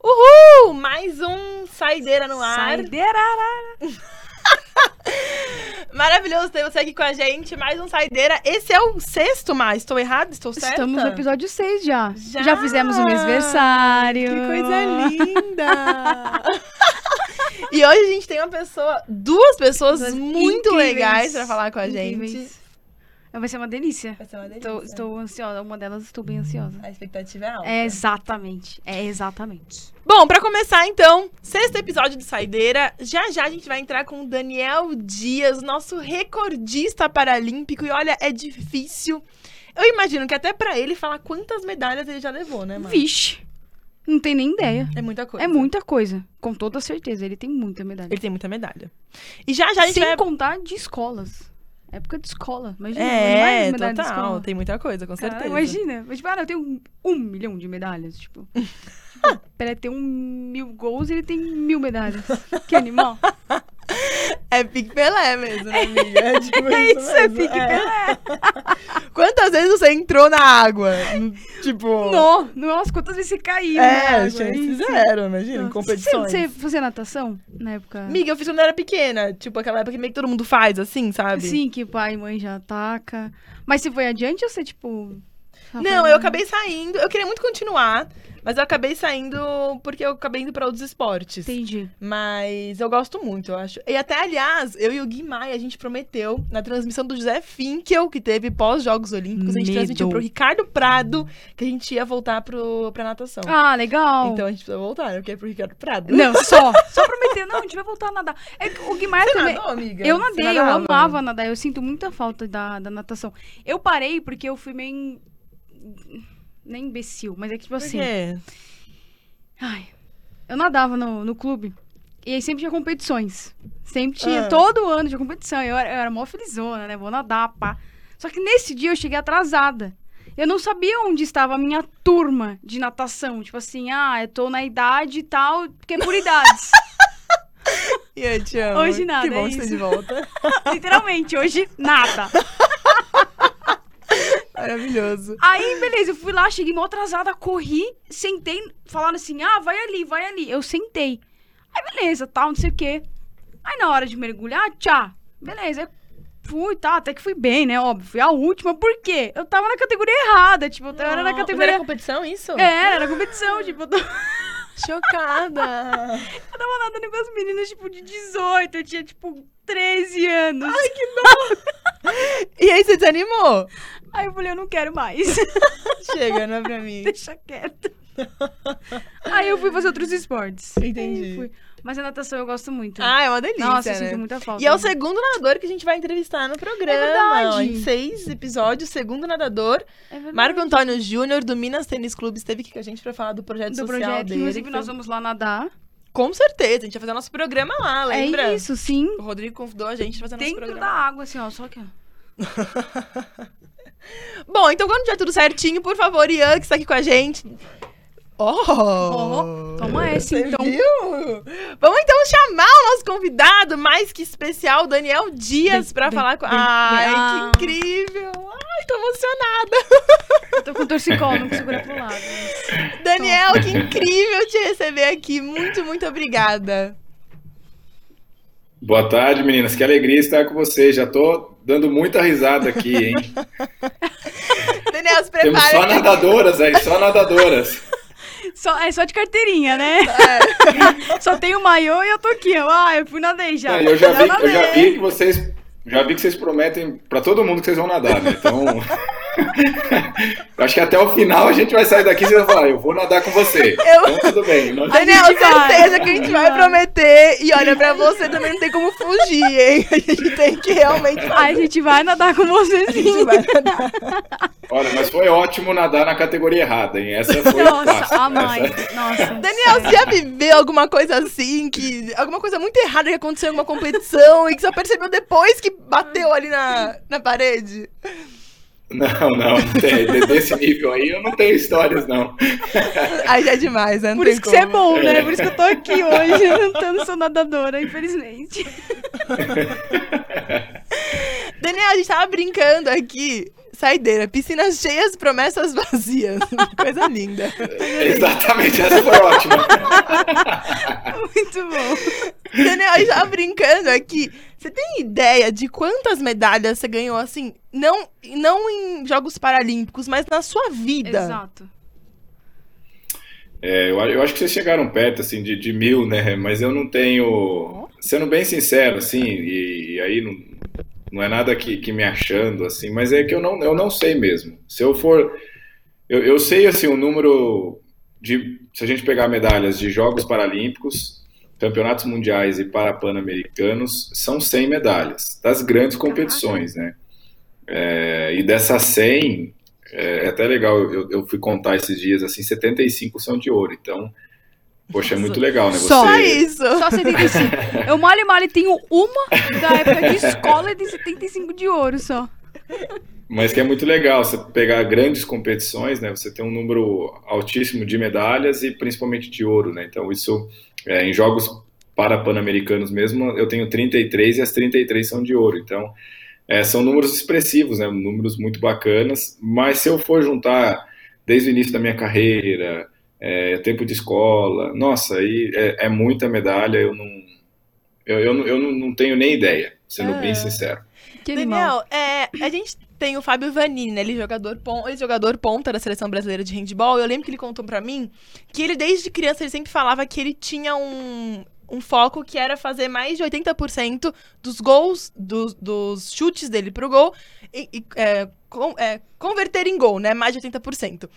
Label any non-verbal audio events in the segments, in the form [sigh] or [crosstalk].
Uhul! Mais um Saideira no ar. Saideira. [laughs] Maravilhoso ter você aqui com a gente. Mais um Saideira. Esse é o sexto, mas estou errado? Estou certa? Estamos no episódio 6 já. Já? Já, fizemos o aniversário. Que coisa linda! [laughs] e hoje a gente tem uma pessoa, duas pessoas Pessoas muito incríveis. legais pra falar com a gente. Incríveis. Vai ser uma delícia. Vai ser uma delícia. Estou, estou ansiosa. Uma delas estou bem ansiosa. A expectativa é alta. É exatamente. É exatamente. Bom, pra começar então, sexto episódio do Saideira. Já já a gente vai entrar com o Daniel Dias, nosso recordista paralímpico. E olha, é difícil. Eu imagino que até pra ele falar quantas medalhas ele já levou, né, mano? Vixe. Não tem nem ideia. É muita coisa. É muita coisa. Com toda certeza. Ele tem muita medalha. Ele tem muita medalha. E já já a gente Sem vai. contar de escolas. Época de escola. Imagina. É, medalha de total. escola. Tem muita coisa, com certeza. imagina. Mas, tipo, ah, eu tenho um, um milhão de medalhas. Tipo, [laughs] pra ele ter um mil gols, ele tem mil medalhas. Que animal. [laughs] É Pique Pelé mesmo, né, amiga? É, tipo [laughs] É isso, é mesmo. Pique Pelé. [laughs] Quantas vezes você entrou na água? Tipo. No, nossa, quantas vezes você caiu? É, isso. zero, imagina, em Nossa. competições. Você, você fazia natação na época? Amiga, eu fiz quando eu era pequena. Tipo, aquela época que meio que todo mundo faz, assim, sabe? Sim, que pai e mãe já ataca. Mas você foi adiante ou você, tipo. Não, eu acabei saindo. Eu queria muito continuar, mas eu acabei saindo porque eu acabei indo pra outros esportes. Entendi. Mas eu gosto muito, eu acho. E até, aliás, eu e o Gui Maia, a gente prometeu na transmissão do José Finkel, que teve pós-Jogos Olímpicos, a gente Medo. transmitiu pro Ricardo Prado que a gente ia voltar pro, pra natação. Ah, legal. Então a gente precisa voltar, né? Porque é pro Ricardo Prado. Não, [laughs] só. Só prometer. Não, a gente vai voltar a nadar. É o Guimarães Você também. nadou, amiga? Eu nadei, eu amava nadar. Eu sinto muita falta da, da natação. Eu parei porque eu fui meio. Nem imbecil, mas é que, tipo assim. quê? Ai, eu nadava no, no clube. E aí sempre tinha competições. Sempre tinha, Ah. todo ano tinha competição. Eu era, eu era mó felizona, né? Vou nadar, pá. Só que nesse dia eu cheguei atrasada. Eu não sabia onde estava a minha turma de natação. Tipo assim, ah, eu tô na idade e tal, porque é por idades. [laughs] E eu te amo. Hoje nada, Que bom é isso. de volta. [laughs] Literalmente, hoje nada. [laughs] Maravilhoso. Aí, beleza, eu fui lá, cheguei mó atrasada, corri, sentei, falaram assim, ah, vai ali, vai ali. Eu sentei. Aí, beleza, tal, não sei o quê. Aí, na hora de mergulhar, tchá. Beleza, eu fui, tá, até que fui bem, né, óbvio. Fui a última, por quê? Eu tava na categoria errada, tipo, eu era na Não, categoria... Era competição, isso? É, era competição, tipo, eu tava, Chocada. [laughs] eu tava nadando com as meninas, tipo, de 18, eu tinha, tipo, 13 anos. Ai, que dó. [laughs] e aí você desanimou? Aí eu falei, eu não quero mais. [laughs] Chega, não é pra mim. [laughs] Deixa quieto. Aí eu fui fazer outros esportes. Entendi. Mas a natação eu gosto muito. Ah, é uma delícia, Nossa, eu né? sinto muita falta. E é o segundo nadador que a gente vai entrevistar no programa. É verdade. Em seis episódios, segundo nadador. É verdade. Marco Antônio Júnior, do Minas Tênis Clube, esteve aqui com a gente pra falar do projeto do social projeto. dele. Inclusive, que nós foi- vamos lá nadar. Com certeza, a gente vai fazer nosso programa lá, lembra? É isso, sim. O Rodrigo convidou a gente pra fazer nosso Dentro da programa. água, assim, ó. Só que. [laughs] Bom, então quando tiver tudo certinho, por favor, Ian, que está aqui com a gente. Oh! Oh, toma essa, Você então. Viu? Vamos então chamar o nosso convidado mais que especial, Daniel Dias, bem, falar com. Ai, bem. Ah. que incrível! Ai, tô emocionada! Eu tô com torcicolo, não consigo olhar pro lado. Daniel, que incrível te receber aqui. Muito, muito obrigada. Boa tarde, meninas. Que alegria estar com vocês. Já tô dando muita risada aqui, hein? [laughs] Daniel, se Temos prepara. só nadadoras aí, só nadadoras. Só, é só de carteirinha, né? É. [laughs] Só tem o maiô e eu tô aqui, ó. Ah, eu fui nadei já. É, eu já vi, eu já vi que vocês, já vi que vocês prometem pra todo mundo que vocês vão nadar, né? Então, [laughs] acho que até o final a gente vai sair daqui e você vai falar, eu vou nadar com você. Eu- Então tudo bem. Nós- Daniel, gente certeza que a gente vai prometer. E olha, pra você também não tem como fugir, hein? A gente tem que realmente. Aí a gente vai nadar com você A sim. gente vai nadar. Olha, mas foi ótimo nadar na categoria errada, hein? Essa foi Nossa, fácil. a mais. Essa- Nossa. Daniel, você já viveu alguma coisa assim, que. Alguma coisa muito errada que aconteceu em alguma competição e que só percebeu depois que bateu ali na, na parede? Não, não, não tem. Desse nível aí eu não tenho histórias, não. Aí já é demais, né? Não Por isso que como. você é bom, né? Por isso que eu tô aqui hoje, eu não sou nadadora, infelizmente. [laughs] Daniel, a gente tava brincando aqui. Saideira, piscinas cheias, promessas vazias. [laughs] Coisa linda. Exatamente, essa foi ótima. [laughs] Muito bom. Daniel, tava brincando aqui. Você tem ideia de quantas medalhas você ganhou, assim, não, não em Jogos Paralímpicos, mas na sua vida? Exato. É, eu, eu acho que vocês chegaram perto, assim, de, de mil, né? Mas eu não tenho. Sendo bem sincero, assim, e, e aí não, não é nada que, que me achando, assim, mas é que eu não, eu não sei mesmo. Se eu for. Eu, eu sei, assim, o número de. Se a gente pegar medalhas de Jogos Paralímpicos, Campeonatos Mundiais e Parapan-Americanos, são 100 medalhas, das grandes competições, né? É, e dessas 100, é, é até legal, eu, eu fui contar esses dias, assim, 75 são de ouro, então. Poxa, é muito legal, né? Você... Só isso. Só 75. Eu mal e mal tenho uma da época de escola de 75 de ouro só. Mas que é muito legal você pegar grandes competições, né? Você tem um número altíssimo de medalhas e principalmente de ouro, né? Então isso é, em jogos para pan-americanos mesmo, eu tenho 33 e as 33 são de ouro. Então é, são números expressivos, né? Números muito bacanas. Mas se eu for juntar desde o início da minha carreira, é, tempo de escola, nossa, aí é, é muita medalha. Eu não, eu, eu, não- eu não- não tenho nem ideia, sendo É. bem sincero. Que. Daniel, é, a gente tem o Fábio Vanini, né? Ele é jogador, ele é jogador ponta da seleção brasileira de handball. Eu lembro que ele contou pra mim que ele, desde criança, ele sempre falava que ele tinha um, um foco que era fazer mais de 80% dos gols, dos, dos chutes dele pro gol, e, e, é, con- é, converter em gol, né? Mais de 80%.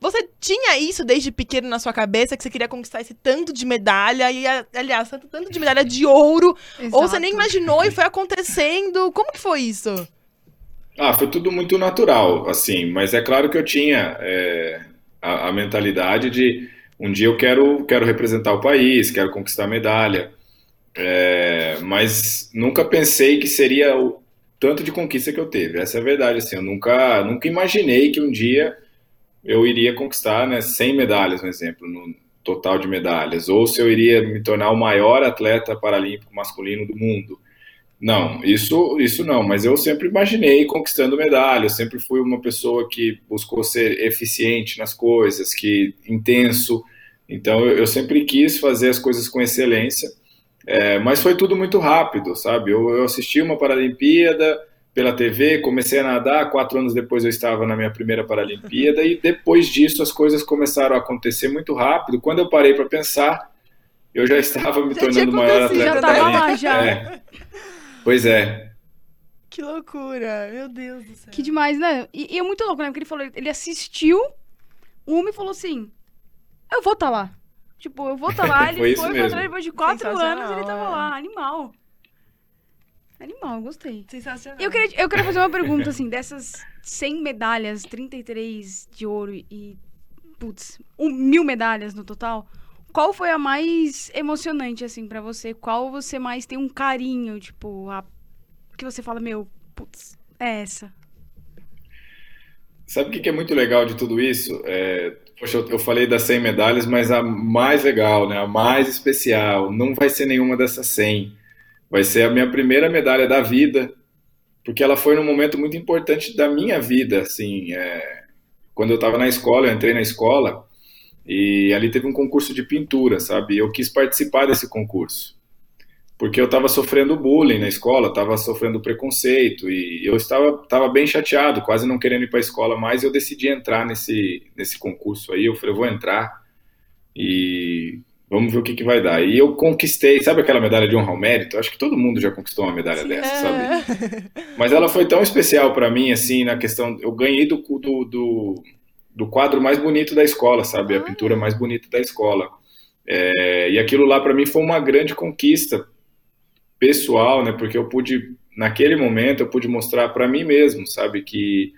Você tinha isso desde pequeno na sua cabeça, que você queria conquistar esse tanto de medalha, e, aliás, tanto, tanto de medalha de ouro, ou você nem Exato. imaginou e foi acontecendo? Como que foi isso? Ah, foi tudo muito natural, assim, mas é claro que eu tinha é, a, a mentalidade de um dia eu quero, quero representar o país, quero conquistar medalha, é, mas nunca pensei que seria o tanto de conquista que eu teve, essa é a verdade, assim, eu nunca, nunca imaginei que um dia eu iria conquistar, né, 100 medalhas, por exemplo, no total de medalhas, ou se eu iria me tornar o maior atleta paralímpico masculino do mundo. Não, isso, isso não, mas eu sempre imaginei conquistando medalha, eu sempre fui uma pessoa que buscou ser eficiente nas coisas, que intenso, então eu, eu sempre quis fazer as coisas com excelência, é, mas foi tudo muito rápido, sabe? Eu, eu assisti uma Paralimpíada pela TV, comecei a nadar, quatro anos depois eu estava na minha primeira Paralimpíada, e depois disso as coisas começaram a acontecer muito rápido. Quando eu parei para pensar, eu já estava me Já tornando o maior atleta já tava lá, já. É. Pois é. Que loucura, meu Deus do céu. Que demais, né? E, e é muito louco, né? Porque ele falou, ele assistiu o homem falou assim: Eu vou estar lá. Tipo, eu vou estar lá. [laughs] Ele Foi foi, mesmo. depois de quatro anos ele tava é. lá. Animal. Animal, gostei. Sensacional. Eu queria, eu queria fazer uma pergunta, assim, dessas 100 medalhas, 33 de ouro e, putz, um, mil medalhas no total, qual foi a mais emocionante, assim, pra você? Qual você mais tem um carinho, tipo, a, que você fala, meu, putz, é essa. Sabe o que que é muito legal de tudo isso? É, poxa, eu, falei das 100 medalhas, mas a mais legal, né, a mais especial, não vai ser nenhuma dessas 100. Vai ser a minha primeira medalha da vida, porque ela foi num momento muito importante da minha vida, assim, é, quando eu estava na escola, eu entrei na escola e ali teve um concurso de pintura, sabe? Eu quis participar desse concurso. Porque eu estava sofrendo bullying na escola, estava sofrendo preconceito e eu estava, estava bem chateado, quase não querendo ir para a escola mais. Eu decidi entrar nesse, nesse concurso aí. Eu falei, eu vou entrar e vamos ver o que, que vai dar. E eu conquistei, sabe aquela medalha de honra ao mérito? Acho que todo mundo já conquistou uma medalha dessa, sabe? [laughs] Mas ela foi tão especial para mim, assim, na questão. Eu ganhei do, do, do, do quadro mais bonito da escola, sabe? A pintura mais bonita da escola. É, e aquilo lá para mim foi uma grande conquista pessoal, né? Porque eu pude, naquele momento, eu pude mostrar para mim mesmo, sabe? Que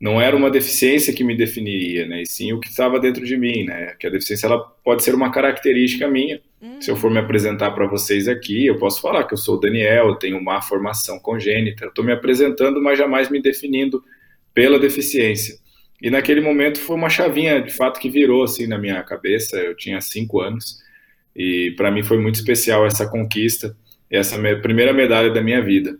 não era uma deficiência que me definiria, né? E sim o que estava dentro de mim, né? Que a deficiência ela pode ser uma característica minha. Hum. Se eu for me apresentar para vocês aqui, eu posso falar que eu sou o Daniel, eu tenho má formação congênita. Eu estou me apresentando, mas jamais me definindo pela deficiência. E naquele momento foi uma chavinha, de fato, que virou assim na minha cabeça. Eu tinha cinco anos e para mim foi muito especial essa conquista, essa primeira medalha da minha vida.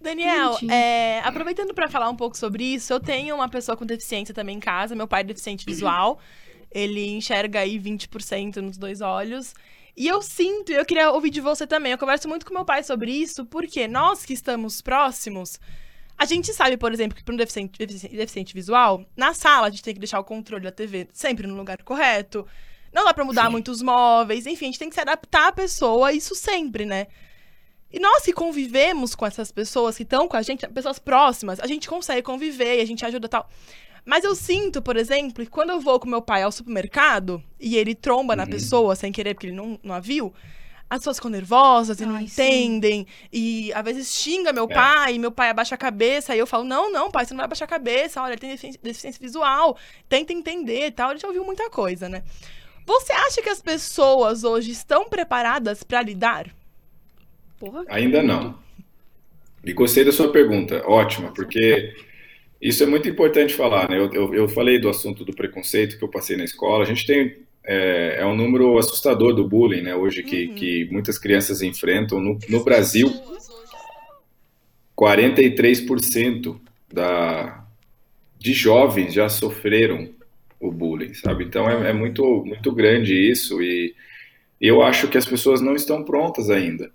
Daniel, é, aproveitando para falar um pouco sobre isso, eu tenho uma pessoa com deficiência também em casa. Meu pai é deficiente visual. Ele enxerga aí 20% nos dois olhos. E eu sinto, e eu queria ouvir de você também. Eu converso muito com meu pai sobre isso, porque nós que estamos próximos, a gente sabe, por exemplo, que para um deficiente, deficiente, visual, na sala a gente tem que deixar o controle da TV sempre no lugar correto. Não dá para mudar Sim. muitos móveis, enfim, a gente tem que se adaptar à pessoa, isso sempre, né? E nós que convivemos com essas pessoas que estão com a gente, pessoas próximas, a gente consegue conviver e a gente ajuda tal. Mas eu sinto, por exemplo, que quando eu vou com meu pai ao supermercado e ele tromba uhum. na pessoa sem querer, porque ele não, não a viu, as pessoas ficam nervosas e Ai, não entendem. Sim. E às vezes xinga meu é. pai, e meu pai abaixa a cabeça, e eu falo: não, não, pai, você não vai abaixar a cabeça, olha, ele tem deficiência, deficiência visual, tenta entender e tal. Ele já ouviu muita coisa, né? Você acha que as pessoas hoje estão preparadas para lidar? Porra, Ainda não. E gostei da sua pergunta, ótima, porque isso é muito importante falar, né? Eu, eu, eu, falei do assunto do preconceito que eu passei na escola. A gente tem é, é um número assustador do bullying, né? Hoje que, uhum. que muitas crianças enfrentam no, no Brasil. 43% da, de jovens já sofreram o bullying, sabe? Então é, é muito muito grande isso e eu acho que as pessoas não estão prontas ainda.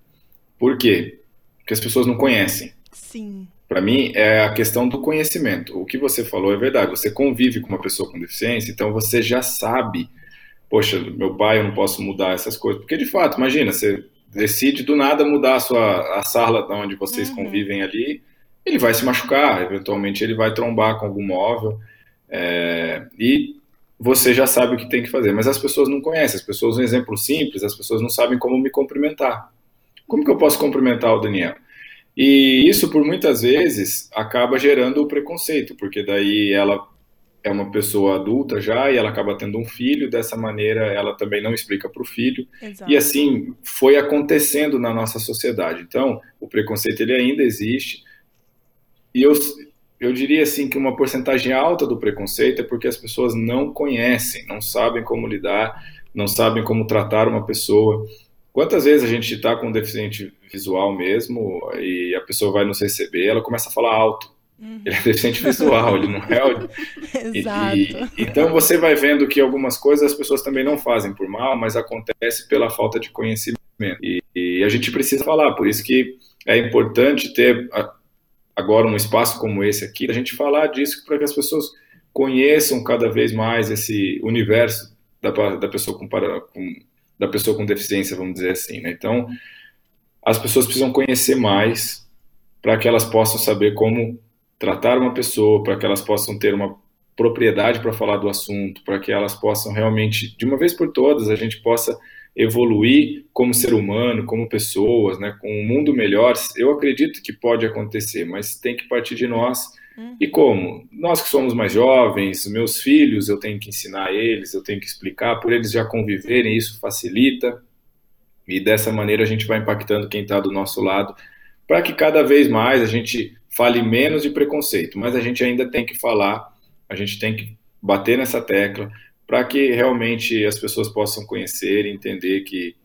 Por quê? Porque as pessoas não conhecem. Sim. Para mim, é a questão do conhecimento. O que você falou é verdade. Você convive com uma pessoa com deficiência, então você já sabe. Poxa, meu pai, eu não posso mudar essas coisas. Porque, de fato, imagina, você decide do nada mudar a sua a sala onde vocês uhum. convivem ali, ele vai se machucar, eventualmente ele vai trombar com algum móvel. É, e você já sabe o que tem que fazer, mas as pessoas não conhecem. As pessoas, um exemplo simples, as pessoas não sabem como me cumprimentar. Como que eu posso cumprimentar o Daniel? E isso, por muitas vezes, acaba gerando o preconceito, porque daí ela é uma pessoa adulta já e ela acaba tendo um filho, dessa maneira ela também não explica para o filho. Exato. E assim foi acontecendo na nossa sociedade. Então, o preconceito ele ainda existe. E eu, eu diria assim que uma porcentagem alta do preconceito é porque as pessoas não conhecem, não sabem como lidar, não sabem como tratar uma pessoa. Quantas vezes a gente está com um deficiente visual mesmo e a pessoa vai nos receber, ela começa a falar alto. Uhum. Ele é deficiente visual, ele não é. Exato. [laughs] E, e, então você vai vendo que algumas coisas as pessoas também não fazem por mal, mas acontece pela falta de conhecimento. E, e a gente precisa falar, por isso que é importante ter agora um espaço como esse aqui, a gente falar disso para que as pessoas conheçam cada vez mais esse universo da, da pessoa com, com da pessoa com deficiência, vamos dizer assim. Né? Então, as pessoas precisam conhecer mais para que elas possam saber como tratar uma pessoa, para que elas possam ter uma propriedade para falar do assunto, para que elas possam realmente, de uma vez por todas, a gente possa evoluir como ser humano, como pessoas, né, com um mundo melhor. Eu acredito que pode acontecer, mas tem que partir de nós Uhum. E como? Nós que somos mais jovens, meus filhos, eu tenho que ensinar eles, eu tenho que explicar, por eles já conviverem, isso facilita. E dessa maneira a gente vai impactando quem está do nosso lado, para que cada vez mais a gente fale menos de preconceito, mas a gente ainda tem que falar, a gente tem que bater nessa tecla, para que realmente as pessoas possam conhecer e entender que,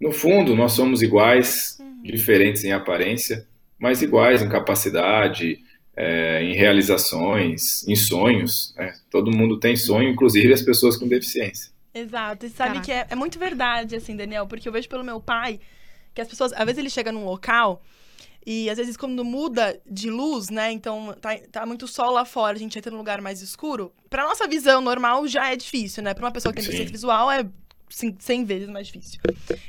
no fundo, nós somos iguais, uhum. diferentes em aparência, mas iguais em capacidade, é, em realizações, em sonhos. Né? Todo mundo tem sonho, inclusive as pessoas com deficiência. Exato. E sabe Caraca. que é, é, muito verdade, assim, Daniel, porque eu vejo pelo meu pai que as pessoas, às vezes ele chega num local e às vezes quando muda de luz, né? Então tá, tá muito sol lá fora, a gente entra num lugar mais escuro. Pra nossa visão normal já é difícil, né? Pra uma pessoa que tem deficiência visual é 100 vezes mais difícil.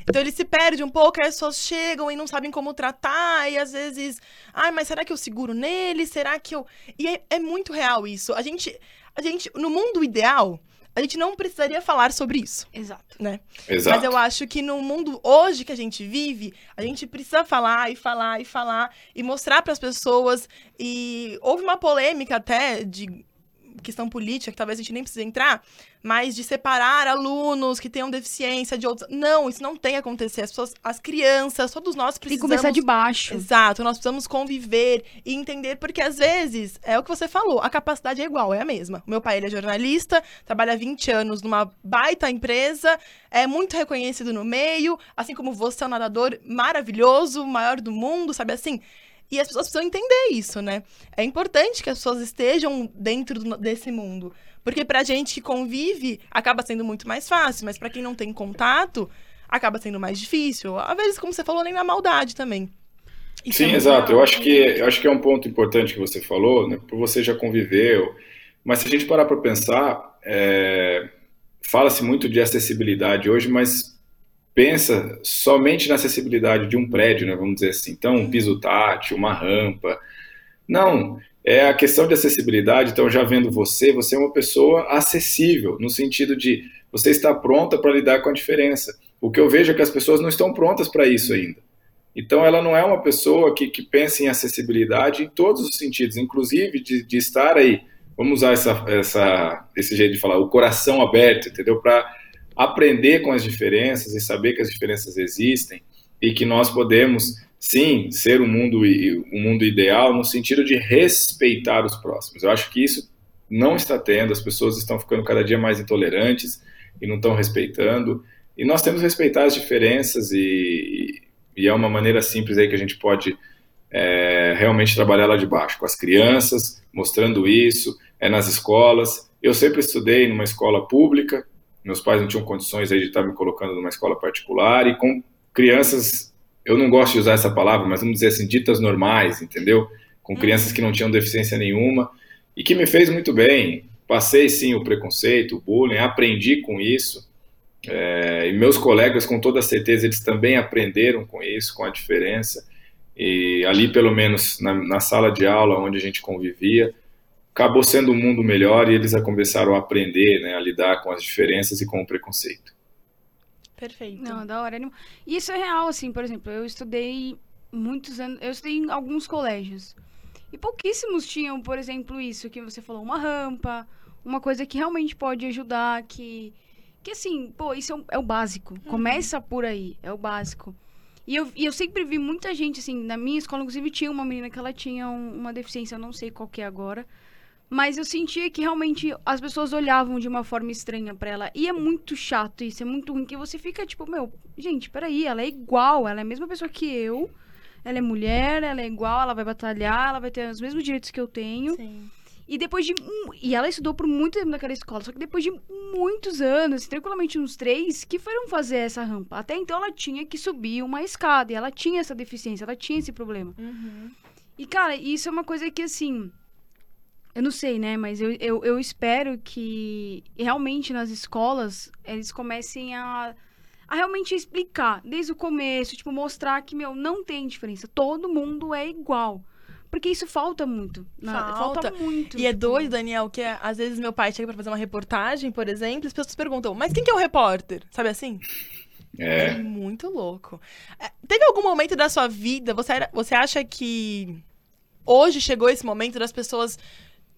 Então ele se perde um pouco, as pessoas chegam e não sabem como tratar, e às vezes, ai, mas será que eu seguro nele? Será que eu. E é, é muito real isso. A gente, a gente, no mundo ideal, a gente não precisaria falar sobre isso. Exato. Né? Exato. Mas eu acho que no mundo hoje que a gente vive, a gente precisa falar e falar e falar e mostrar para as pessoas. E houve uma polêmica até de questão política, que talvez a gente nem precise entrar, mas de separar alunos que tenham deficiência de outros. Não, isso não tem que acontecer. As pessoas, as crianças, todos nós Tem que precisamos. começar de baixo. Exato, nós precisamos conviver e entender, porque às vezes, é o que você falou, a capacidade é igual, é a mesma. O meu pai, ele é jornalista, trabalha há 20 anos numa baita empresa, é muito reconhecido no meio, assim como você é um nadador maravilhoso, maior do mundo, sabe assim? E as pessoas precisam entender isso, né? É importante que as pessoas estejam dentro do- desse mundo. Porque pra gente que convive, acaba sendo muito mais fácil, mas pra quem não tem contato, acaba sendo mais difícil. Às vezes, como você falou, nem na maldade também. Isso é Sim, muito exato. Eu acho que eu acho que é um ponto importante que você falou, né? Por você já conviveu, mas se a gente parar para pensar, é, fala-se muito de acessibilidade hoje, mas pensa somente na acessibilidade de um prédio, né? Vamos dizer assim. Então, um piso tátil, uma rampa. Não, é a questão de acessibilidade. Então, já vendo você, você é uma pessoa acessível no sentido de você está pronta para lidar com a diferença. O que eu vejo é que as pessoas não estão prontas para isso ainda. Então, ela não é uma pessoa que, que pensa em acessibilidade em todos os sentidos, inclusive de, de estar aí, vamos usar essa, essa, esse jeito de falar, o coração aberto, entendeu? Para aprender com as diferenças e saber que as diferenças existem e que nós podemos, sim, ser um mundo, um mundo ideal no sentido de respeitar os próximos. Eu acho que isso não está tendo, as pessoas estão ficando cada dia mais intolerantes e não estão respeitando. E nós temos que respeitar as diferenças e, e é uma maneira simples aí que a gente pode é, realmente trabalhar lá de baixo, com as crianças, mostrando isso, é nas escolas. Eu sempre estudei numa escola pública, meus pais não tinham condições aí de estar me colocando numa escola particular, e com crianças, eu não gosto de usar essa palavra, mas vamos dizer assim, ditas normais, entendeu? Com crianças que não tinham deficiência nenhuma, e que me fez muito bem. Passei sim o preconceito, o bullying, aprendi com isso. É, e meus colegas, com toda certeza, eles também aprenderam com isso, com a diferença. E ali, pelo menos na, na sala de aula onde a gente convivia, acabou sendo um mundo melhor e eles começaram a aprender né, a lidar com as diferenças e com o preconceito. Perfeito. Não, da hora. E Isso é real, assim, por exemplo, eu estudei muitos anos, eu estudei em alguns colégios. E pouquíssimos tinham, por exemplo, isso que você falou, uma rampa, uma coisa que realmente pode ajudar, que que assim, pô, isso é, o- é o básico. Começa por aí, é o básico. E eu, e eu sempre vi muita gente, assim, na minha escola, inclusive, tinha uma menina que ela tinha um- uma deficiência, eu não sei qual que é agora. Mas eu sentia que realmente as pessoas olhavam de uma forma estranha pra ela. E é muito chato isso, é muito ruim. Que você fica tipo, meu, gente, peraí, ela é igual, ela é a mesma pessoa que eu. Ela é mulher, ela é igual, ela vai batalhar, ela vai ter os mesmos direitos que eu tenho. Sim. E depois de. E ela estudou por muito tempo naquela escola. Só que depois de muitos anos, tranquilamente uns três, que foram fazer essa rampa. Até então ela tinha que subir uma escada. E ela tinha essa deficiência, ela tinha esse problema. Uhum. E, cara, isso é uma coisa que, assim. Eu não sei, né? Mas eu, eu, eu espero que realmente nas escolas eles comecem a, a realmente explicar desde o começo, tipo, mostrar que, meu, não tem diferença. Todo mundo é igual. Porque isso falta muito. na- Falta. muito. E é tipo, doido, Daniel, que às vezes meu pai chega pra fazer uma reportagem, por exemplo, e as pessoas perguntam, mas quem que é o repórter? Sabe assim? É É, muito louco. É, Teve algum momento da sua vida, você, era- você acha que hoje chegou esse momento das pessoas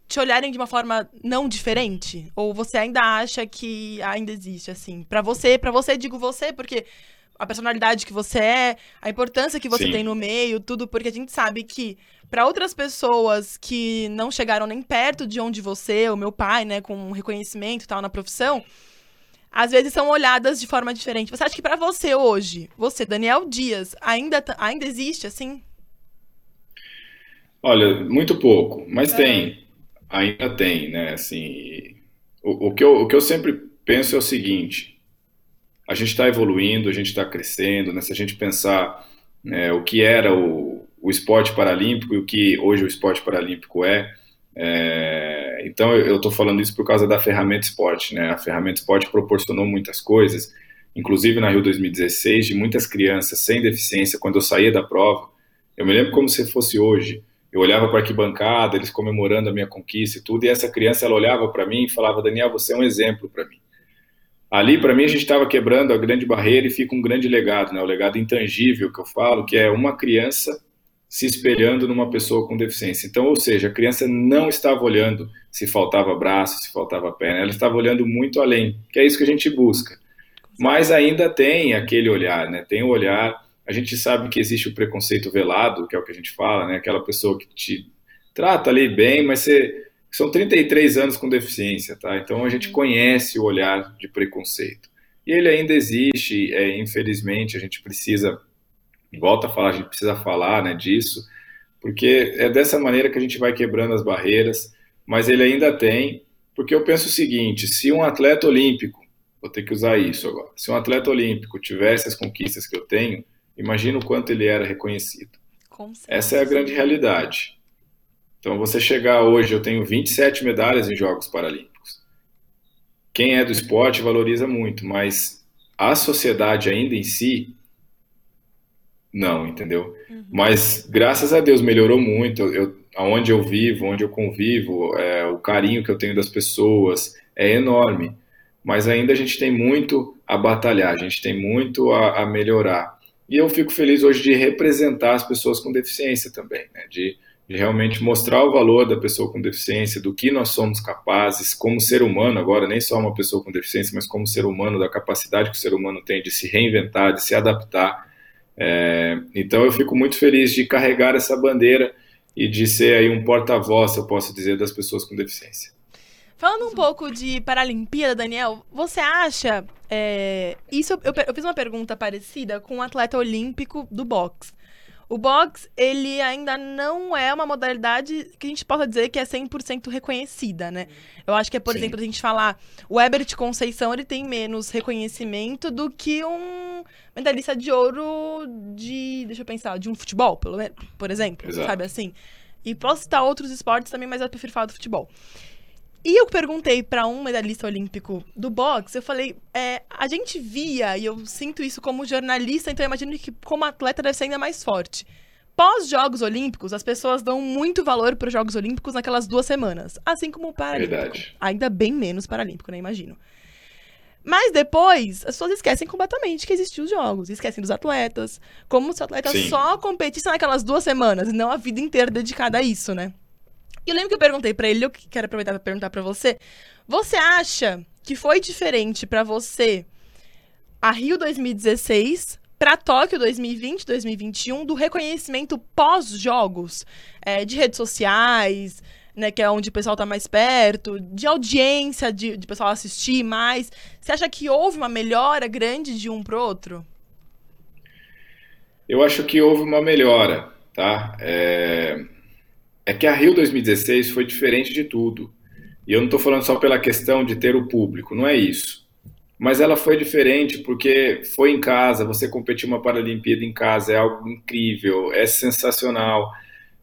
te olharem de uma forma não diferente? Ou você ainda acha que ainda existe, assim? Pra você, pra você, digo você, porque a personalidade que você é, a importância que você Sim. tem no meio, tudo, porque a gente sabe que pra outras pessoas que não chegaram nem perto de onde você, o meu pai, né, com um reconhecimento e tal na profissão, às vezes são olhadas de forma diferente. Você acha que pra você hoje, você, Daniel Dias, ainda, ainda existe assim? olha, muito pouco, mas É. tem, ainda tem, né? Assim, o, o que eu, o que eu sempre penso é o seguinte: a gente está evoluindo, a gente está crescendo, né? Se a gente pensar né, o que era o, o esporte paralímpico e o que hoje o esporte paralímpico é, é, então eu estou falando isso por causa da ferramenta esporte, né? A ferramenta esporte proporcionou muitas coisas, inclusive na Rio 2016, de muitas crianças sem deficiência, quando eu saía da prova, eu me lembro como se fosse hoje. Eu olhava para a arquibancada, eles comemorando a minha conquista e tudo, e essa criança ela olhava para mim e falava: Daniel, você é um exemplo para mim. Ali, para mim, a gente estava quebrando a grande barreira e fica um grande legado, né? o legado intangível que eu falo, que é uma criança se espelhando numa pessoa com deficiência. Então, ou seja, a criança não estava olhando se faltava braço, se faltava perna, ela estava olhando muito além, que é isso que a gente busca. Mas ainda tem aquele olhar, né? Tem o olhar. A gente sabe que existe o preconceito velado, que é o que a gente fala, né? Aquela pessoa que te trata ali bem, mas você são 33 anos com deficiência, tá? Então a gente conhece o olhar de preconceito. E ele ainda existe, é, infelizmente, a gente precisa volta a falar, a gente precisa falar né, disso, porque é dessa maneira que a gente vai quebrando as barreiras, mas ele ainda tem, porque eu penso o seguinte, se um atleta olímpico, vou ter que usar isso agora, se um atleta olímpico tivesse as conquistas que eu tenho, imagina o quanto ele era reconhecido. Essa é a grande realidade. Então, você chegar hoje, eu tenho 27 medalhas em Jogos Paralímpicos. Quem é do esporte valoriza muito, mas a sociedade ainda em si não, entendeu? Uhum. Mas graças a Deus melhorou muito. Eu, aonde eu vivo, onde eu convivo, é, o carinho que eu tenho das pessoas é enorme. Mas ainda a gente tem muito a batalhar, a gente tem muito a, a melhorar. E eu fico feliz hoje de representar as pessoas com deficiência também, né? de, de realmente mostrar o valor da pessoa com deficiência, do que nós somos capazes como ser humano, agora nem só uma pessoa com deficiência, mas como ser humano, da capacidade que o ser humano tem de se reinventar, de se adaptar é, então eu fico muito feliz de carregar essa bandeira e de ser aí um porta-voz, eu posso dizer, das pessoas com deficiência. Falando um pouco de Paralimpíada, Daniel, você acha. É, isso eu, eu, fiz uma pergunta parecida com um atleta olímpico do boxe. O boxe, ele ainda não é uma modalidade que a gente possa dizer que é 100% reconhecida, né? Eu acho que é, por Sim. exemplo, a gente falar, o Ebert Conceição, ele tem menos reconhecimento do que um medalhista de ouro de, deixa eu pensar, de um futebol, pelo menos, por exemplo, Exato. sabe assim? E posso citar outros esportes também, mas eu prefiro falar do futebol. E eu perguntei para um medalhista olímpico do boxe, eu falei, é, a gente via, e eu sinto isso como jornalista, então eu imagino que como atleta deve ser ainda mais forte. Pós-Jogos Olímpicos, as pessoas dão muito valor para os Jogos Olímpicos naquelas duas semanas. Assim como o Paralímpico. Verdade. Ainda bem menos Paralímpico, né? Imagino. Mas depois, as pessoas esquecem completamente que existiam os jogos, esquecem dos atletas, como se o atleta Sim. só competisse naquelas duas semanas, e não a vida inteira dedicada a isso, né? E eu lembro que eu perguntei para ele, eu quero aproveitar para perguntar para você. Você acha que foi diferente para você a Rio 2016 para Tóquio 2020, 2021 do reconhecimento pós-jogos, é, de redes sociais, né, que é onde o pessoal tá mais perto, de audiência, de, de pessoal assistir mais. Você acha que houve uma melhora grande de um pro outro? Eu acho que houve uma melhora, tá? É é que a Rio 2016 foi diferente de tudo. E eu não estou falando só pela questão de ter o público, não é isso. Mas ela foi diferente porque foi em casa, você competir uma Paralimpíada em casa é algo incrível, é sensacional.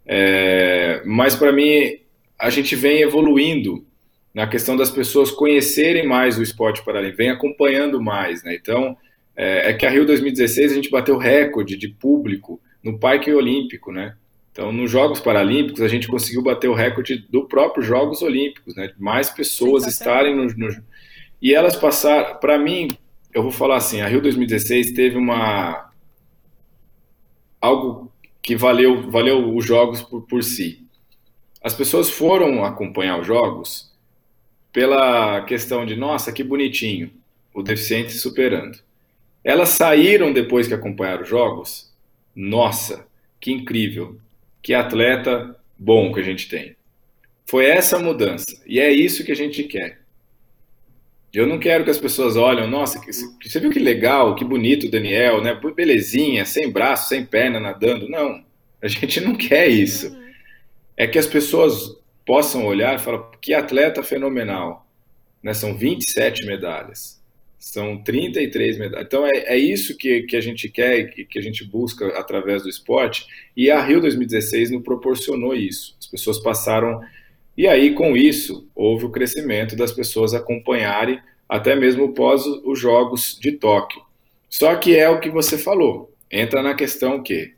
É... Mas para mim, a gente vem evoluindo na questão das pessoas conhecerem mais o esporte paralímpico, vem acompanhando mais, né? Então, é, é que a Rio 2016 a gente bateu recorde de público no Parque Olímpico, né? Então, nos Jogos Paralímpicos, a gente conseguiu bater o recorde do próprio Jogos Olímpicos, né? Mais pessoas estarem no, no, E elas passaram. Para mim, eu vou falar assim: a Rio 2016 teve uma. Algo que valeu, valeu os Jogos por, por si. As pessoas foram acompanhar os Jogos pela questão de, nossa, que bonitinho, o deficiente superando. Elas saíram depois que acompanharam os Jogos, nossa, que incrível, que atleta bom que a gente tem. Foi essa mudança. E é isso que a gente quer. Eu não quero que as pessoas olhem, nossa, você viu que legal, que bonito o Daniel, né? Belezinha, sem braço, sem perna, nadando. Não, a gente não quer isso. É que as pessoas possam olhar e falar, que atleta fenomenal. Né? São 27 medalhas. São 33 medalhas. Então é, é isso que, que a gente quer e que a gente busca através do esporte. E a Rio 2016 nos proporcionou isso. As pessoas passaram. E aí, com isso, houve o crescimento das pessoas acompanharem, até mesmo pós os Jogos de Tóquio. Só que é o que você falou. Entra na questão que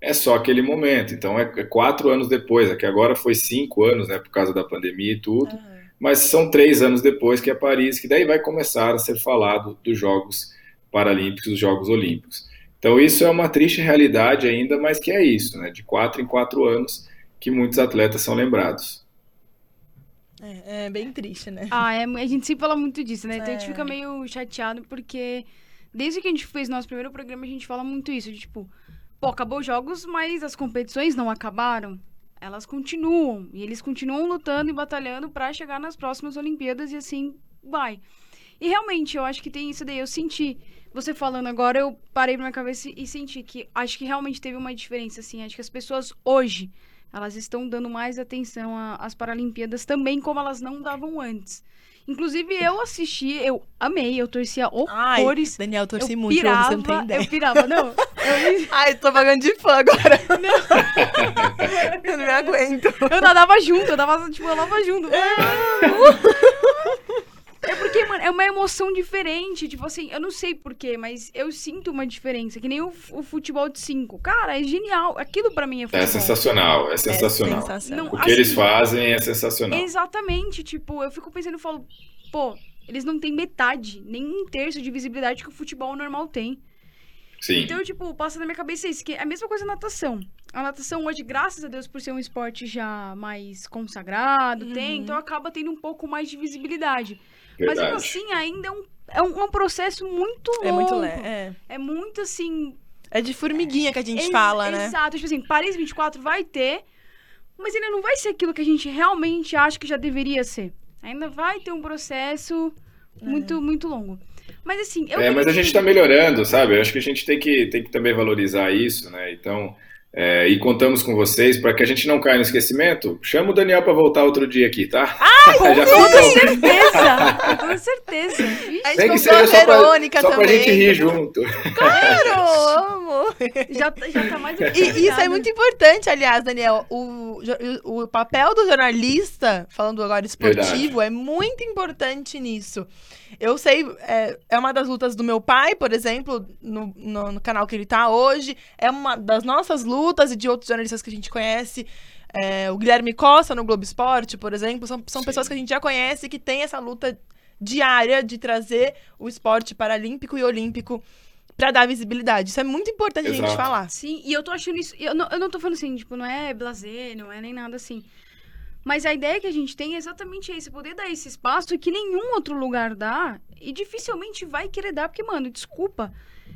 é só aquele momento. Então é, é quatro anos depois, é que agora foi cinco anos, né, por causa da pandemia e tudo. Uhum mas são três anos depois que é Paris, que daí vai começar a ser falado dos Jogos Paralímpicos, dos Jogos Olímpicos. Então isso é uma triste realidade ainda, mas que é isso, né? De quatro em quatro anos que muitos atletas são lembrados. É, é bem triste, né? Ah, é, a gente sempre fala muito disso, né? Então a gente É. fica meio chateado porque desde que a gente fez nosso primeiro programa, a gente fala muito isso, de tipo, pô, acabou os jogos, mas as competições não acabaram. Elas continuam. E eles continuam lutando e batalhando pra chegar nas próximas Olimpíadas e assim vai. E realmente, eu acho que tem isso daí. Eu senti, você falando agora, eu parei na minha cabeça e senti que acho que realmente teve uma diferença, assim. Acho que as pessoas hoje, elas estão dando mais atenção às Paralimpíadas também, como elas não davam antes. Inclusive, eu assisti, eu amei, eu torcia Ai, horrores. Daniel, torci eu muito, pirava, você não tem ideia. eu pirava, não. Eu, [laughs] Ai, tô pagando de fã agora. [laughs] eu não me aguento. eu nadava junto, eu dava, tipo, eu nadava junto. É [laughs] porque, mano, é uma emoção diferente. Tipo assim, eu não sei porquê, mas eu sinto uma diferença. Que nem o, o futebol de cinco. Cara, é genial. Aquilo pra mim é futebol. É sensacional, é É sensacional. sensacional. Não, O que eles assim, fazem é sensacional. Exatamente, tipo, eu fico pensando e falo, pô, eles não têm metade, nem um terço de visibilidade que o futebol normal tem. Sim, Então, tipo, passa na minha cabeça isso, que é a mesma coisa a natação. A natação hoje, graças a Deus, por ser um esporte já mais consagrado, tem, Uhum. então acaba tendo um pouco mais de visibilidade. Mas assim, ainda é um, é um, é um processo muito longo. É muito leve. É. É muito assim. é de formiguinha que a gente ex- fala, né? Exato. Tipo assim, Paris 24 vai ter, mas ainda não vai ser aquilo que a gente realmente acha que já deveria ser. Ainda vai ter um processo muito, muito longo. Mas assim, eu. É, mas a gente está melhorando, sabe? Eu acho que a gente tem que, tem que também valorizar isso, né? Então, é, e contamos com vocês para que a gente não caia no esquecimento. Chama o Daniel para voltar outro dia aqui, tá? [laughs] Com Já toda ficou. certeza! Com toda certeza. Ixi, A gente Nem que comprou seja a só pra, Verônica só pra também. gente rir junto. Claro, [laughs] amo. já, já tá mais E isso é muito importante, aliás, Daniel. O, o, o papel do jornalista, falando agora esportivo, é muito importante nisso. Eu sei, é, é uma das lutas do meu pai, por exemplo, no, no, no canal que ele tá hoje. É uma das nossas lutas e de outros jornalistas que a gente conhece. É, o Guilherme Costa no Globo Esporte, por exemplo, são, são Sim. pessoas que a gente já conhece que tem essa luta diária de trazer o esporte paralímpico e olímpico pra dar visibilidade. Isso é muito importante a gente Exato. falar. Sim, e eu tô achando isso. Eu não, eu não tô falando assim, tipo, não é blazer, não é nem nada assim. Mas a ideia que a gente tem é exatamente esse: poder dar esse espaço que nenhum outro lugar dá e dificilmente vai querer dar, porque, mano, desculpa.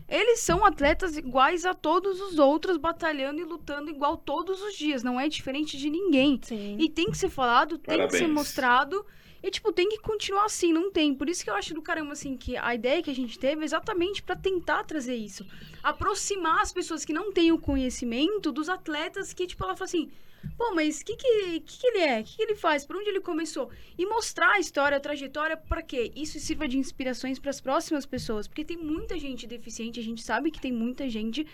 Eles são atletas iguais a todos os outros, batalhando e lutando igual todos os dias. Não é diferente de ninguém. Sim. E tem que ser falado, tem que ser Parabéns. mostrado. E, tipo, tem que continuar assim, não tem. Por isso que eu acho do caramba, assim, que a ideia que a gente teve é exatamente pra tentar trazer isso. Aproximar as pessoas que não têm o conhecimento dos atletas que, tipo, ela fala assim, pô, mas o que que, que que ele é? O que que ele faz? Por onde ele começou? E mostrar a história, a trajetória, pra quê? Isso sirva de inspirações pras próximas pessoas. Porque tem muita gente deficiente, a gente sabe que tem muita gente...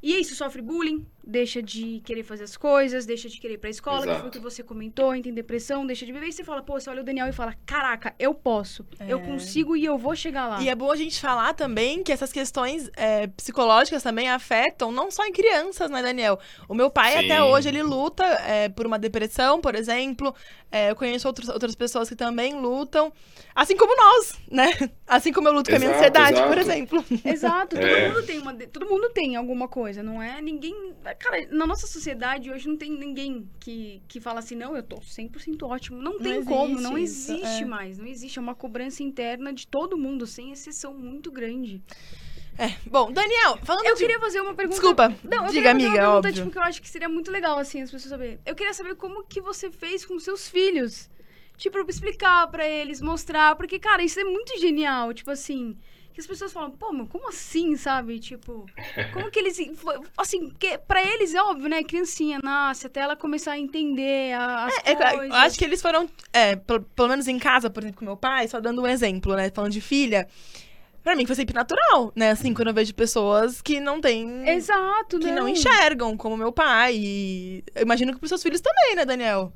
E é isso, sofre bullying, deixa de querer fazer as coisas, deixa de querer ir pra escola, que foi o Exato. que você comentou, tem depressão, deixa de viver. E você fala, pô, você olha o Daniel e fala, caraca, eu posso, eu É. consigo e eu vou chegar lá. E é bom a gente falar também que essas questões é, psicológicas também afetam não só em crianças, né, Daniel? O meu pai Sim. até hoje ele luta é, por uma depressão, por exemplo. É, eu conheço outros, outras pessoas que também lutam, assim como nós, né? Assim como eu luto com a minha Exato, ansiedade, por exato. exemplo. Exato, [laughs] todo É. mundo tem uma. Todo mundo tem alguma coisa, não é? Ninguém. Cara, na nossa sociedade hoje não tem ninguém que, que fala assim, não, eu tô 100% ótimo. Não tem como, não existe isso, existe é. mais. Não existe. É uma cobrança interna de todo mundo, sem exceção muito grande. É, bom, Daniel, falando Eu de... queria fazer uma pergunta. Desculpa, Não, eu diga, amiga, uma pergunta, óbvio. tipo, que eu acho que seria muito legal, assim, as pessoas saberem. Eu queria saber como que você fez com seus filhos. Tipo, explicar pra eles, mostrar. Porque, cara, isso é muito genial. Tipo assim. Que as pessoas falam, pô, mas como assim, sabe? Tipo, como que eles. Assim, que pra eles é óbvio, né? Criancinha nasce, até ela começar a entender a- as É, coisas. eu acho que eles foram, é, pelo, pelo menos em casa, por exemplo, com meu pai, só dando um exemplo, né? Falando de filha. Pra mim foi sempre natural, né? Assim, quando eu vejo pessoas que não têm. Exato, que não enxergam, como meu pai. E eu imagino que pros seus filhos também, né, Daniel?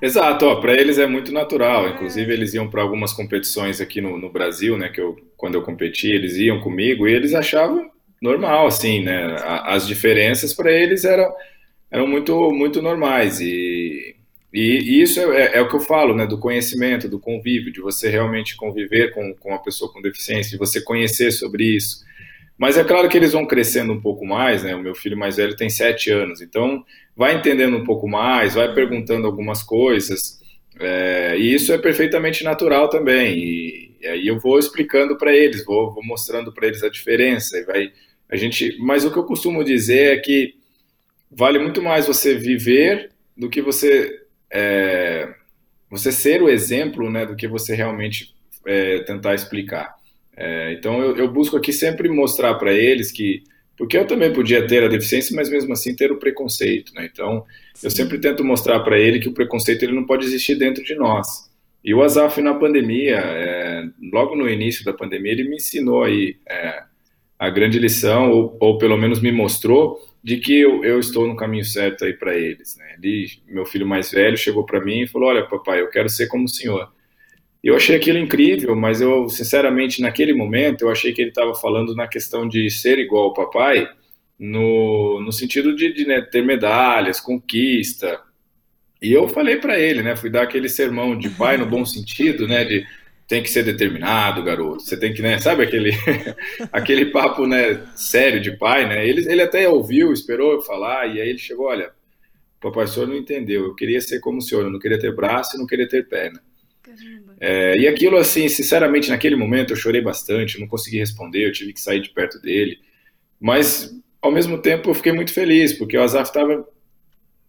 Exato, para eles é muito natural. Inclusive, eles iam para algumas competições aqui no, no Brasil, né? Que eu, quando eu competi, eles iam comigo e eles achavam normal, assim, né? A- As diferenças para eles eram, eram muito, muito normais. E, e isso é, é o que eu falo, né? Do conhecimento, do convívio, de você realmente conviver com, com uma pessoa com deficiência, de você conhecer sobre isso. Mas é claro que eles vão crescendo um pouco mais, né? O meu filho mais velho tem sete anos, então vai entendendo um pouco mais, vai perguntando algumas coisas, é, e isso é perfeitamente natural também. E, e aí eu vou explicando para eles, vou, vou mostrando para eles a diferença. E vai, a gente, mas o que eu costumo dizer é que vale muito mais você viver do que você é, você ser o exemplo, né, do que você realmente é, tentar explicar. É, então eu, eu, busco aqui sempre mostrar para eles que porque eu também podia ter a deficiência, mas mesmo assim ter o preconceito, né? Então Sim. eu sempre tento mostrar para ele que o preconceito ele não pode existir dentro de nós. E o Azaf na pandemia, é, logo no início da pandemia, ele me ensinou aí é, a grande lição, ou, ou, pelo menos me mostrou de que eu, eu estou no caminho certo aí para eles. Né? Ele, meu filho mais velho chegou para mim e falou: Olha, papai, eu quero ser como o senhor. Eu achei aquilo incrível, mas eu, sinceramente, naquele momento, eu achei que ele estava falando na questão de ser igual ao papai, no, no sentido de, de né, ter medalhas, conquista. E eu falei para ele, né, fui dar aquele sermão de pai no bom sentido, né, de tem que ser determinado, garoto. Você tem que, né, sabe aquele [laughs] aquele papo, né, sério de pai, né? Ele, ele até ouviu, esperou eu falar e aí ele chegou, olha, papai, o senhor não entendeu. Eu queria ser como o senhor, eu não queria ter braço e não queria ter perna. É, e aquilo, assim, sinceramente, naquele momento eu chorei bastante, não consegui responder, eu tive que sair de perto dele. Mas, ao mesmo tempo, eu fiquei muito feliz, porque o Azaf estava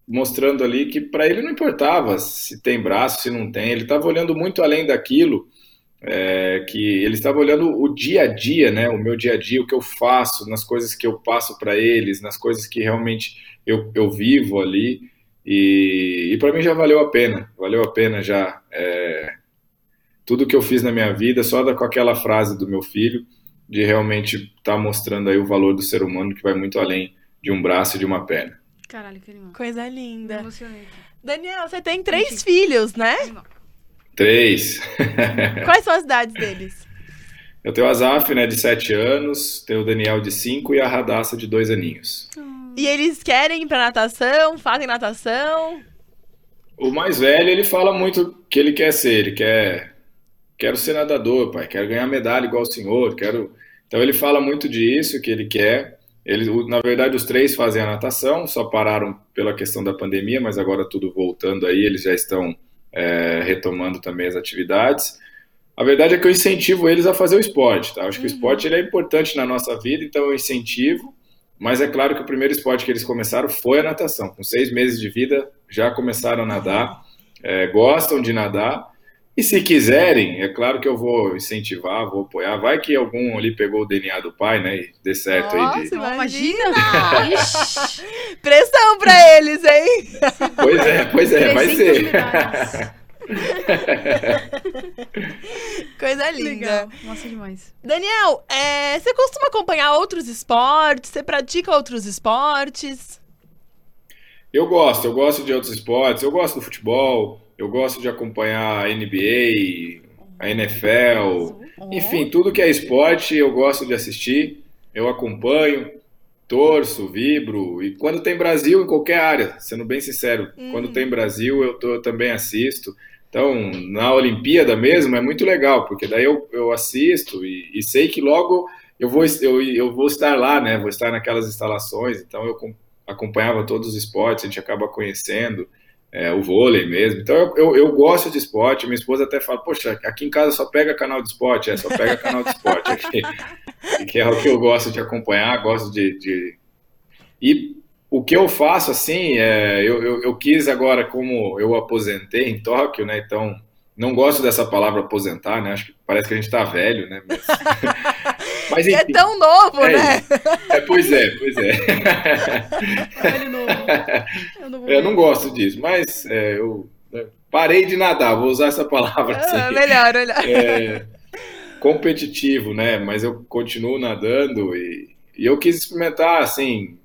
mostrando ali que para ele não importava se tem braço, se não tem, ele estava olhando muito além daquilo, é, que ele estava olhando o dia a dia, né, o meu dia a dia, o que eu faço, nas coisas que eu passo para eles, nas coisas que realmente eu, eu vivo ali, e, e para mim já valeu a pena, valeu a pena já é, tudo que eu fiz na minha vida, só com aquela frase do meu filho, de realmente estar tá mostrando aí o valor do ser humano que vai muito além de um braço e de uma perna. Caralho, que animal. Coisa linda. Daniel, você tem três filhos, né? Três. [laughs] Quais são as idades deles? Eu tenho o Azaf, né, de sete anos, tenho o Daniel de cinco e a Radassa de dois aninhos. Hum. E eles querem ir pra natação, fazem natação? O mais velho, ele fala muito que ele quer ser, ele quer quero ser nadador, pai, quero ganhar medalha igual o senhor, quero. Então ele fala muito disso que ele quer. Ele, na verdade, os três fazem a natação, só pararam pela questão da pandemia, mas agora tudo voltando aí, eles já estão é, retomando também as atividades. A verdade é que eu incentivo eles a fazer o esporte, tá? acho que o uhum. esporte ele é importante na nossa vida, então eu incentivo mas é claro que o primeiro esporte que eles começaram foi a natação. Com seis meses de vida, já começaram a nadar, é, gostam de nadar. E se quiserem, é claro que eu vou incentivar, vou apoiar. Vai que algum ali pegou o DNA do pai, né? E dê certo Nossa, aí. De... Imagina! Pressão pra eles, hein? Pois é, pois é, vai ser. [laughs] [laughs] Coisa linda. Legal. Nossa, demais. Daniel, é, você costuma acompanhar outros esportes? Você pratica outros esportes? Eu gosto, eu gosto de outros esportes. Eu gosto do futebol, eu gosto de acompanhar a NBA, a NFL. Enfim, tudo que é esporte eu gosto de assistir. Eu acompanho, torço, vibro. E quando tem Brasil, em qualquer área, sendo bem sincero, hum. quando tem Brasil, eu, tô, eu também assisto. Então, na Olimpíada mesmo é muito legal, porque daí eu, eu assisto e, e sei que logo eu vou, eu, eu vou estar lá, né? Vou estar naquelas instalações, então eu acompanhava todos os esportes, a gente acaba conhecendo é, o vôlei mesmo. Então eu, eu, eu, gosto de esporte, minha esposa até fala, poxa, aqui em casa só pega canal de esporte, é, só pega canal de esporte aqui, [laughs] que é o que eu gosto de acompanhar, gosto de... de... E o que eu faço, assim, é, eu, eu, eu, quis agora, como eu aposentei em Tóquio, né? Então, não gosto dessa palavra aposentar, né? Acho que parece que a gente tá velho, né? Mas, [laughs] mas é enfim, é tão novo, é, né? É, pois é, pois é. Velho novo. [laughs] Eu não, gosto disso, mas é, eu né, parei de nadar, vou usar essa palavra assim. Ah, melhor, melhor. É, competitivo, né? Mas eu continuo nadando e, e eu quis experimentar, assim,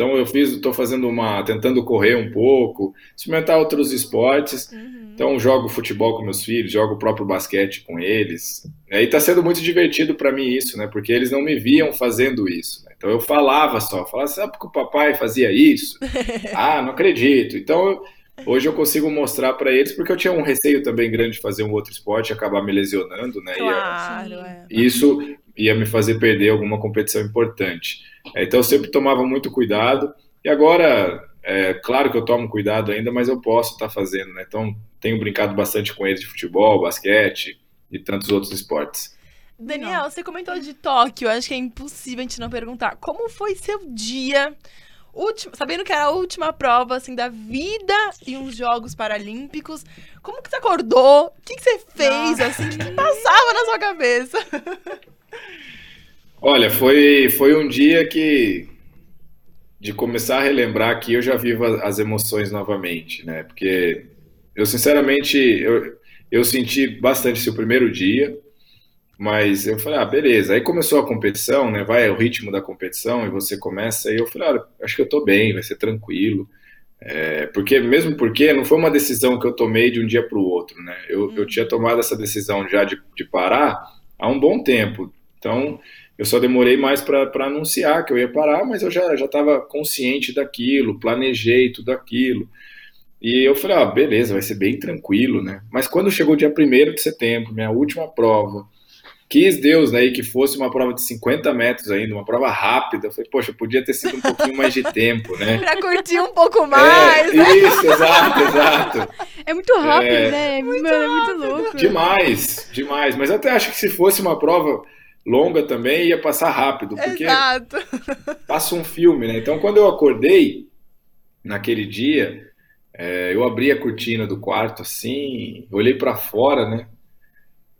então eu fiz, estou fazendo uma, tentando correr um pouco, experimentar outros esportes. Uhum. Então jogo futebol com meus filhos, jogo o próprio basquete com eles. E está sendo muito divertido para mim isso, né? Porque eles não me viam fazendo isso. Né? Então eu falava só, falava, sabe que o papai fazia isso? [laughs] ah, não acredito. Então hoje eu consigo mostrar para eles porque eu tinha um receio também grande de fazer um outro esporte e acabar me lesionando, né? Claro, e, é. Isso ia me fazer perder alguma competição importante. É, então eu sempre tomava muito cuidado. E agora, é claro que eu tomo cuidado ainda, mas eu posso estar tá fazendo, né? Então tenho brincado bastante com eles de futebol, basquete e tantos outros esportes. Daniel, você comentou de Tóquio, acho que é impossível a gente não perguntar. Como foi seu dia, último, sabendo que era a última prova, assim, da vida em uns Jogos Paralímpicos? Como que você acordou? O que, que você fez, assim, o que passava na sua cabeça? [laughs] Olha, foi, foi um dia que, de começar a relembrar aqui, eu já vivo as emoções novamente, né? Porque eu, sinceramente, eu, eu senti bastante esse primeiro dia, mas eu falei, ah, beleza. Aí começou a competição, né? Vai o ritmo da competição e você começa. E eu falei, ah, acho que eu tô bem, vai ser tranquilo. É, porque, mesmo porque não foi uma decisão que eu tomei de um dia para o outro, né? Eu, uhum. eu tinha tomado essa decisão já de, de parar há um bom tempo. Então, eu só demorei mais para anunciar que eu ia parar, mas eu já estava consciente daquilo, planejei tudo aquilo. E eu falei, ah, beleza, vai ser bem tranquilo, né? Mas quando chegou o dia 1 de setembro, minha última prova, Quis Deus, né, que fosse uma prova de 50 metros ainda, uma prova rápida. Eu falei, poxa, podia ter sido um pouquinho mais de tempo, né? [laughs] pra curtir um pouco mais. É, né? Isso, exato, exato. É muito rápido, é, né? Muito Mano, é muito louco. Demais, demais. Mas até acho que se fosse uma prova longa também, ia passar rápido, porque exato. passa um filme, né? Então, quando eu acordei naquele dia, é, eu abri a cortina do quarto assim, olhei para fora, né?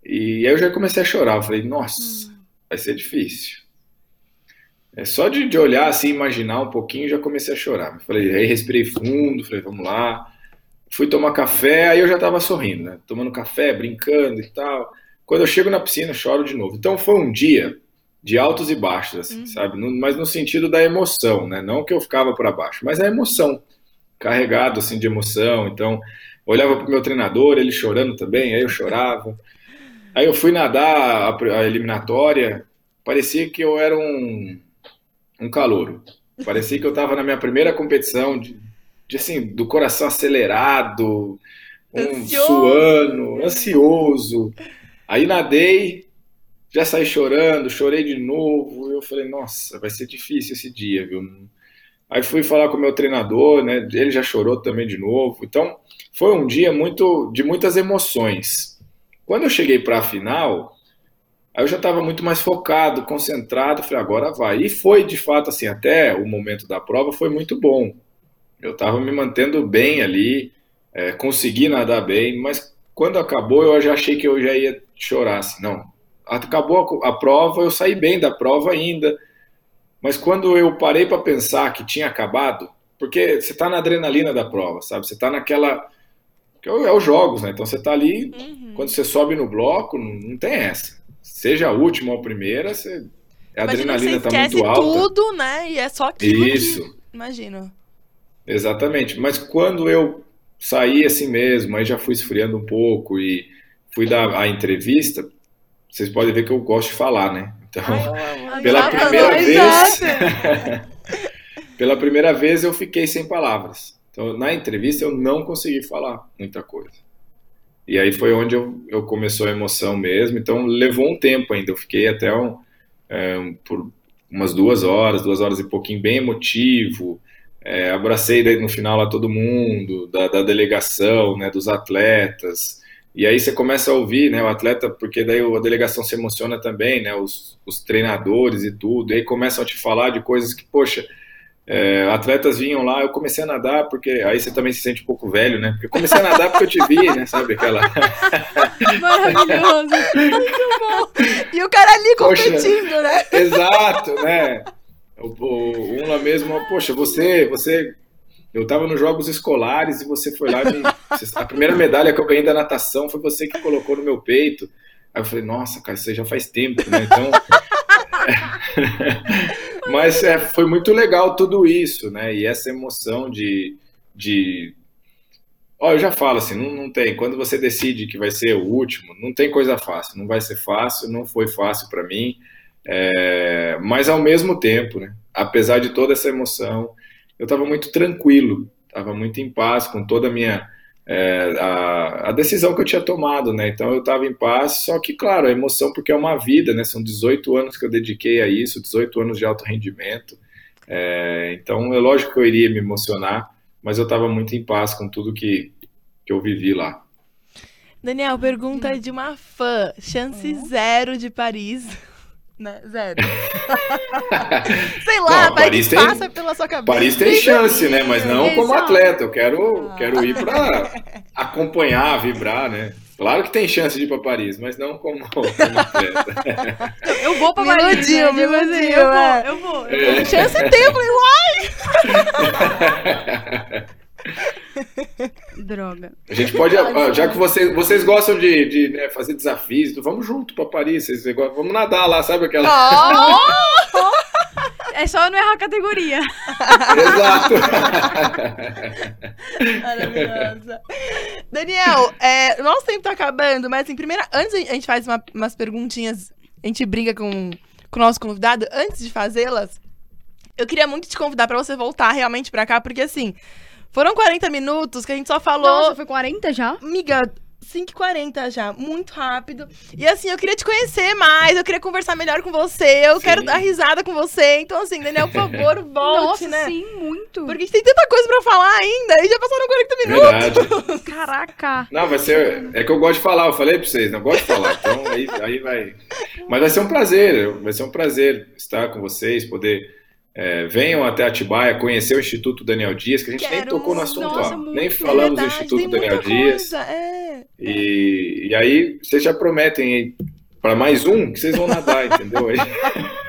E aí eu já comecei a chorar. Eu falei, nossa, hum. vai ser difícil. É só de, de, olhar assim, imaginar um pouquinho, já comecei a chorar. Eu falei, aí respirei fundo, falei, vamos lá. Fui tomar café, aí eu já tava sorrindo, né? Tomando café, brincando e tal. Quando eu chego na piscina, choro de novo. Então foi um dia de altos e baixos, assim, uhum. sabe? No, mas no sentido da emoção, né? Não que eu ficava para baixo, mas a emoção. Carregado, assim, de emoção. Então, olhava pro meu treinador, ele chorando também, aí eu chorava. [laughs] Aí eu fui nadar a, eliminatória, parecia que eu era um, um calouro. Parecia que eu estava na minha primeira competição, de, de, assim, do coração acelerado, um ansioso. suando, ansioso. Aí nadei, já saí chorando, chorei de novo. Eu falei, nossa, vai ser difícil esse dia, viu? Aí fui falar com o meu treinador, né? Ele já chorou também de novo. Então, foi um dia muito de muitas emoções. Quando eu cheguei para a final, aí eu já estava muito mais focado, concentrado, falei, agora vai. E foi, de fato, assim, até o momento da prova foi muito bom. Eu estava me mantendo bem ali, é, consegui nadar bem, mas quando acabou eu já achei que eu já ia chorar, assim, não. Acabou a, a prova, eu saí bem da prova ainda, mas quando eu parei para pensar que tinha acabado, porque você está na adrenalina da prova, sabe? Você está naquela que é, é os jogos, né? Então você tá ali, uhum. quando você sobe no bloco, não, tem essa. Seja a última ou a primeira, você, a Imagina, adrenalina tá muito alta. tudo, né? E é só aquilo Isso. Que... Imagino. Exatamente. Mas quando eu saí assim mesmo, aí já fui esfriando um pouco e fui dar a entrevista, vocês podem ver que eu gosto de falar, né? Então, Ai, [laughs] pela primeira vez, [laughs] pela primeira vez eu fiquei sem palavras. Então, na entrevista, eu não consegui falar muita coisa. E aí foi onde eu, eu começou a emoção mesmo. Então, levou um tempo ainda. Eu fiquei até um, é, por umas duas horas, duas horas e pouquinho, bem emotivo. É, abracei daí no final lá todo mundo, da, da, delegação, né, dos atletas. E aí você começa a ouvir, né, o atleta, porque daí a delegação se emociona também, né, os, os treinadores e tudo. E aí começam a te falar de coisas que, poxa, é, atletas vinham lá, eu comecei a nadar porque aí você também se sente um pouco velho, né? Porque eu comecei a nadar porque eu te vi, né? Sabe aquela. [laughs] Maravilhoso, muito bom. E o cara ali competindo, poxa, né? Exato, né? O, o, um lá mesmo, poxa, você, você, eu tava nos jogos escolares e você foi lá, me, [laughs] a primeira medalha que eu ganhei da natação foi você que colocou no meu peito. Aí eu falei, nossa, cara, isso já faz tempo, né? Então [laughs] Mas é, foi muito legal tudo isso, né? E essa emoção de. de... Ó, eu já falo assim, não, não tem. Quando você decide que vai ser o último, não tem coisa fácil. Não vai ser fácil, não foi fácil para mim. É... Mas ao mesmo tempo, né? Apesar de toda essa emoção, eu estava muito tranquilo, estava muito em paz com toda a minha é, a, a, decisão que eu tinha tomado, né? Então eu estava em paz, só que, claro, a emoção, porque é uma vida, né? São 18 anos que eu dediquei a isso, 18 anos de alto rendimento. É, então é lógico que eu iria me emocionar, mas eu estava muito em paz com tudo que, que eu vivi lá. Daniel, pergunta de uma fã. Chance zero de Paris né? Zero. [laughs] Sei lá, não, vai Paris que tem, passa pela sua cabeça. Paris tem chance, né? Mas não Exato. como atleta. Eu quero, quero ir para acompanhar, vibrar, né? Claro que tem chance de ir para Paris, mas não como, [laughs] como atleta. Eu vou pra Me Paris. iludiu, né? me Tipo assim, iludiu, Eu vou, é. eu vou. É. Chance tem, eu falei, uai! [laughs] Droga. A gente pode, já que vocês, vocês gostam de, de né, fazer desafios, então vamos junto para Paris. Vocês, vamos nadar lá, sabe aquela? Ó! É só eu não errar a categoria. Exato. Maravilhosa. Daniel, é, nosso tempo tá acabando, mas assim, primeiro, antes a gente faz uma- umas perguntinhas, a gente brinca com, com o nosso convidado, antes de fazê-las, eu queria muito te convidar pra você voltar realmente pra cá, porque assim, foram 40 minutos que a gente só falou. Nossa, foi 40 já? Amiga, 5h40 já, muito rápido. E assim, eu queria te conhecer mais, eu queria conversar melhor com você, eu Sim. quero dar risada com você. Então, assim, Daniel, por favor, [laughs] volte, Nossa, né? sim, muito. Porque a gente tem tanta coisa pra falar ainda e já passaram 40 minutos. Verdade. [laughs] Caraca. Não, vai ser. É que eu gosto de falar, eu falei pra vocês, não gosto de falar. Então aí, aí vai. Mas vai ser um prazer, vai ser um prazer estar com vocês, poder. É, venham até Atibaia conhecer o Instituto Daniel Dias, que a gente nem Quero tocou no assunto, Nossa, ó, muito. nem falamos do Verdade, Instituto tem Daniel Dias. coisa, É. E, e aí vocês já prometem para mais um que vocês vão nadar, entendeu? [laughs]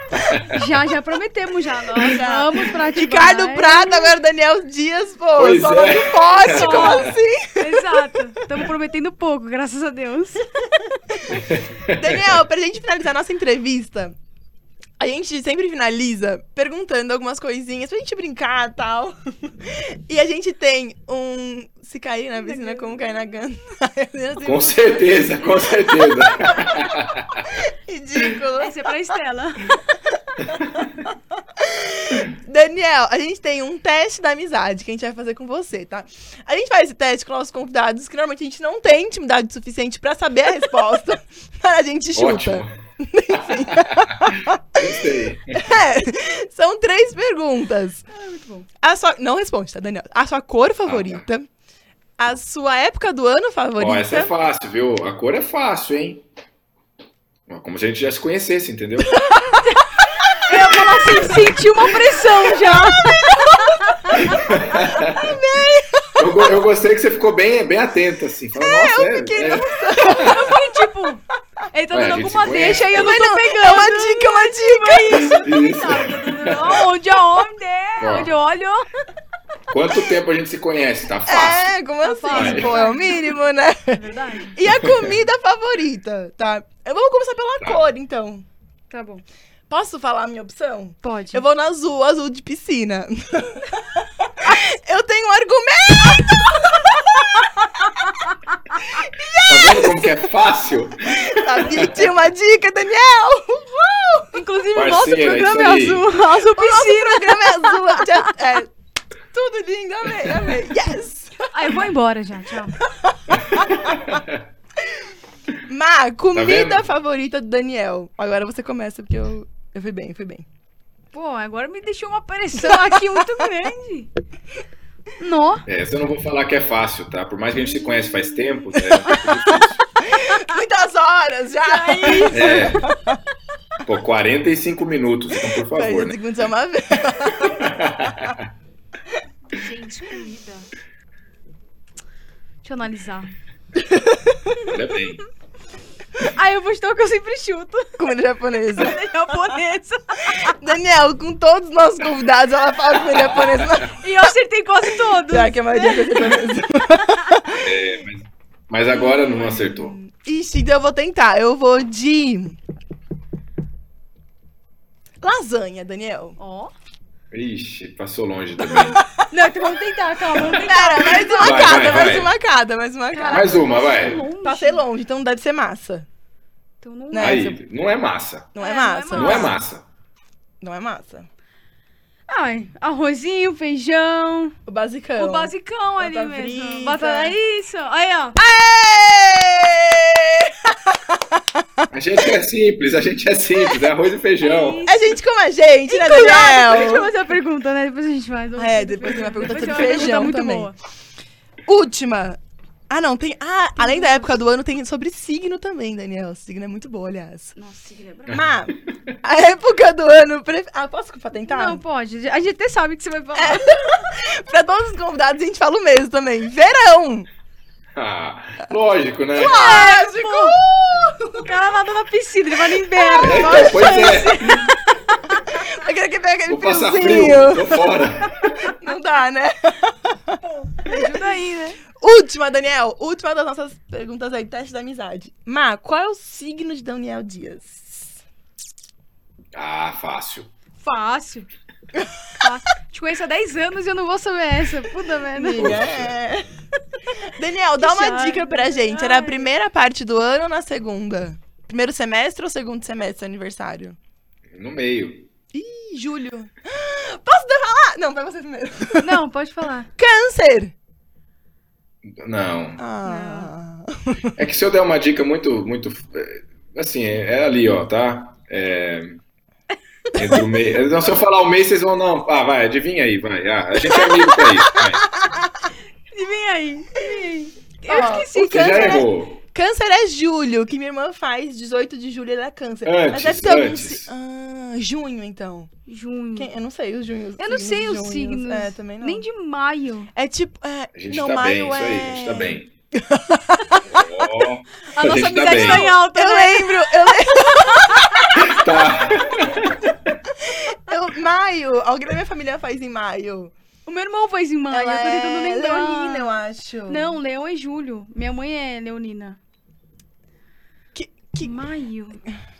Já, já prometemos já. Nós Já. vamos praticar. Ricardo Prata, agora Daniel Dias, pô, Pois só é. não pode, como assim? Exato. Estamos prometendo pouco, graças a Deus. [laughs] Daniel, pra gente finalizar nossa entrevista, a gente sempre finaliza perguntando algumas coisinhas pra gente brincar e tal. [laughs] E a gente tem um. Se cair na piscina, como cair na gana. [laughs] com certeza, com certeza. [laughs] Ridículo. Essa é pra Estela. Daniel, a gente tem um teste da amizade que a gente vai fazer com você, tá? A gente faz esse teste com nossos convidados, que normalmente a gente não tem intimidade suficiente pra saber a resposta. Mas a gente chuta. Ótimo. Gostei. [laughs] É, são três perguntas. Ah, muito bom. A sua... Não responde, tá, Daniel? A sua cor favorita. A sua época do ano favorita. Ó, essa é fácil, viu? A cor é fácil, hein? Como se a gente já se conhecesse, entendeu? [laughs] Eu falar assim, senti uma pressão já. [laughs] Eu, eu gostei que você ficou bem, bem atenta, assim. Fala, nossa, é, fiquei- é- Eu fiquei tipo, ele tá dando alguma deixa e eu não tô não, pegando. É uma dica, é uma dica. isso. Onde aonde? Ó. Onde eu olho? Quanto tempo a gente se conhece? Tá fácil. É, como assim? fácil. Pô, é o mínimo, né? É verdade. E a comida favorita, tá? Eu vou começar pela Tá. cor, então. Tá bom. Posso falar a minha opção? Pode. Eu vou no azul, azul de piscina. [laughs] [laughs] Eu tenho um argumento! [laughs] Tá vendo como que é fácil? Sabia que tinha uma dica, Daniel! Uhul! Inclusive, o nosso Parceira, programa é aí. azul. Azul O nosso programa é azul. [laughs] É, tudo lindo, amei, amei. Yes! Ah, eu vou embora já, tchau. Má, comida vendo? favorita do Daniel. Agora você começa, porque eu, eu fui bem, eu fui bem. Pô, agora me deixou uma pressão aqui muito grande. Nó. É, Essa eu não vou falar que é fácil, tá? Por mais que a gente se conhece faz tempo, né? é um. [laughs] Muitas horas já! É. Pô, 45 minutos, então por favor, Mas né? segundos é uma vez. [laughs] Gente, comida. Deixa eu analisar. Olha bem. Ah, eu vou chutar o que eu sempre chuto. Comida japonesa. É japonesa. Daniel, com todos os nossos convidados, ela fala comida japonesa. E eu acertei quase todos. Já que a maioria é japonesa. É, mas, mas agora não acertou. Ixi, então eu vou tentar. Eu vou de. Lasanha, Daniel. Ó. Ixi, passou longe [laughs] também. Não, então vamos tentar, calma, vamos tentar. Pera, mais uma Vai, cada, vai, mais vai. uma cada, mais uma cada. Mais uma, vai. Longe. Passei longe, então deve ser massa. Então não... Né? Aí, não é massa. Não é É, massa. Não é massa. Não é massa. Ai, arrozinho, feijão. O basicão. O basicão ali Batata mesmo. frita. Batata, isso. Aí, ó. Aê! [laughs] A gente é simples, a gente é simples, é arroz e feijão. É gente como a gente, né, Cuidado, depois a gente vai Daniel? fazer a pergunta, né? Depois a gente faz. É, depois tem uma pergunta Depois sobre tem uma feijão muito também. boa. Última. Ah, não, tem. Ah, além da época do ano, tem sobre signo também, Daniel. Signo é muito bom, aliás. Nossa, signo é brabo. Má, a época do ano. Pre... Ah, posso patentar? Não, pode. A gente até sabe o que você vai falar. [laughs] pra todos os convidados, a gente fala o mesmo também. Verão! Ah, lógico, né? Lógico! O cara nada na piscina, ele vai no inverno. É, então, pois é, [laughs] Aquele que pega aquele vou passar friozinho. frio, tô fora. Não dá, né? ajuda aí, né? Última, Daniel. Última das nossas perguntas aí. Teste da amizade. Má, qual é o signo de Daniel Dias? Ah, fácil. Fácil. Te conheço há 10 anos e eu não vou saber essa. Puta merda. É. Daniel, dá uma chato. dica pra gente. Era a primeira parte do ano ou na segunda? Primeiro semestre ou segundo semestre, aniversário? No meio. Ih, julho. [gasps] Posso falar? Não, vai você primeiro. [laughs] Não, pode falar. Câncer! Não. Ah. É que se eu der uma dica muito, muito. é, Assim, é, é ali, ó, tá? É. Entre o mês. Não, se eu falar o mês, vocês vão. Não, ah, vai, adivinha aí, vai. Ah, a gente é amigo pra isso. Vai. Vem aí. Vem aí. Eu Ó, esqueci. Você já Câncer é- errou. Câncer é julho, que minha irmã faz 18 de julho, ela é câncer. Mas Antes, deve ter algum. antes. si- Ah, junho, então. Junho. Quem- Eu não sei os junhos. Eu não sei os signos. É, também não. Nem de maio. É tipo. É... A gente não, tá maio bem, isso é... aí, a gente tá bem. [laughs] Ó, A, A nossa tá amizade bem. tá em alta, Eu né? lembro, eu lembro. [laughs] [laughs] tá. Eu, maio, alguém da minha família faz em maio. O meu irmão faz em maio, Ela eu tô tentando é lembrar. leonina, eu acho. Não, Leão é julho. Minha mãe é leonina. Que, que... Maio.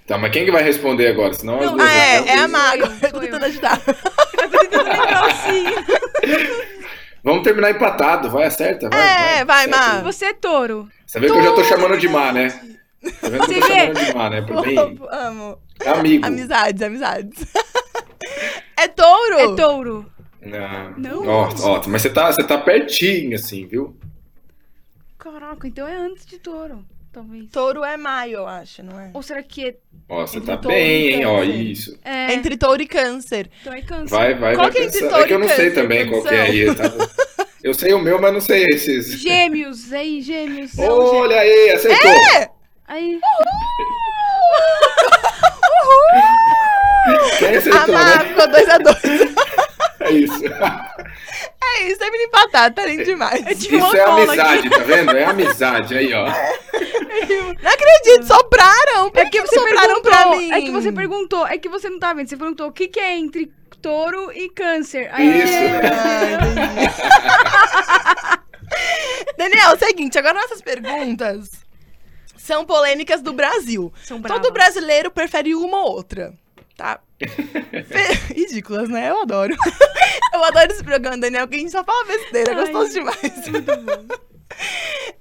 Tá, mas quem que vai responder agora? Senão as Não, duas Ah, é, vão- é a Mago. eu, Eu tô tentando eu. ajudar. Eu tô tentando lembrar o signo. [laughs] Vamos terminar empatado, vai, acerta, vai. É, vai, acerta. Má. Você é touro. Você vê que eu já tô chamando de má, né? Tá vendo que eu tô de né? Por mim, Amo, é amigo. Amizades, amizades. É touro? É touro. Não. Não? Ó, ó, mas você tá, você tá pertinho, assim, viu? Caraca, então é antes de touro. Talvez. Touro é maio, eu acho, não é? Ou será que é. Ó, você tá bem, hein? Ó, isso. É, Entre touro e câncer. então é câncer. Vai, vai, Qual vai que é entre pensando. touro É que eu não sei também qual que é aí. Tá? Eu sei o meu, mas não sei esses. Gêmeos, aí, gêmeos. Olha aí, acertou. É! Aí. Quem A acertou, Má né? ficou 2x2. É isso. É isso, sempre empatar, tá lindo demais. Tive uma Isso é amizade, tá vendo? É amizade aí, ó. Não acredito, sopraram. É que você sopraram perguntou. pra mim? É que você perguntou. É que você não tá vendo. Você perguntou o que, que é entre touro e câncer. Aí, Isso. Ah, entendi. Daniel, [laughs] seguinte, agora nossas perguntas são polêmicas do Brasil. São Todo brasileiro prefere uma ou outra, tá? [laughs] Fe- Ridículas, né? Eu adoro. [laughs] Eu adoro esse programa, Daniel, que a gente só fala besteira, é Ai, gostoso demais. [laughs]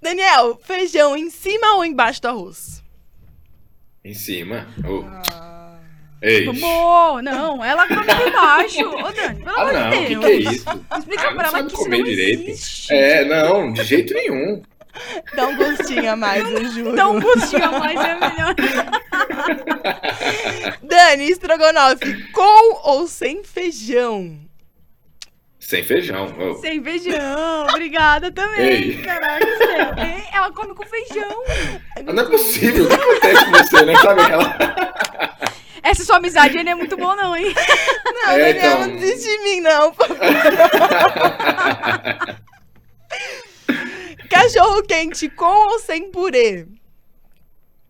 Daniel, feijão em cima ou embaixo do arroz? Em cima. Ô. Ei. Amor, não, ela come por baixo. Ô, Dani, pelo Ah, amor não, de o que, Deus. que é isso? Explica Ah, pra ela que isso não direito. existe. É, não, de jeito nenhum. [laughs] Dá um gostinho a mais, eu juro. Dá um gostinho a mais, é melhor. [laughs] Dani, estrogonofe com ou sem feijão? Sem feijão. ô. Sem feijão, obrigada também. Ei. Caraca. Ei, ela come com feijão. Não é possível. O que acontece com você, né? Sabe aquela. [laughs] Essa sua amizade aí não é muito boa, não, hein? Não, É, Daniel, então. não desiste de mim, não. Cachorro quente com ou sem purê?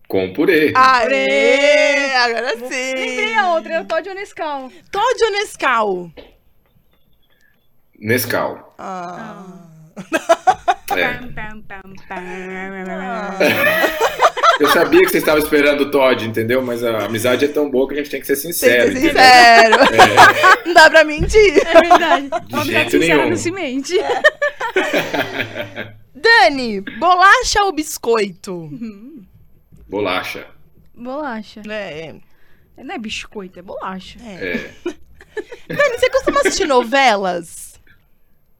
Com purê. Aê! Agora sim! Lembrei a outra, é o Todd Nescau. Todd ou Nescau? Nescau. Ah. É. Eu sabia que você estava esperando o Todd, entendeu? Mas a amizade é tão boa que a gente tem que ser Tem sincero. que ser sincero. É, [laughs] Não dá pra mentir. É verdade. Uma jeito amizade sincera nenhum. não se mente. [laughs] Dani, bolacha ou biscoito? bolacha. Bolacha. É, Não é biscoito, é bolacha. é. É. [laughs] Dani, você costuma assistir novelas?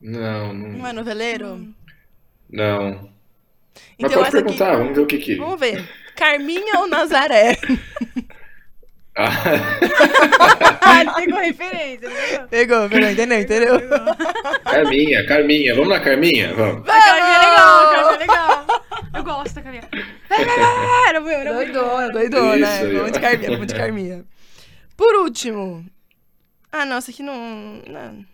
Não, Não não. é noveleiro? não. Mas Então pode essa aqui. perguntar, vamos ver o que que. Vamos ver. Carminha ou Nazaré? [laughs] Ah, Ah, [laughs] pegou referência. Ele pegou. Pegou, entendeu? Entendeu? Carminha, Carminha. Vamos na Carminha? Vamos. A Carminha é legal, Carminha é legal. Eu gosto da Carminha. Era meu, era meu. Doidona, doidona, né? Vamos de Carminha, vamos de Carminha. Por último. Ah, nossa, aqui não. não.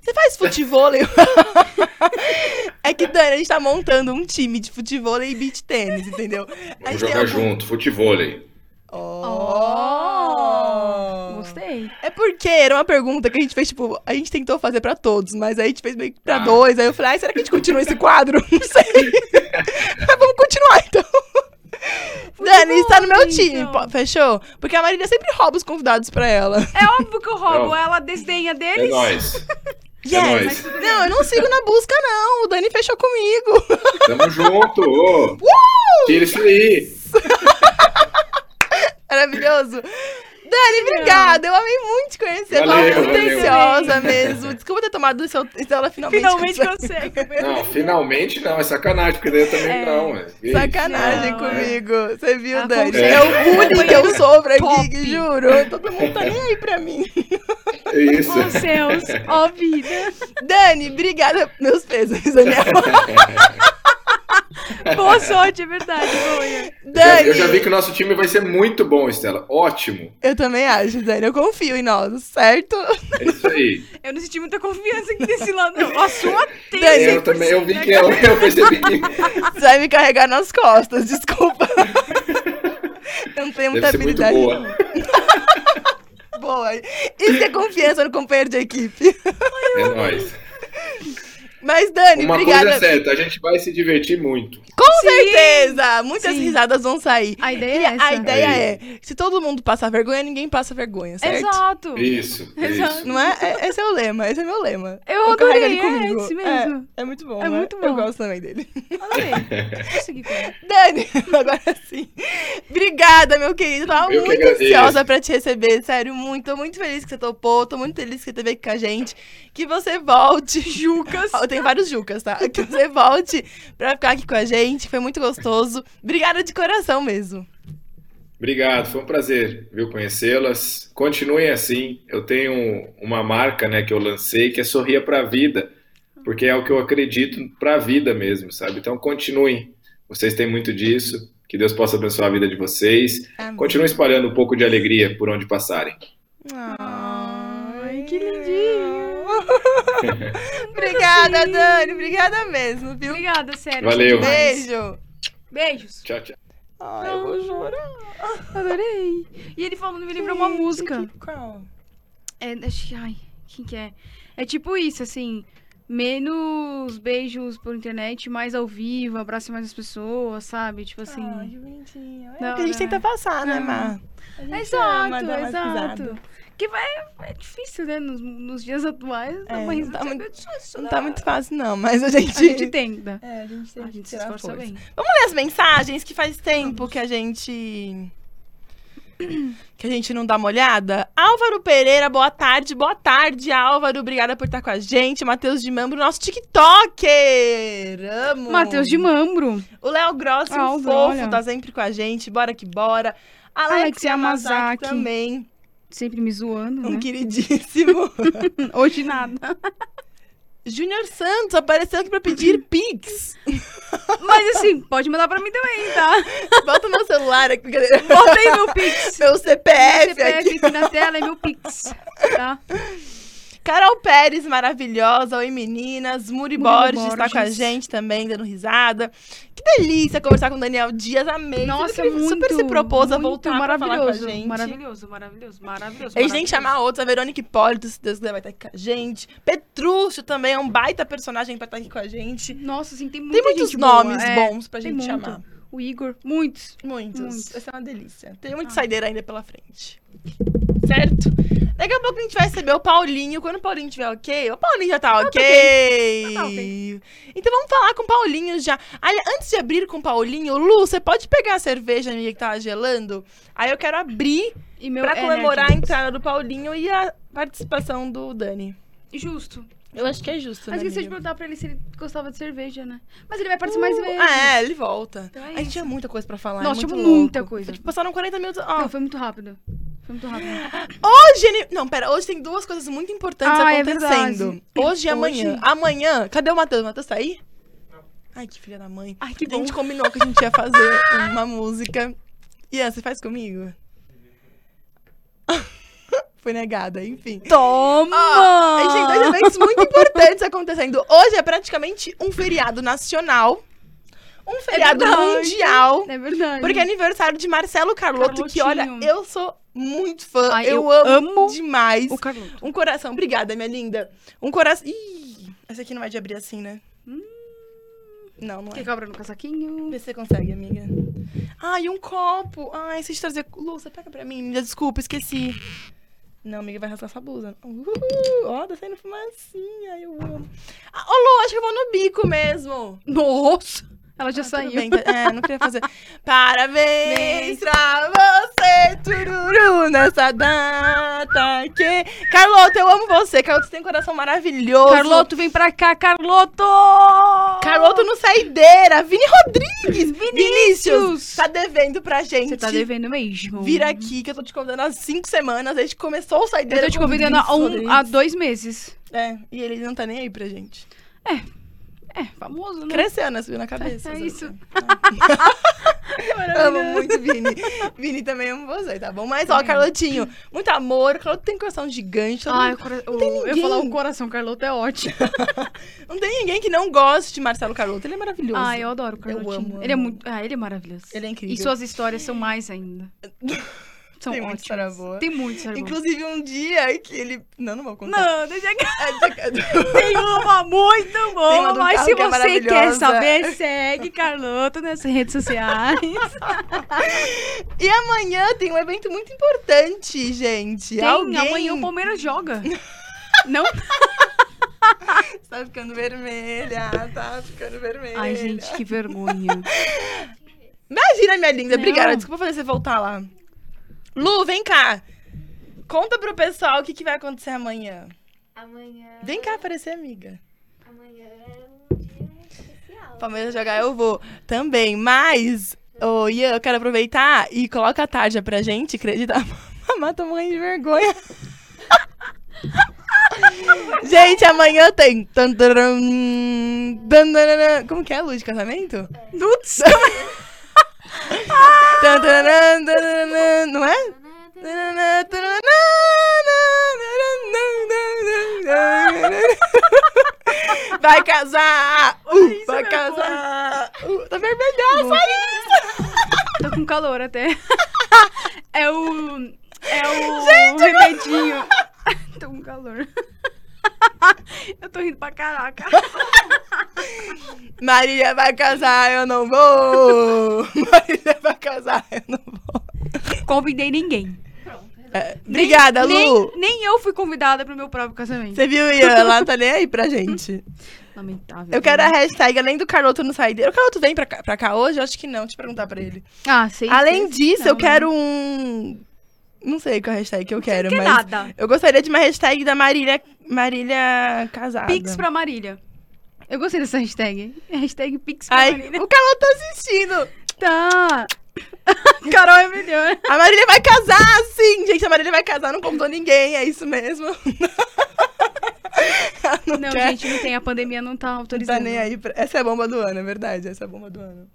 Você faz futevôlei? [laughs] é que, Dani, a gente tá montando um time de futevôlei e beach tênis, entendeu? Vamos jogar algum- junto, futevôlei. Oh! Gostei. É porque era uma pergunta que a gente fez, tipo, a gente tentou fazer pra todos, mas aí a gente fez meio que pra Ah. dois. Aí eu falei, ai, será que a gente continua esse quadro? [laughs] Não sei. [laughs] mas vamos continuar, então. Dani está no meu time, então. po- fechou? Porque a Marília sempre rouba os convidados pra ela. É óbvio que eu roubo, Não. ela desdenha É deles. nóis. [laughs] Yes! nóis. Tudo bem. Não, eu não sigo na busca, não. O Dani fechou comigo. Tamo junto. ô. Tira isso aí. Maravilhoso. Dani, obrigada. Eu amei muito te conhecer. Eu Valeu, tava muito ansiosa mesmo. Desculpa ter tomado o seu. Então ela finalmente. Finalmente consegue. [laughs] consegue. Não, finalmente não. É sacanagem, porque daí eu também É. não. isso? Sacanagem Não, comigo. Você viu, Dani? com É. certeza. o bullying que eu sofro aqui, juro. Todo mundo tá nem aí pra mim. É isso. Oh, céus, ó vida. Dani, obrigada. Meus pesos, Daniel. [laughs] Boa sorte, é verdade. Dani. Eu já vi que o nosso time vai ser muito bom, Estela. Ótimo. Eu também acho, Dani. Eu confio em nós, certo? É isso aí. [laughs] Eu não senti muita confiança aqui desse lado, não. A sua tem. Dani, eu também, eu vi que eu, eu percebi que Você vai me carregar nas costas, desculpa. Eu não tenho muita deve habilidade. boa. [laughs] Boa. Isso é confiança no companheiro de equipe. É nóis. Mas, Dani, Uma obrigada. coisa é certa, a gente vai se divertir muito. Com Sim. certeza! Muitas Sim. risadas vão sair. A ideia E é essa. a ideia Aí. é: se todo mundo passar vergonha, ninguém passa vergonha, certo? Exato. Isso, Exato. isso. Não é? É- Esse é o lema, esse é meu lema. Eu carrego adorei, ele é comigo. esse mesmo. É, é muito bom, É né? muito Eu bom. gosto também dele. Adorei. [laughs] Dani, [laughs] agora sim. Obrigada, meu querido. Eu tava Eu muito ansiosa pra te receber, sério, muito. Tô muito feliz que você topou, tô muito feliz que você esteve aqui com a gente. Que você volte, Jucas. Eu tenho vários Jucas, tá? Que você volte pra ficar aqui com a gente, foi muito gostoso. Obrigada de coração mesmo. Obrigado, foi um prazer, viu, conhecê-las. Continuem assim. Eu tenho uma marca, né, que eu lancei que é Sorria pra Vida, porque é o que eu acredito pra vida mesmo, sabe? Então continuem. Vocês têm muito disso. Que Deus possa abençoar a vida de vocês. Amém. Continuem espalhando um pouco de alegria por onde passarem. Ai, que lindinho. [laughs] Obrigada, Dani. Obrigada mesmo, viu? Obrigada, sério. Valeu. Beijo. Beijos. Tchau, tchau. Ai, eu vou chorar. Adorei. E ele falando, me lembrou uma música. Qual? É, acho que, ai, quem que é? É tipo isso, assim, menos beijos por internet, mais ao vivo, abrace mais as pessoas, sabe? Tipo assim. Ai, que bonitinho. É o que a gente hora, tenta né? passar, né, Ah. Mar? Exato, exato. Que vai, é difícil, né? Nos, nos dias atuais, É, é, não mas tá muito- Não tá muito fácil, não, mas a gente... A gente tenta. É, a gente tem A que gente se esforça força. bem. Vamos ler as mensagens que faz tempo que a gente... [clears throat] Que a gente não dá uma olhada. Álvaro Pereira, boa tarde. Boa tarde, Álvaro. Obrigada por estar com a gente. Matheus de Mambro, nosso TikToker. Amo. Matheus de Mambro. O Léo Grossi, um fofo, olha. tá sempre com a gente. Bora que bora. Alex, Alex Yamazaki Yamazaki. também. Sempre me zoando, Um né? queridíssimo. [laughs] Hoje nada. Júnior Santos apareceu aqui pra pedir Pix. Mas assim, pode mandar pra mim também, tá? Bota meu celular aqui. brincadeira. Bota aí meu Pix. Meu CPF, Meu CPF aqui. aqui na tela é meu Pix, tá? Carol Pérez, maravilhosa. Oi, meninas. Muri, Muri Borges está com a Borges. gente também, dando risada. Que delícia conversar com o Daniel Dias. Amei. Nossa, super, muito, super se propôs a voltar pra falar com a maravilhoso, gente. maravilhoso, maravilhoso, maravilhoso. A gente tem que maravilhoso. chamar outros. A Verônica Hipólito, se Deus quiser, vai estar aqui com a gente. Petrúcio também é um baita personagem pra estar aqui com a gente. Nossa, assim, tem Tem muitos gente boa, nomes é, bons pra tem gente chamar. o Igor. Muitos. Muitos. Muitos. Vai ser uma delícia. Tem muito Ah. saideira ainda pela frente. Certo? Daqui a pouco a gente vai receber o Paulinho. Quando o Paulinho tiver ok, o Paulinho já tá ok. tá ok. Então vamos falar com o Paulinho já. Olha, antes de abrir com o Paulinho, Lu, você pode pegar a cerveja amiga que tava gelando? Aí eu quero abrir E meu pra comemorar a entrada do Paulinho e a participação do Dani. Justo. Eu acho que é justo, Mas né, esqueci de perguntar pra ele se ele gostava de cerveja, né? Mas ele vai participar mais vezes. Ah, é, ele volta. Então é a gente tinha muita coisa pra falar. Nossa, é muito tinha louco. muita coisa. Tipo, passaram 40 minutos. Ó, Não, foi muito rápido. Foi muito rápido. [gasps] Hoje, ele- não, pera, hoje tem duas coisas muito importantes Ah, é acontecendo. verdade. hoje e amanhã. Hoje? Amanhã, cadê o Matheus? O Matheus tá aí? Ai, que filha da mãe. Ai, que a gente bom. combinou que a gente ia fazer [laughs] uma música. Ian, você faz comigo? [laughs] Foi negada, enfim. Toma! Ó, a gente tem dois eventos muito importantes acontecendo. Hoje é praticamente um feriado nacional. Um feriado verdade. mundial. É verdade. Porque é aniversário de Marcelo Carlotto, que olha, eu sou muito fã. Ai, eu, eu amo, amo demais. o Carloto. Um coração. Obrigada, minha linda. Um coração. Ih, essa aqui não vai de abrir assim, né? Não, não é. Quer cobra no casaquinho? Vê se você consegue, amiga. Ai, um copo. Ai, se trazer. Lu, você pega pra mim. Desculpa, esqueci. Não, amiga, vai rasgar essa blusa. Uhul, ó, tá saindo fumacinha. Eu amo. Ah, ô, Lu, acho que eu vou no bico mesmo. Nossa! Ela já Ah, saiu. bem, tá- é, não queria fazer. [laughs] Parabéns pra você, tururu, nessa data que... Carlota, eu amo você. Carlota, você tem um coração maravilhoso. Carloto, vem pra cá, Carloto! Carlota no Saideira. Vini Rodrigues. Vinícius. Tá devendo pra gente. Você tá devendo mesmo. Vir aqui, que eu tô te convidando há cinco semanas. A gente começou o Eu Saideira tô te convidando há, Vinícius um, há dois meses. É, e ele não tá nem aí pra gente. É, famoso, né? Cresceu, né? Subiu na cabeça. É o isso. [laughs] quê? Amo muito Vini. Vini também amo você, tá bom? Mas, ó, Carlotinho, muito amor. Carloto tem coração gigante. Ai, mundo- cora... tem o- eu ninguém. ia falar o coração, Carloto é ótimo. [laughs] Não tem ninguém que não goste de Marcelo Carloto. Ele é maravilhoso. Ai, eu adoro o Carlotinho. amo, Ele é amo. muito. Ah, ele é maravilhoso. Ele é incrível. E suas histórias são mais ainda. [laughs] São Tem ótimas. história boa. Tem boa. Inclusive, um dia que ele... Não, não vou contar. Não, deixa que É, [laughs] tem uma muito boa, do mas se é você quer maravilhosa. saber, segue Carloto nas redes sociais. [laughs] E amanhã tem um evento muito importante, gente. Tem, Alguém... amanhã o Palmeiras joga. [laughs] Não? Tá ficando vermelha, tá ficando vermelha. Ai, gente, que vergonha. Imagina, minha linda. Não. Obrigada. Desculpa fazer você voltar lá. Lu, vem cá. Conta pro pessoal o que, que vai acontecer amanhã. Amanhã. Vem cá aparecer, amiga. Amanhã é um dia especial. Palmeiras jogar, eu vou também. Mas, ô Ian, eu quero aproveitar e coloca a tarja pra gente, acredita? Mamá, tô morrendo de vergonha. gente, amanhã tem. Como que é a luz de casamento? Nuts. Não é? Vai casar! Uh, Isso, vai meu casar! Uh, tá vermelhaça isso! Tô com calor até. É o. É o remedinho. Tô com calor. [laughs] Eu tô rindo pra caraca. [laughs] Marília vai casar, eu não vou! [laughs] Marília vai casar, eu não vou. Convidei ninguém. É, obrigada, nem, Lu! Nem, nem eu fui convidada pro meu próprio casamento. Você viu, Ian? Ela não tá nem aí pra gente. Lamentável. Eu quero a né? hashtag, além do Carloto no saideiro. O Carloto vem pra cá, pra cá hoje? Eu acho que não, deixa eu perguntar pra ele. Ah, sei. Além sei, disso, não, eu quero um. Não sei qual hashtag que eu quero, Não quer mas. nada. Eu gostaria de uma hashtag da Marília, Marília casada. Pix pra Marília. Eu gostei dessa hashtag. Hashtag Pix pra Ai, Marília. o Carloto tá assistindo. Tá. [laughs] Carol é melhor. A Marília vai casar, sim! Gente, a Marília vai casar, não contou ninguém, é isso mesmo. [laughs] Não, Não, gente, não tem. A pandemia não tá não autorizando. tá nem aí. Pra... Essa é a bomba do ano, é verdade, essa é a bomba do ano.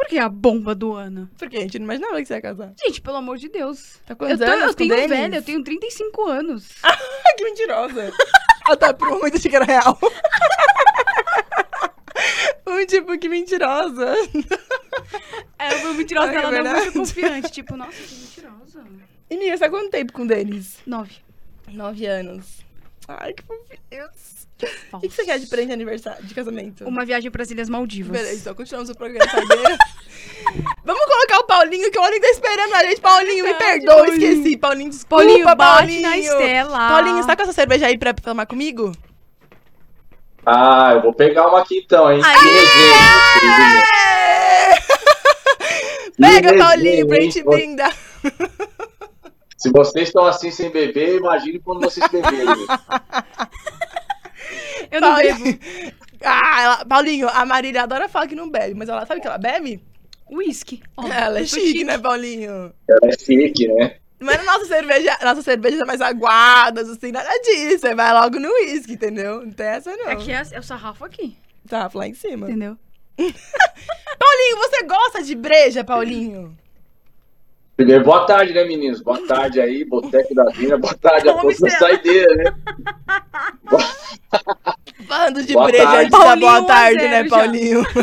Por que a bomba do ano? Por quê? A gente não imaginava que você ia casar. Gente, pelo amor de Deus. Tá Eu, quantos tô, anos eu tenho Denis? velha, eu tenho 35 anos. [laughs] que mentirosa. Ela tá por muito achei que era real. [laughs] um tipo, que mentirosa. É, eu fui mentirosa, Ai, é ela não é muito confiante. Tipo, nossa, que mentirosa. E Nia, você tá quanto tempo com o Denis? Nove. Nove anos. Ai, que fofinhos. O que, que você quer de presente de aniversário, de casamento? Uma viagem para as Ilhas Maldivas. Beleza, então continuamos o programa Saideira. [laughs] Paulinho, que o Paulinho tá esperando a gente. Paulinho, me perdoa, Paulinho. esqueci. Paulinho, desculpa, Paulinho, Paulinho. na Estela. Paulinho, você tá com essa cerveja aí pra tomar comigo? Ah, eu vou pegar uma aqui então, hein? Aê! [laughs] Pega, Paulinho, pra gente brindar. Se vocês estão assim sem beber, imagine quando vocês beberem. [laughs] Eu não Paulinho. bebo. [laughs] Ah, ela- Paulinho, a Marília adora falar que não bebe, mas ela sabe que ela bebe? Whisky. Ó, ela é sou chique, né, Paulinho? Ela é chique, né? Mas a nossa cerveja, nossa cerveja é mais aguadas, assim, nada disso. Você vai logo no uísque, entendeu? Não tem essa, não. Aqui é, é o sarrafo aqui, Tá, lá em cima. entendeu? [laughs] Paulinho, você gosta de breja, Paulinho? Primeiro, boa tarde, né, meninos? Boa tarde aí, Boteco da Vina. Boa tarde a todos da Estela. saideira, né? Falando de breja, tarde. a gente dá Paulinho, boa tarde, né. Paulinho? [laughs]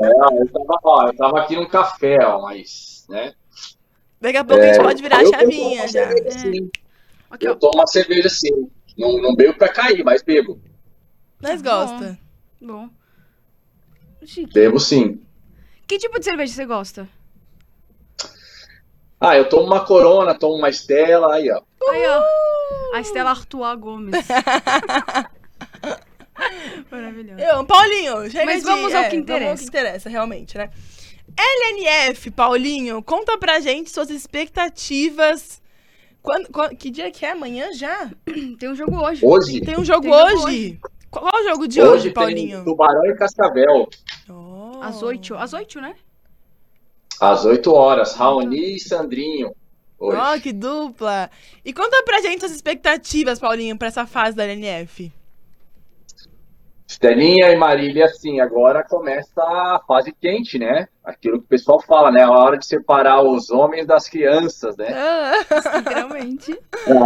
É, eu, tava, ó, eu tava aqui num café, ó, mas, né? Daqui a pouco a gente pode virar a chavinha já. cerveja, sim. Eu ó. tomo uma cerveja sim. Não, não bebo pra cair, mas bebo. Nós Bom. gosta. Bom. Chique. Bebo sim. Que tipo de cerveja você gosta? Ah, eu tomo uma Corona, tomo uma Estela, aí, ó. Aí, ó. A Estela Artois Gomes. [laughs] Maravilhoso. Eu, Paulinho, chega Mas de- vamos ao é, que interessa. Vamos ao que interessa, realmente, né? LNF, Paulinho, conta pra gente suas expectativas. Quando, quan- que dia que é? Amanhã já? [clears throat] Tem um jogo hoje. Hoje, Tem um jogo Tem jogo hoje? Qual qual o jogo de hoje, hoje Paulinho? tem Tubarão e Cascavel. Oh. Às oito. Às oito, né? Às 8 horas, Raoni e Sandrinho. Hoje. Ó, que dupla! E conta pra gente suas expectativas, Paulinho, pra essa fase da LNF. Estelinha e Marília, assim, agora começa a fase quente, né? Aquilo que o pessoal fala, né? A hora de separar os homens das crianças, né? Ah, [laughs] Literalmente.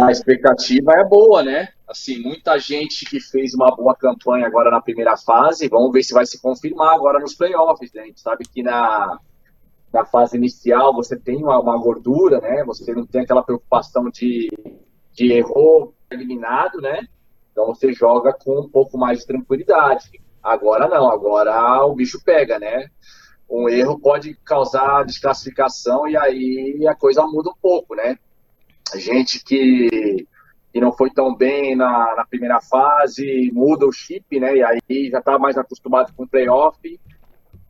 A expectativa é boa, né? Assim, muita gente que fez uma boa campanha agora na primeira fase, vamos ver se vai se confirmar agora nos playoffs, né? A gente sabe que na, na fase inicial você tem uma, uma gordura, né? Você não tem aquela preocupação de, de eliminado, né? Então você joga com um pouco mais de tranquilidade. Agora não, agora o bicho pega, né? Um erro pode causar desclassificação e aí a coisa muda um pouco, né? Gente que, que não foi tão bem na, na primeira fase muda o chip, né? E aí já está mais acostumado com o playoff,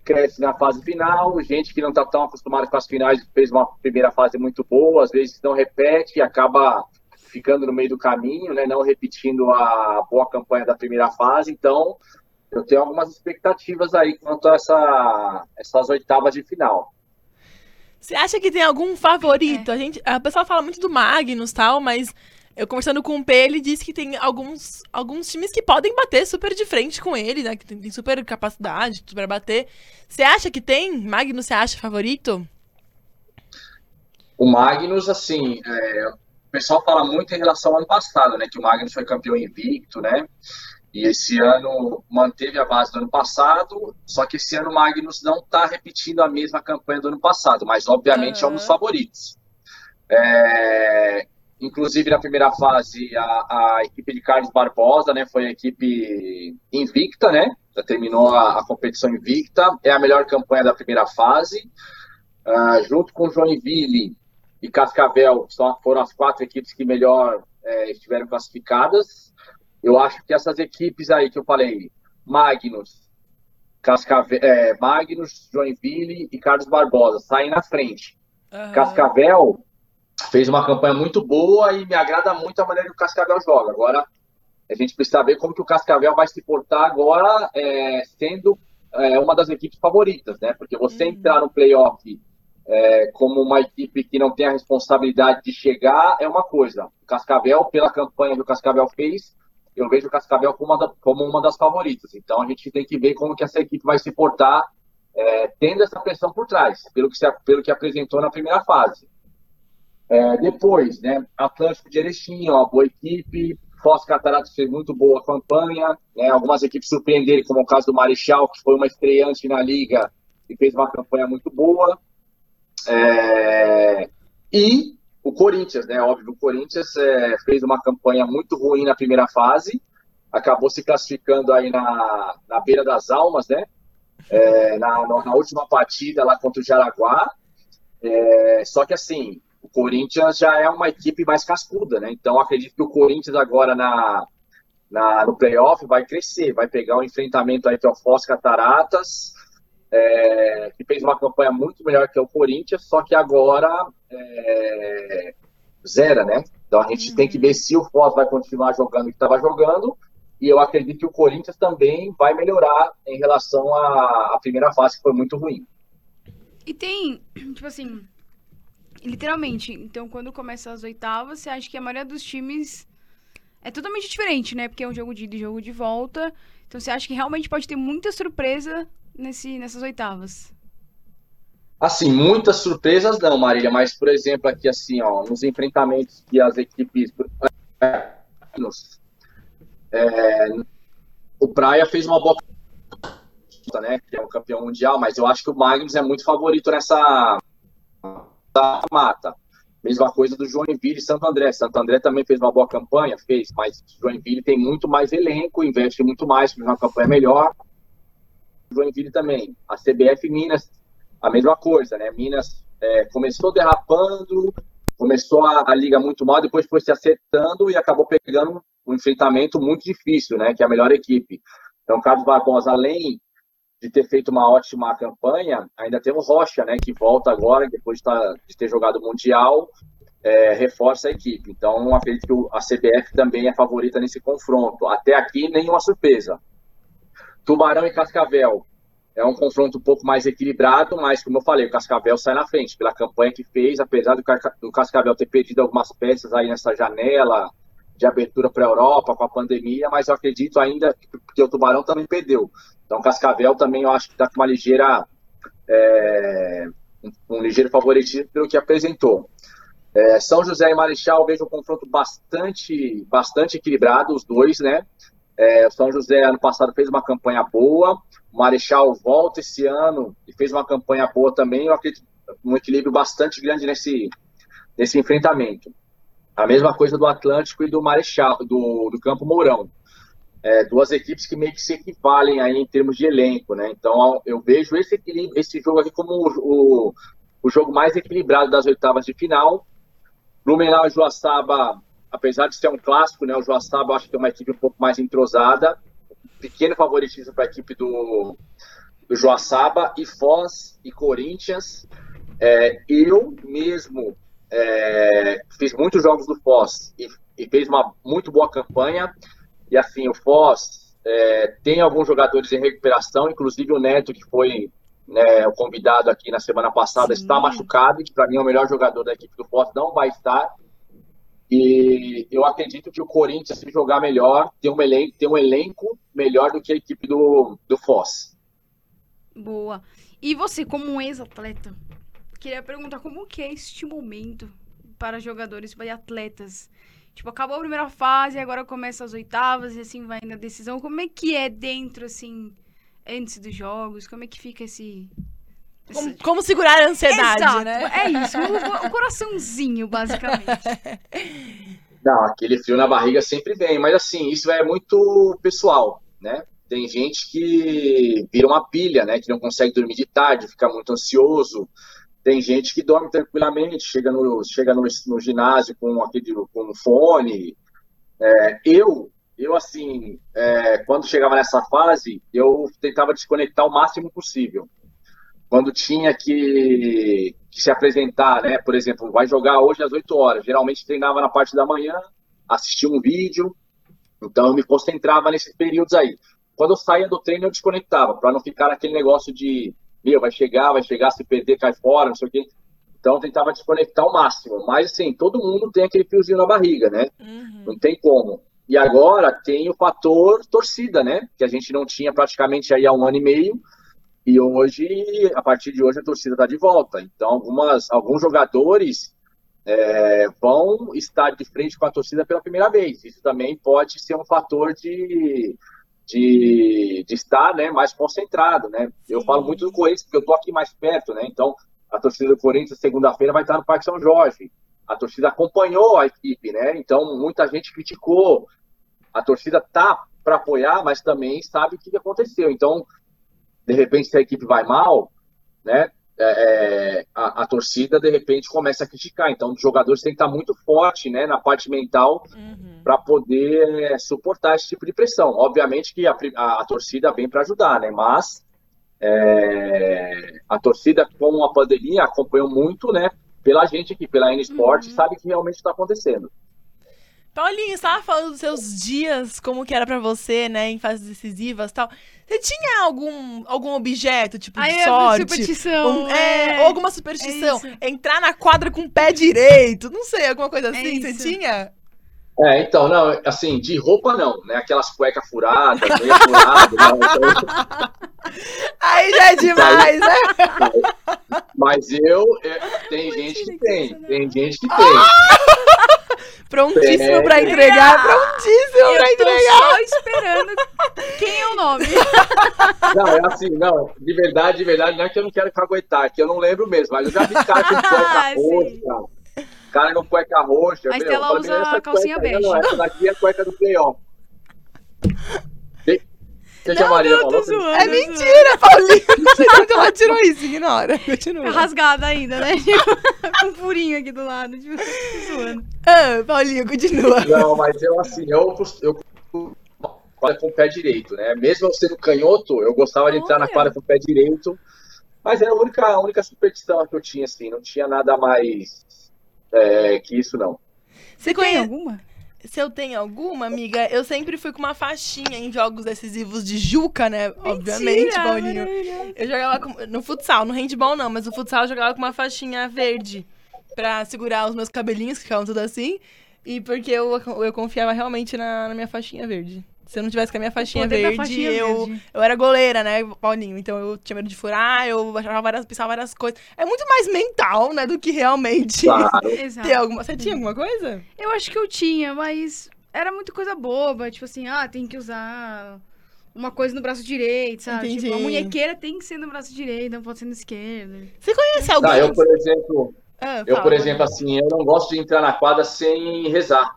cresce na fase final. Gente que não está tão acostumada com as finais fez uma primeira fase muito boa, às vezes não repete e acaba ficando no meio do caminho, né? Não repetindo a boa campanha da primeira fase. Então, eu tenho algumas expectativas aí quanto a essa, essas oitavas de final. Você acha que tem algum favorito? A gente, a pessoa fala muito do Magnus e tal, mas eu conversando com o P, ele disse que tem alguns, alguns times que podem bater super de frente com ele, né? Que tem, tem super capacidade para bater. Você acha que tem? Magnus, você acha favorito? O Magnus, assim, é, o pessoal fala muito em relação ao ano passado, né? Que o Magnus foi campeão invicto, né? E esse ano manteve a base do ano passado, só que esse ano o Magnus não está repetindo a mesma campanha do ano passado, mas obviamente é um dos favoritos. É, inclusive na primeira fase, a, a equipe de Carlos Barbosa, né? Foi a equipe invicta, né? Já terminou a, a competição invicta, é a melhor campanha da primeira fase. Ah, junto com Joinville e Cascavel, só foram as quatro equipes que melhor eh, estiveram classificadas. Eu acho que essas equipes aí que eu falei, Magnus, Cascavel, eh, Magnus, Joinville e Carlos Barbosa, saem na frente. Cascavel fez uma campanha muito boa e me agrada muito a maneira que o Cascavel joga. Agora, a gente precisa ver como que o Cascavel vai se portar agora, eh, sendo eh, uma das equipes favoritas, né? Porque você Uhum. entrar no playoff é, como uma equipe que não tem a responsabilidade de chegar é uma coisa. O Cascavel, pela campanha que o Cascavel fez, eu vejo o Cascavel como uma, da- como uma das favoritas. Então a gente tem que ver como que essa equipe vai se portar é, tendo essa pressão por trás, pelo que, se, pelo que apresentou na primeira fase. É, depois, né, Atlântico de Erechim, uma boa equipe, Foz Cataratas fez muito boa campanha, né, algumas equipes surpreenderam, como o caso do Marechal, que foi uma estreante na liga e fez uma campanha muito boa. É, e o Corinthians, né? Óbvio, o Corinthians é, fez uma campanha muito ruim na primeira fase, acabou se classificando aí na, na beira das almas, né? É, na, na última partida lá contra o Jaraguá. É, só que assim, o Corinthians já é uma equipe mais cascuda, né? Então acredito que o Corinthians agora na, na, no playoff vai crescer, vai pegar o enfrentamento aí entre o Foz Cataratas, é, que fez uma campanha muito melhor que o Corinthians, só que agora é, zera, né? Então a gente uhum. tem que ver se o Foz vai continuar jogando o que estava jogando, e eu acredito que o Corinthians também vai melhorar em relação à, à primeira fase, que foi muito ruim. E tem, tipo assim, literalmente, então quando começa as oitavas, você acha que a maioria dos times é totalmente diferente, né? Porque é um jogo de ida e jogo de volta. Então você acha que realmente pode ter muita surpresa nesse, nessas oitavas? Assim, muitas surpresas não, Marília, mas, por exemplo, aqui assim, ó, nos enfrentamentos que as equipes. É, o Praia fez uma boa. Né, que é um campeão mundial, mas eu acho que o Magnus é muito favorito nessa mata. Mesma coisa do Joinville e Santo André. Santo André também fez uma boa campanha, fez, mas Joinville tem muito mais elenco, investe muito mais, fez uma campanha melhor. Joinville também. A CBF Minas, a mesma coisa, né? Minas é, começou derrapando, começou a, a, liga muito mal, depois foi se acertando e acabou pegando um enfrentamento muito difícil, né? Que é a melhor equipe. Então, Carlos Barbosa, além de ter feito uma ótima campanha, ainda tem o Rocha, né, que volta agora, depois de, tá, de ter jogado o Mundial, é, reforça a equipe. Então, acredito que a CBF também é favorita nesse confronto. Até aqui, nenhuma surpresa. Tubarão e Cascavel. É um confronto um pouco mais equilibrado, mas, como eu falei, o Cascavel sai na frente pela campanha que fez, apesar do Cascavel ter perdido algumas peças aí nessa janela de abertura para a Europa com a pandemia, mas eu acredito ainda que o Tubarão também perdeu. Então, Cascavel também eu acho que está com uma ligeira. É, um, ligeiro favoritismo pelo que apresentou. É, São José e Marechal vejo um confronto bastante, bastante equilibrado, os dois, né? É, São José, ano passado, fez uma campanha boa. O Marechal volta esse ano e fez uma campanha boa também. Eu acredito um equilíbrio bastante grande nesse, nesse enfrentamento. A mesma coisa do Atlântico e do Marechal, do, do Campo Mourão é, duas equipes que meio que se equivalem aí em termos de elenco, né? Então eu vejo esse, esse jogo aqui como o, o, o jogo mais equilibrado das oitavas de final. Blumenau e Joaçaba, apesar de ser um clássico, né? O Joaçaba acho que é uma equipe um pouco mais entrosada. Pequeno favoritismo para a equipe do, do Joaçaba e Foz e Corinthians. É, eu mesmo é, fiz muitos jogos do Foz e, e fez uma muito boa campanha. E assim, o Foz é, tem alguns jogadores em recuperação, inclusive o Neto, que foi né, o convidado aqui na semana passada, Sim. está machucado, e para mim é o melhor jogador da equipe do Foz, não vai estar. E eu acredito que o Corinthians, se jogar melhor, tem um elenco, tem um elenco melhor do que a equipe do, do Foz. Boa. E você, como um ex-atleta, queria perguntar como que é este momento para jogadores, para atletas Tipo, acabou a primeira fase, agora começa as oitavas e assim vai na decisão. Como é que é dentro, assim, antes dos jogos? Como é que fica esse. esse... Como, como, segurar a ansiedade, Exato, né? É isso, o, o coraçãozinho, basicamente. [laughs] Não, aquele frio na barriga sempre vem, mas assim, isso é muito pessoal, né? Tem gente que vira uma pilha, né? Que não consegue dormir de tarde, fica muito ansioso. Tem gente que dorme tranquilamente, chega no, chega no, no ginásio com aquele com fone. É, eu, eu assim, é, quando chegava nessa fase, eu tentava desconectar o máximo possível. Quando tinha que, que se apresentar, né? Por exemplo, vai jogar hoje às 8 horas. Geralmente treinava na parte da manhã, assistia um vídeo. Então eu me concentrava nesses períodos aí. Quando eu saía do treino, eu desconectava, para não ficar aquele negócio de meu, vai chegar, vai chegar, se perder, cai fora, não sei o quê. Então, tentava desconectar ao máximo. Mas, assim, todo mundo tem aquele fiozinho na barriga, né? Uhum. Não tem como. E agora tem o fator torcida, né? Que a gente não tinha praticamente aí há um ano e meio. E hoje, a partir de hoje, a torcida está de volta. Então, algumas, alguns jogadores é, vão estar de frente com a torcida pela primeira vez. Isso também pode ser um fator de, de, de estar né, mais concentrado, né? Eu falo muito do Corinthians porque eu tô aqui mais perto, né? Então, a torcida do Corinthians segunda-feira vai estar no Parque São Jorge. A torcida acompanhou a equipe, né? Então, muita gente criticou. A torcida tá para apoiar, mas também sabe o que aconteceu. Então, de repente, se a equipe vai mal, né? É, é, a, a torcida de repente começa a criticar. Então, os jogadores têm que estar muito forte, né, na parte mental Uhum. para poder é, suportar esse tipo de pressão. Obviamente que a, a- a torcida vem para ajudar, né? Mas é, a torcida, com a pandemia, acompanhou muito, né? Pela gente aqui, pela N Sport, sabe que realmente está acontecendo. Paulinho, você tava falando dos seus dias, como que era pra você, né, em fases decisivas e tal. Você tinha algum, algum objeto, tipo, de Aí é sorte? superstição. Um- é, ou alguma superstição. é. Entrar na quadra com o pé direito. Não sei, alguma coisa assim. Você isso. tinha? É, então, não, assim, de roupa não, né? Aquelas cuecas furadas, meia furada, não, então, [laughs] Aí já é demais, né? [laughs] mas eu, é, tem gente que tem, que tem gente que tem. [laughs] Prontíssimo É. pra entregar. Prontíssimo pra Eu tô entregar. só esperando quem é o nome. Não, é assim, não, de verdade, de verdade, não é que eu não quero caguetar, é que eu não lembro mesmo, mas eu já vi cara com cueca Ah, roxa, cara com cueca roxa. A meu, Estela eu falei, usa essa a calcinha cueca bege. Não, essa daqui é a cueca do playoff. A Não, Maria não, falou? tô zoando. É mentira, Paulinho. Não sei de onde ela tirou isso. Ignora. Continua. Rasgada ainda, né? [laughs] com um furinho aqui do lado. Tipo, tô zoando. Ah, Paulinho, continua. Não, mas eu assim, eu, eu quadra com o pé direito, né? Mesmo eu sendo canhoto, eu gostava de entrar na Olha. quadra com o pé direito. Mas era a única, a única superstição que eu tinha, assim, não tinha nada mais é, que isso, não. Você Tem conhece... alguma? Se eu tenho alguma, amiga, eu sempre fui com uma faixinha em jogos decisivos de Juca, né? Obviamente, Mentira, Paulinho. maravilhoso. Eu jogava com- no futsal, no handball não, mas no futsal eu jogava com uma faixinha verde pra segurar os meus cabelinhos, que ficavam tudo assim. E porque eu, eu confiava realmente na, na minha faixinha verde. Se eu não tivesse com a minha faixinha verde, faixinha eu, verde. eu era goleira, né, Paulinho? Então eu tinha medo de furar, eu achava várias, pensava várias coisas. É muito mais mental, né, do que realmente [laughs] Claro. Ter alguma. Você tinha alguma coisa? Eu acho que eu tinha, mas era muita coisa boba. Tipo assim, ah, tem que usar uma coisa no braço direito, sabe? Entendi. Tipo, a munhequeira tem que ser no braço direito, não pode ser no esquerdo. Você conhece alguém? Tá, eu, por exemplo, Ah, eu, fala, por exemplo, assim, eu não gosto de entrar na quadra sem rezar.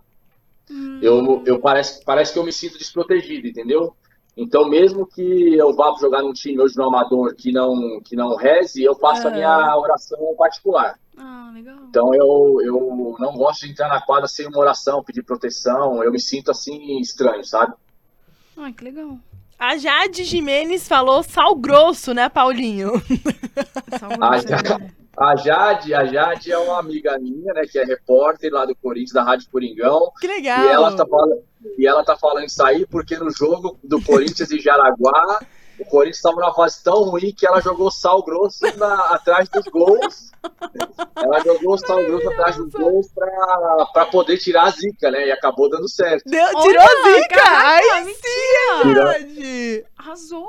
Hum, Eu, eu parece, parece que eu me sinto desprotegido, entendeu? Então, mesmo que eu vá jogar num time hoje no amador que não, que não reze, eu faço a minha oração particular. Ah, legal. Então, eu, eu não gosto de entrar na quadra sem uma oração, pedir proteção. Eu me sinto assim estranho, sabe? Ai, que legal. A Jade Jimenez falou sal grosso, né, Paulinho? Ah, [laughs] você, já. A Jade, a Jade é uma amiga minha, né, que é repórter lá do Corinthians, da Rádio Coringão. Que legal. E ela, tá falando, e ela tá falando isso aí porque no jogo do Corinthians e Jaraguá, o Corinthians estava numa fase tão ruim que ela jogou sal grosso na- atrás dos gols. Ela jogou sal grosso atrás dos gols pra, pra poder tirar a zica, né? E acabou dando certo. Deu, Olha, tirou a zica! caraca, mentira. Jade! Arrasou.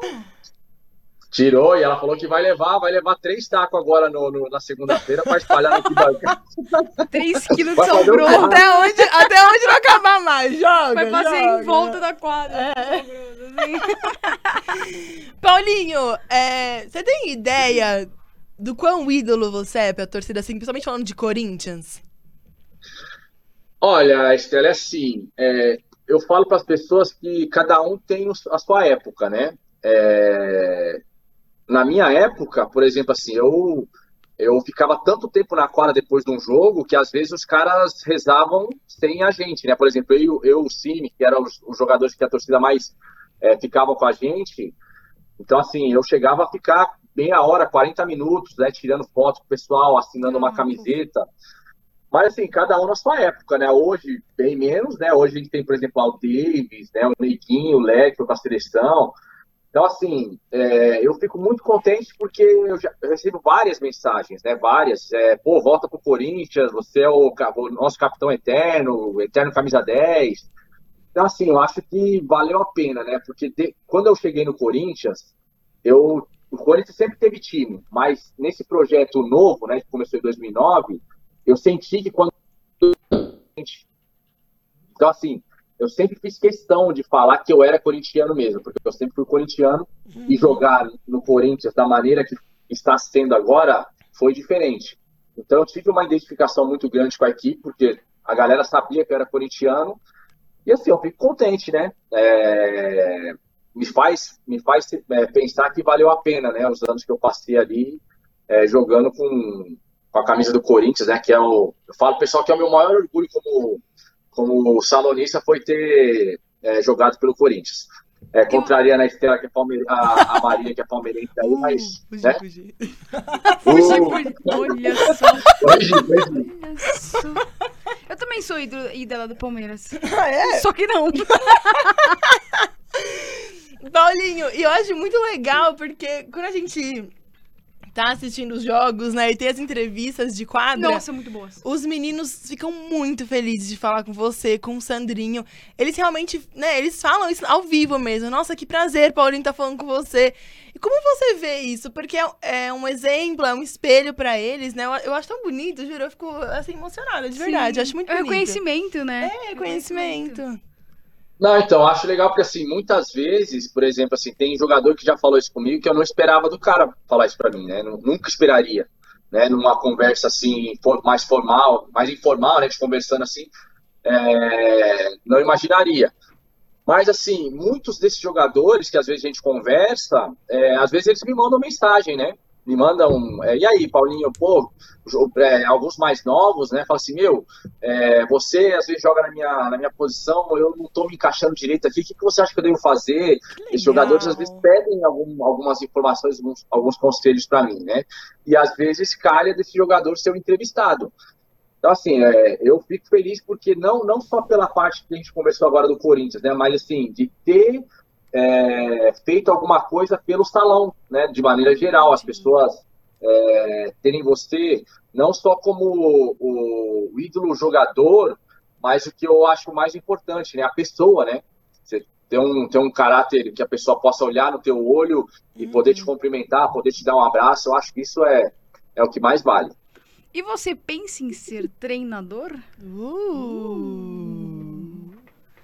Tirou e ela falou que vai levar, vai levar três tacos agora no, no- na segunda-feira pra espalhar no arquibancada. [laughs] 3 quilos de um grosso. Até onde, até onde não acabar mais? Joga! Vai fazer joga. em volta da quadra. É. Assim. [laughs] Paulinho, é, você tem ideia do quão ídolo você é pra torcida, assim, principalmente falando de Corinthians? Olha, Estela, é assim, é, eu falo para as pessoas que cada um tem a sua época, né? É, na minha época, por exemplo, assim, eu eu ficava tanto tempo na quadra depois de um jogo que às vezes os caras rezavam sem a gente, né? Por exemplo, eu, eu o Cine, que eram os, os jogadores que a torcida mais é, ficavam com a gente. Então, assim, eu chegava a ficar meia hora, 40 minutos, né? Tirando foto com o pessoal, assinando uma camiseta. Mas assim, cada um na sua época, né? Hoje, bem menos, né? Hoje a gente tem, por exemplo, o Davis, né? O Neguinho, o Leque, foi pra seleção. Então, assim, é, eu fico muito contente porque eu, já, recebo várias mensagens, né? Várias. É, Pô, volta pro Corinthians, você é o, o nosso capitão eterno, eterno camisa 10. Então, assim, eu acho que valeu a pena, né? Porque de- quando eu cheguei no Corinthians, eu, o Corinthians sempre teve time, mas nesse projeto novo, né, que começou em 2009, eu senti que quando. Então, assim, eu sempre fiz questão de falar que eu era corintiano mesmo, porque eu sempre fui corintiano e jogar no Corinthians da maneira que está sendo agora foi diferente. Então, eu tive uma identificação muito grande com a equipe, porque a galera sabia que eu era corintiano. E assim, eu fico contente, né? É, Me faz, me faz é, pensar que valeu a pena, né? Os anos que eu passei ali é, jogando com, com a camisa do Corinthians, né? Que é o. Eu falo, pessoal, que é o meu maior orgulho como, como salonista foi ter é, jogado pelo Corinthians. É, contraria na Estela, que é palmeira, a, a Maria, que é palmeirense aí, Uh, mas. fugi, né? fugi. [laughs] Fugi, Uh, fugi. Olha só, olha só. Eu também sou ídolo- ídola do Palmeiras. Ah, é? Só que não. [laughs] Paulinho, e eu acho muito legal, porque quando a gente tá assistindo os jogos, né, e tem as entrevistas de quadra, Nossa, muito boas. os meninos ficam muito felizes de falar com você, com o Sandrinho. Eles realmente, né, eles falam isso ao vivo mesmo. Nossa, que prazer, Paulinho, tá falando com você. E como você vê isso? Porque é, é um exemplo, é um espelho pra eles, né? Eu, eu acho tão bonito, juro, eu fico, assim, emocionada, de verdade. Sim. Eu acho muito É bonito. reconhecimento, né? É, reconhecimento. Não, então, acho legal porque, assim, muitas vezes, por exemplo, assim, tem jogador que já falou isso comigo que eu não esperava do cara falar isso pra mim, né? Nu- Nunca esperaria, né? Numa conversa, assim, mais formal, mais informal, né? Conversando assim, é, não imaginaria. Mas, assim, muitos desses jogadores que às vezes a gente conversa, é, às vezes eles me mandam mensagem, né? Me mandam, é, e aí, Paulinho, pô, é, alguns mais novos, né? Fala assim, meu, é, você às vezes joga na minha, na minha posição, eu não tô me encaixando direito aqui, o que, que você acha que eu devo fazer? Esses jogadores às vezes pedem algum- algumas informações, alguns, alguns conselhos para mim, né? E às vezes calha desse jogador ser entrevistado. Então, assim, é, eu fico feliz porque não, não só pela parte que a gente conversou agora do Corinthians, né? Mas, assim, de ter é, feito alguma coisa pelo salão, né? De maneira geral, as pessoas é, terem você não só como o, o ídolo jogador, mas o que eu acho mais importante, né? A pessoa, né? Você ter um, ter um caráter que a pessoa possa olhar no teu olho e poder te cumprimentar, poder te dar um abraço, eu acho que isso é, é o que mais vale. E você pensa em ser treinador? Uh.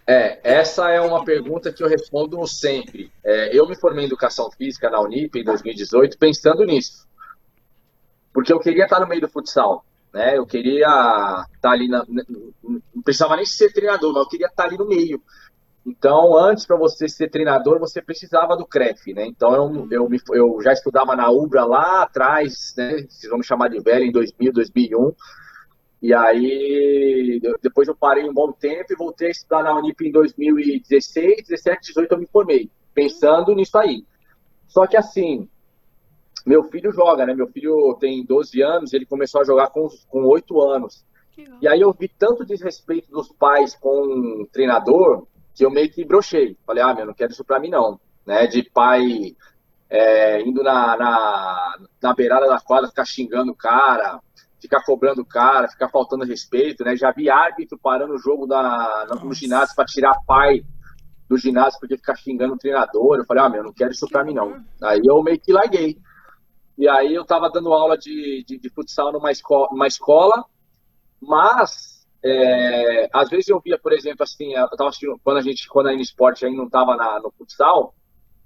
É, essa é uma pergunta que eu respondo sempre. É, eu me formei em Educação Física na Unip em 2018 pensando nisso. Porque eu queria estar no meio do futsal, né? Eu queria estar ali, na, não precisava nem ser treinador, mas eu queria estar ali no meio. Então, antes para você ser treinador, você precisava do CREF, né? Então, eu, eu, me, eu já estudava na UBRA lá atrás, né? Vocês vão me chamar de velho, em 2000, 2001. E aí, eu- depois eu parei um bom tempo e voltei a estudar na Unip em 2016, 17, 18 eu me formei, pensando nisso aí. Só que assim, meu filho joga, né? Meu filho tem 12 anos, ele começou a jogar com, com 8 anos. E aí eu vi tanto desrespeito dos pais com o treinador que eu meio que brochei. Falei, ah, meu, não quero isso pra mim não. Né? De pai é, indo na, na, na beirada da quadra, ficar xingando o cara, ficar cobrando o cara, ficar faltando respeito, né? Já vi árbitro parando o jogo na, no, Nossa. ginásio para tirar pai do ginásio porque ficar xingando o treinador. Eu falei, ah, meu, não quero isso pra mim não. Aí eu meio que larguei. E aí eu tava dando aula de, de, de futsal numa escola, numa escola mas é, às vezes eu via, por exemplo, assim, eu tava assistindo, quando a gente, quando a Sport ainda não estava no futsal,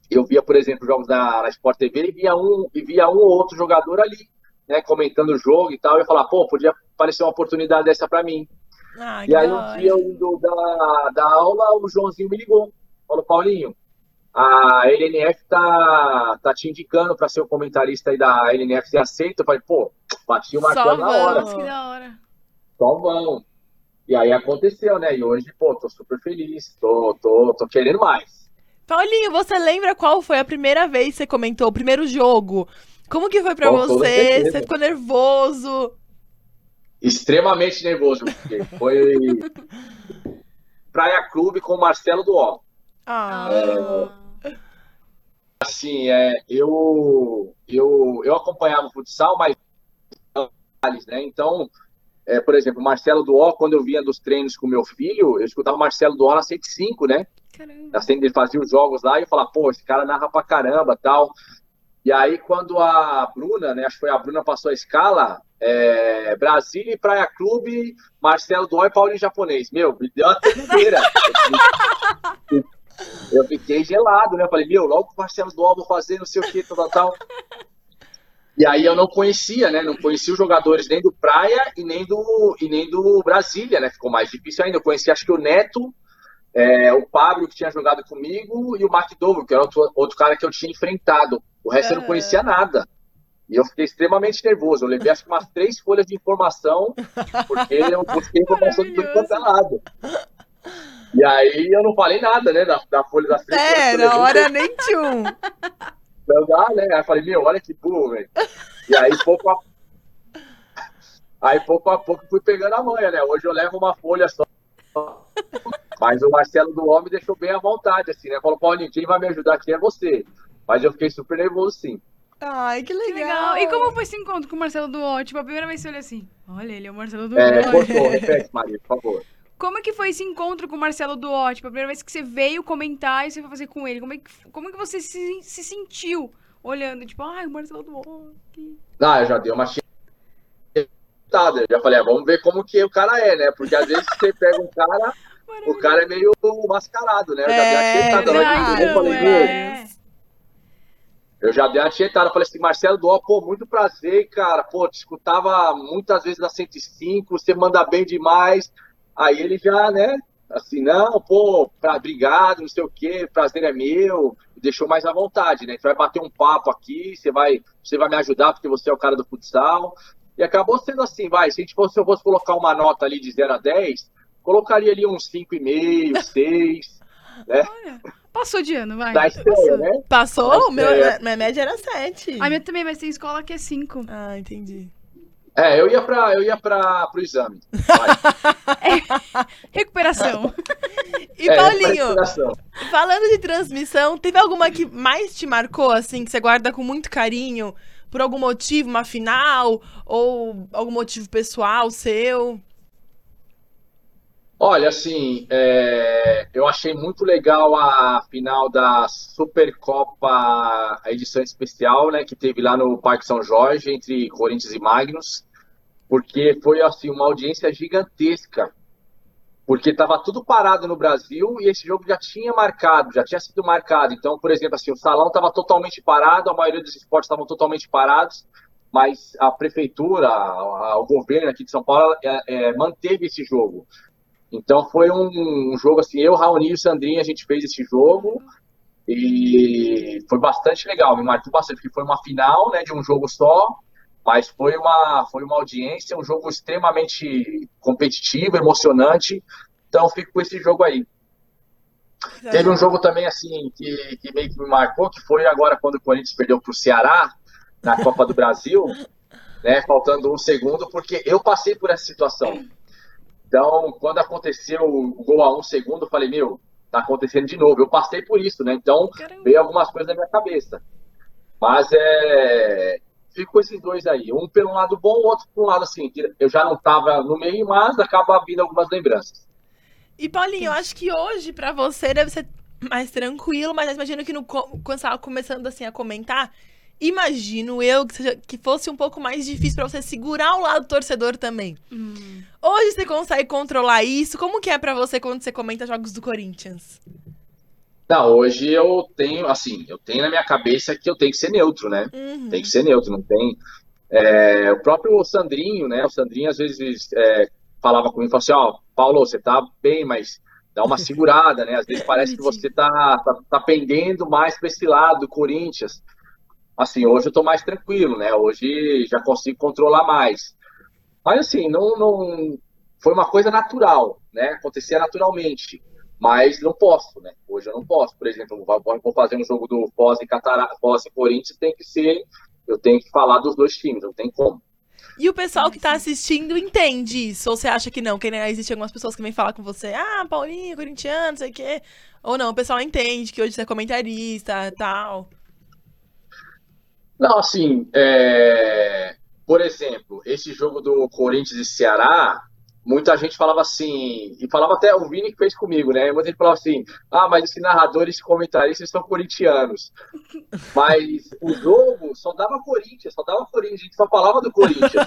eu via, por exemplo, jogos da na Sport TV e via um, e via um ou outro jogador ali, né, comentando o jogo e tal, e eu falava, pô, podia aparecer uma oportunidade dessa para mim. Ah, E aí um dia indo da, da aula, o Joãozinho me ligou, falou, Paulinho, a LNF tá, tá te indicando para ser o comentarista aí da LNF, você aceita? Eu falei, pô, bati o martelo na hora. Que da hora. Então vão. E aí aconteceu, né? E hoje, pô, tô super feliz, tô, tô, tô querendo mais. Paulinho, você lembra qual foi a primeira vez que você comentou, o primeiro jogo? Como que foi toda você? Você ficou nervoso? Extremamente nervoso, porque foi [laughs] Praia Clube com o Marcelo do Ó. Ah, Assim, é, eu, eu, eu acompanhava o futsal, mas né? Então, é, por exemplo, o Marcelo do Ó, quando eu vinha dos treinos com meu filho, eu escutava o Marcelo do Ó na 105, né? Caramba. assim, ele fazia os jogos lá e eu falava, pô, esse cara narra pra caramba tal. E aí, quando a Bruna, né, acho que foi a Bruna passou a escala, é, Brasília e Praia Clube, Marcelo Dói e Paulinho Japonês. Meu, me deu uma tremedeira. [laughs] Eu, fiquei gelado, né? Eu falei, meu, logo o Marcelo Dói vou fazer não sei o que, tal, tal, tal. E aí eu não conhecia, né? Não conhecia os jogadores nem do Praia e nem do, e nem do Brasília, né? Ficou mais difícil ainda. Eu conhecia, acho que o Neto, é, o Pablo, que tinha jogado comigo, e o Mark Dovo, que era outro, outro cara que eu tinha enfrentado. O resto eu não conhecia nada. E eu fiquei extremamente nervoso. Eu levei acho que umas [laughs] três folhas de informação, porque eu busquei informação de tudo quanto é lado. E aí eu não falei nada, né, da, da folha das três É, na hora nem tchum. Não dá, né? Aí eu falei, meu, olha que burro, velho. E aí, pouco a... aí, pouco a pouco, fui pegando a manha, né? Hoje eu levo uma folha só. Mas o Marcelo do Homem deixou bem à vontade, assim, né? Falou, Paulinho, quem vai me ajudar aqui é você. Mas eu fiquei super nervoso, sim. Ai, que Que legal. legal. E como foi esse encontro com o Marcelo Duó? Tipo, a primeira vez que você olha assim, olha, ele é o Marcelo Duó. É, cortou, repete, Maria, por favor. Como é que foi esse encontro com o Marcelo Duó? Tipo, a primeira vez que você veio comentar e você foi fazer com ele. Como é que, como é que você se, se sentiu olhando? Tipo, ai, o Marcelo Duó. que- Ah, eu já dei uma Eu já falei, ah, vamos ver como que o cara é, né? Porque às vezes você pega um cara, o cara é meio mascarado, né? Eu já dei É, tietada. que verdade, eu falei, não meu, é. Eu já dei uma tietada, falei assim, Marcelo Duó, pô, muito prazer, cara. Pô, te escutava muitas vezes na 105, você manda bem demais. Aí ele já, né, assim, não, pô, pra, obrigado, não sei o quê, prazer é meu. Deixou mais à vontade, né? A gente vai bater um papo aqui, você vai, você vai me ajudar porque você é o cara do futsal. E acabou sendo assim, vai, se a gente fosse, se eu fosse colocar uma nota ali de 0 a 10, colocaria ali uns 5,5, 6, [laughs] Olha, passou de ano, vai. da estreia, Passou. né? Passou? O meu, É. minha média era 7. A minha também, mas tem escola que é 5. Ah, entendi. É, eu ia para eu ia para pro exame. Vai. [laughs] Recuperação. [laughs] E É, Paulinho, preparação. falando de transmissão, teve alguma que mais te marcou, assim, que você guarda com muito carinho? Por algum motivo, uma final? Ou algum motivo pessoal seu? Olha, assim, é, eu achei muito legal a final da Supercopa, a edição especial, né, que teve lá no Parque São Jorge, entre Corinthians e Magnus, porque foi, assim, uma audiência gigantesca, porque estava tudo parado no Brasil e esse jogo já tinha marcado, já tinha sido marcado. Então, por exemplo, assim, o salão estava totalmente parado, a maioria dos esportes estavam totalmente parados, mas a prefeitura, a- a- o governo aqui de São Paulo, é, é, manteve esse jogo. Então foi um, um jogo assim, eu, Raoni e o Sandrinho, a gente fez esse jogo e foi bastante legal, me marcou bastante, porque foi uma final, né, de um jogo só, mas foi uma, foi uma audiência, um jogo extremamente competitivo, emocionante, então fico com esse jogo aí. Teve um jogo também, assim, que, que meio que me marcou, que foi agora quando o Corinthians perdeu para o Ceará, na Copa do Brasil, [laughs] né, faltando um segundo, porque eu passei por essa situação. Então, quando aconteceu o gol a um segundo, eu falei, meu, tá acontecendo de novo. Eu passei por isso, né? Então, Caramba. veio algumas coisas na minha cabeça. Mas é. Fico com esses dois aí. Um pelo lado bom, o outro por um lado assim, que eu já não tava no meio, mas acaba vindo algumas lembranças. E Paulinho, eu acho que hoje pra você deve ser mais tranquilo, mas imagino que no, quando você tava começando assim a comentar, imagino eu que, seja, que fosse um pouco mais difícil pra você segurar o lado torcedor também. Hum. Hoje você consegue controlar isso? Como que é pra você quando você comenta jogos do Corinthians? Não, hoje eu tenho, assim, eu tenho na minha cabeça que eu tenho que ser neutro, né? Uhum. Tem que ser neutro, não tem. É, o próprio Sandrinho, né? O Sandrinho às vezes é, falava comigo, falava assim, ó, Paulo, você tá bem, mas dá uma segurada, né? Às vezes [laughs] parece que você tá, tá, tá pendendo mais para esse lado do Corinthians. Assim, hoje eu tô mais tranquilo, né? Hoje já consigo controlar mais. Mas assim, não, não foi uma coisa natural, né? Acontecia naturalmente. Mas não posso, né? Hoje eu não posso. Por exemplo, vou fazer um jogo do Foz e Catara, Foz e Corinthians, tem que ser, eu tenho que falar dos dois times, não tem como. E o pessoal que tá assistindo entende isso? Ou você acha que não? Que né, existem algumas pessoas que vêm falar com você, ah, Paulinho, corintiano, não sei o quê. Ou não, o pessoal entende que hoje você é comentarista tal. Não, assim, é, por exemplo, esse jogo do Corinthians e Ceará, muita gente falava assim, e falava até o Vini que fez comigo, né? Muita gente falava assim, ah, mas esses narradores e comentaristas são corintianos. Mas o jogo só dava Corinthians, só dava Corinthians, a gente só falava do Corinthians. [laughs]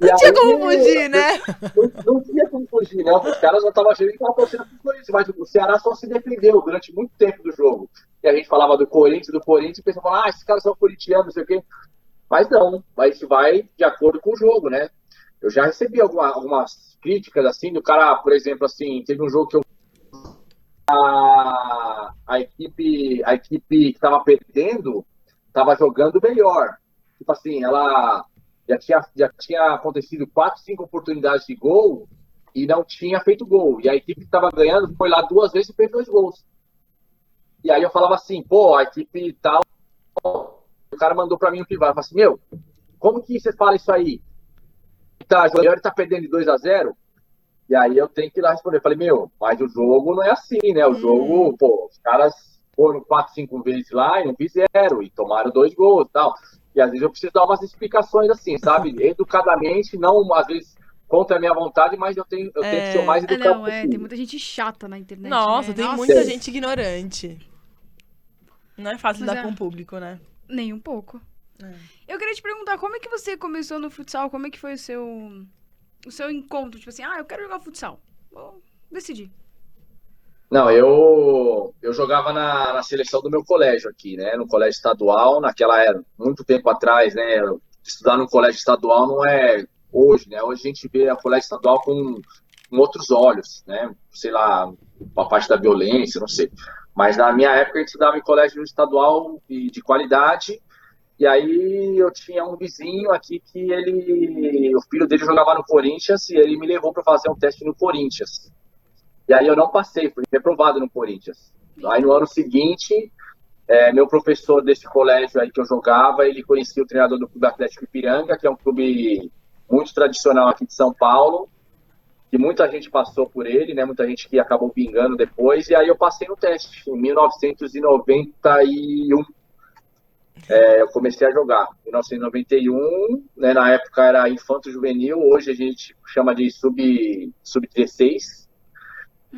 E Não tinha aí, como fugir, né? Não, não tinha como fugir, né? Os caras já estavam achando que estavam torcendo pro Corinthians, mas o Ceará só se defendeu durante muito tempo do jogo. E a gente falava do Corinthians, do Corinthians, e o pessoal falava, ah, esses caras são corintianos, não sei o quê. Mas não, gente vai de acordo com o jogo, né? Eu já recebi alguma- algumas críticas, assim, do cara, por exemplo, assim, teve um jogo que eu. A, a equipe, a equipe que estava perdendo estava jogando melhor. tipo assim, ela já tinha, já tinha acontecido quatro, cinco oportunidades de gol e não tinha feito gol. E a equipe que estava ganhando foi lá duas vezes e fez dois gols. E aí eu falava assim, pô, a equipe tal. O cara mandou para mim um privado, eu falei assim, meu, como que você fala isso aí? Tá, o Joel tá perdendo de 2 a 0 E aí eu tenho que ir lá responder. Eu falei, meu, mas o jogo não é assim, né? O jogo, pô, os caras foram quatro, cinco vezes lá e não fizeram, e tomaram dois gols e tal. E às vezes eu preciso dar umas explicações assim, sabe? [laughs] Educadamente, não às vezes contra a minha vontade, mas eu tenho, eu tenho que ser o mais É, educado não, é, tem muita gente chata na internet. Nossa, né? tem Nossa, muita Sim. gente ignorante. Não é fácil Mas lidar é. com o público, né? Nem um pouco. É. Eu queria te perguntar, como é que você começou no futsal? Como é que foi o seu, o seu encontro? Tipo assim, ah, eu quero jogar futsal. Vou decidir. Não, eu, eu jogava na, na seleção do meu colégio aqui, né? No colégio estadual, naquela era, muito tempo atrás, né? Estudar no colégio estadual não é hoje, né? Hoje a gente vê a colégio estadual com, com outros olhos, né? Sei lá, a parte da violência, não sei. Mas na minha época a gente estudava em colégio estadual e de qualidade. E aí eu tinha um vizinho aqui que ele, o filho dele jogava no Corinthians e ele me levou para fazer um teste no Corinthians. E aí eu não passei, fui reprovado no Corinthians. Aí no ano seguinte, é, meu professor desse colégio aí que eu jogava, ele conhecia o treinador do Clube Atlético Ipiranga, que é um clube muito tradicional aqui de São Paulo, que muita gente passou por ele, né? Muita gente que acabou vingando depois, e aí eu passei no teste em 1991. É, eu comecei a jogar. Em 1991, né, na época era infanto juvenil, hoje a gente chama de sub sub 16.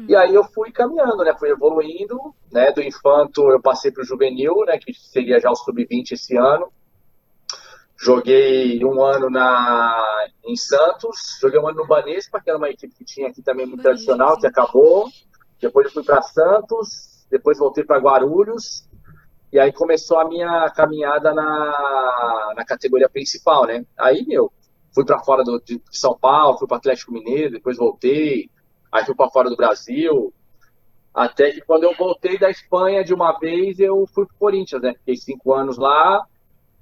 E aí eu fui caminhando, né? Fui evoluindo, né? Do infanto eu passei para o juvenil, né? Que seria já o sub-20 esse ano. Joguei um ano na em Santos, joguei um ano no Banespa, que era uma equipe que tinha aqui também muito Banespa, tradicional, que acabou. Depois eu fui para Santos, depois voltei para Guarulhos. E aí começou a minha caminhada na, na categoria principal, né? Aí, meu, fui para fora do, de São Paulo, fui para Atlético Mineiro, depois voltei, aí fui para fora do Brasil. Até que quando eu voltei da Espanha de uma vez, eu fui pro Corinthians, né? Fiquei cinco anos lá,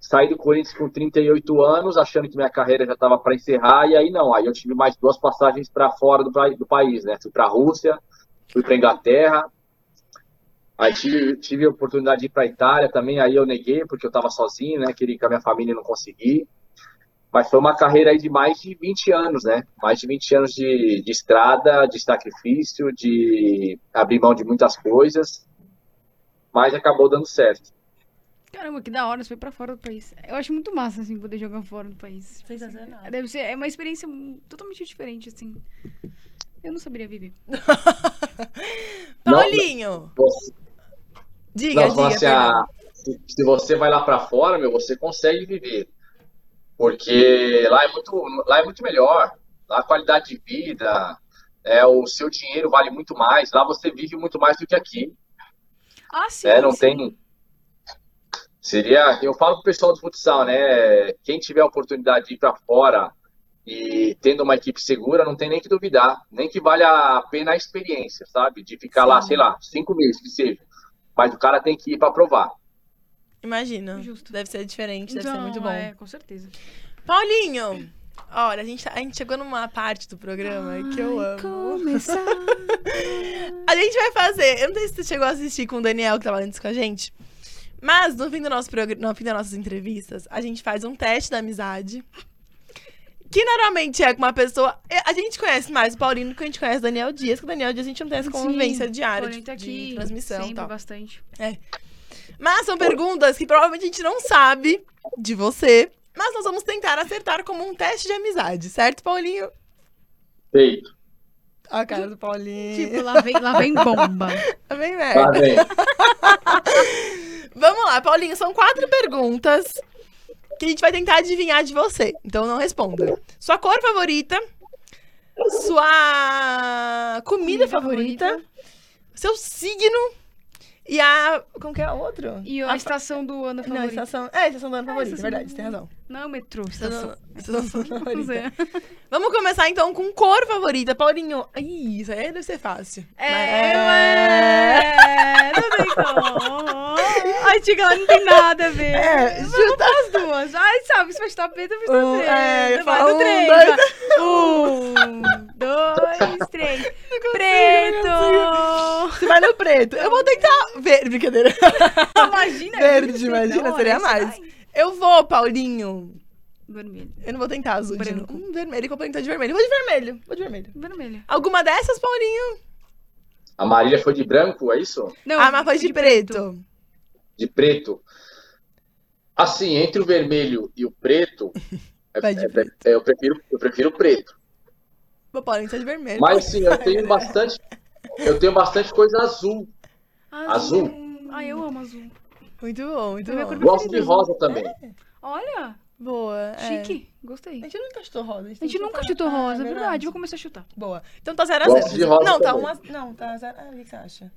saí do Corinthians com 38 anos, achando que minha carreira já estava para encerrar, e aí não, aí eu tive mais duas passagens para fora do, do país, né? Fui para a Rússia, fui para Inglaterra, aí tive, tive a oportunidade de ir para Itália também, aí eu neguei porque eu estava sozinho, né? Queria ir com a minha família e não consegui. Mas foi uma carreira aí de mais de 20 anos, né? Mais de 20 anos de, de estrada, de sacrifício, de abrir mão de muitas coisas. Mas acabou dando certo. Caramba, que da hora, você foi pra fora do país. Eu acho muito massa, assim, poder jogar fora do país. Sensacional. Deve ser, é uma experiência totalmente diferente, assim. Eu não saberia viver. [laughs] Não, Paulinho, Você, diga, não, diga. assim, ah, se, se você vai lá para fora, meu, você consegue viver. Porque lá é muito, lá é muito melhor. Lá a qualidade de vida, é, o seu dinheiro vale muito mais. Lá você vive muito mais do que aqui. Ah, sim. É, não sim. tem. Seria, eu falo pro pessoal do futsal, né? Quem tiver a oportunidade de ir para fora e tendo uma equipe segura, não tem nem que duvidar, nem que vale a pena a experiência, sabe? De ficar lá, Sim. sei lá, cinco meses que seja. Mas o cara tem que ir para provar. Imagina. Justo. Deve ser diferente, deve ser Então, muito bom. É, com certeza. Paulinho, olha, a gente, tá- a gente chegou numa parte do programa que eu Ai, amo. Começar. [laughs] A gente vai fazer. Eu não sei se você chegou a assistir com o Daniel, que tava antes com a gente. Mas no fim, do nosso progr- no fim das nossas entrevistas, a gente faz um teste da amizade. Que normalmente é com uma pessoa. é, A gente conhece mais o Paulinho do que a gente conhece o Daniel Dias, que o Daniel Dias a gente não tem essa convivência diária Porém, de, tá de aqui transmissão e sempre tal. bastante. Mas são perguntas que provavelmente a gente não sabe de você. Mas nós vamos tentar acertar como um teste de amizade, certo, Paulinho? Feito. A cara do Paulinho. Tipo, lá vem, lá vem bomba. [laughs] Bem, Tá merda. bem. [laughs] Vamos lá, Paulinho, são quatro perguntas que a gente vai tentar adivinhar de você. Então não responda. Sua cor favorita, sua comida Comida favorita, favorita. seu signo e a. Como que é o outro? E a estação do ano Não, a favorita. estação. É, a estação do ano Ah, favorita, estação verdade, você tem razão. Não, metrô, Estação, estação. estação do ano [laughs] favorita. É. Vamos começar então com cor favorita. Paulinho. Ih, isso aí deve ser fácil. É, Mas- ué, não tem como. [laughs] Ai, Tica, ela não tem nada a ver. É, chuta as duas. Ai, sabe, se vai estar preto, vai estar Um, preto. é, vai no um, três. dois, vai. [laughs] Um, dois, três. Preto. Você vai no preto. Eu vou tentar. Verde, brincadeira. [laughs] Imagina. Verde, isso, imagina, da seria mais. isso Eu vou, Paulinho. vai. Vermelho. Eu não vou tentar azul. de Branco. Hum, vermelho, complementar de vermelho. Vou de vermelho. Vou de vermelho. Vermelho. Alguma dessas, Paulinho? A Marília foi de branco, é isso? Não, ah, mas foi de, preto. De preto. Assim, entre o vermelho e o preto, [laughs] é- de é- preto. é- eu, prefiro, eu prefiro o preto. Vou Paulinho tá de vermelho. Mas sim, eu tenho bastante. Eu tenho bastante coisa azul. Azul. Ai, eu amo azul. Muito bom, muito É minha bom. Gosto de rosa também. Olha, Boa. é. chique. Gostei. A gente nunca chutou rosa. A gente nunca chutou- Ah, rosa, é é verdade. Vou começar a chutar. Boa. Então tá 0x0. Gosto de rosa Não, tá também. 1 a... Não, tá 0 Ah, o que você acha?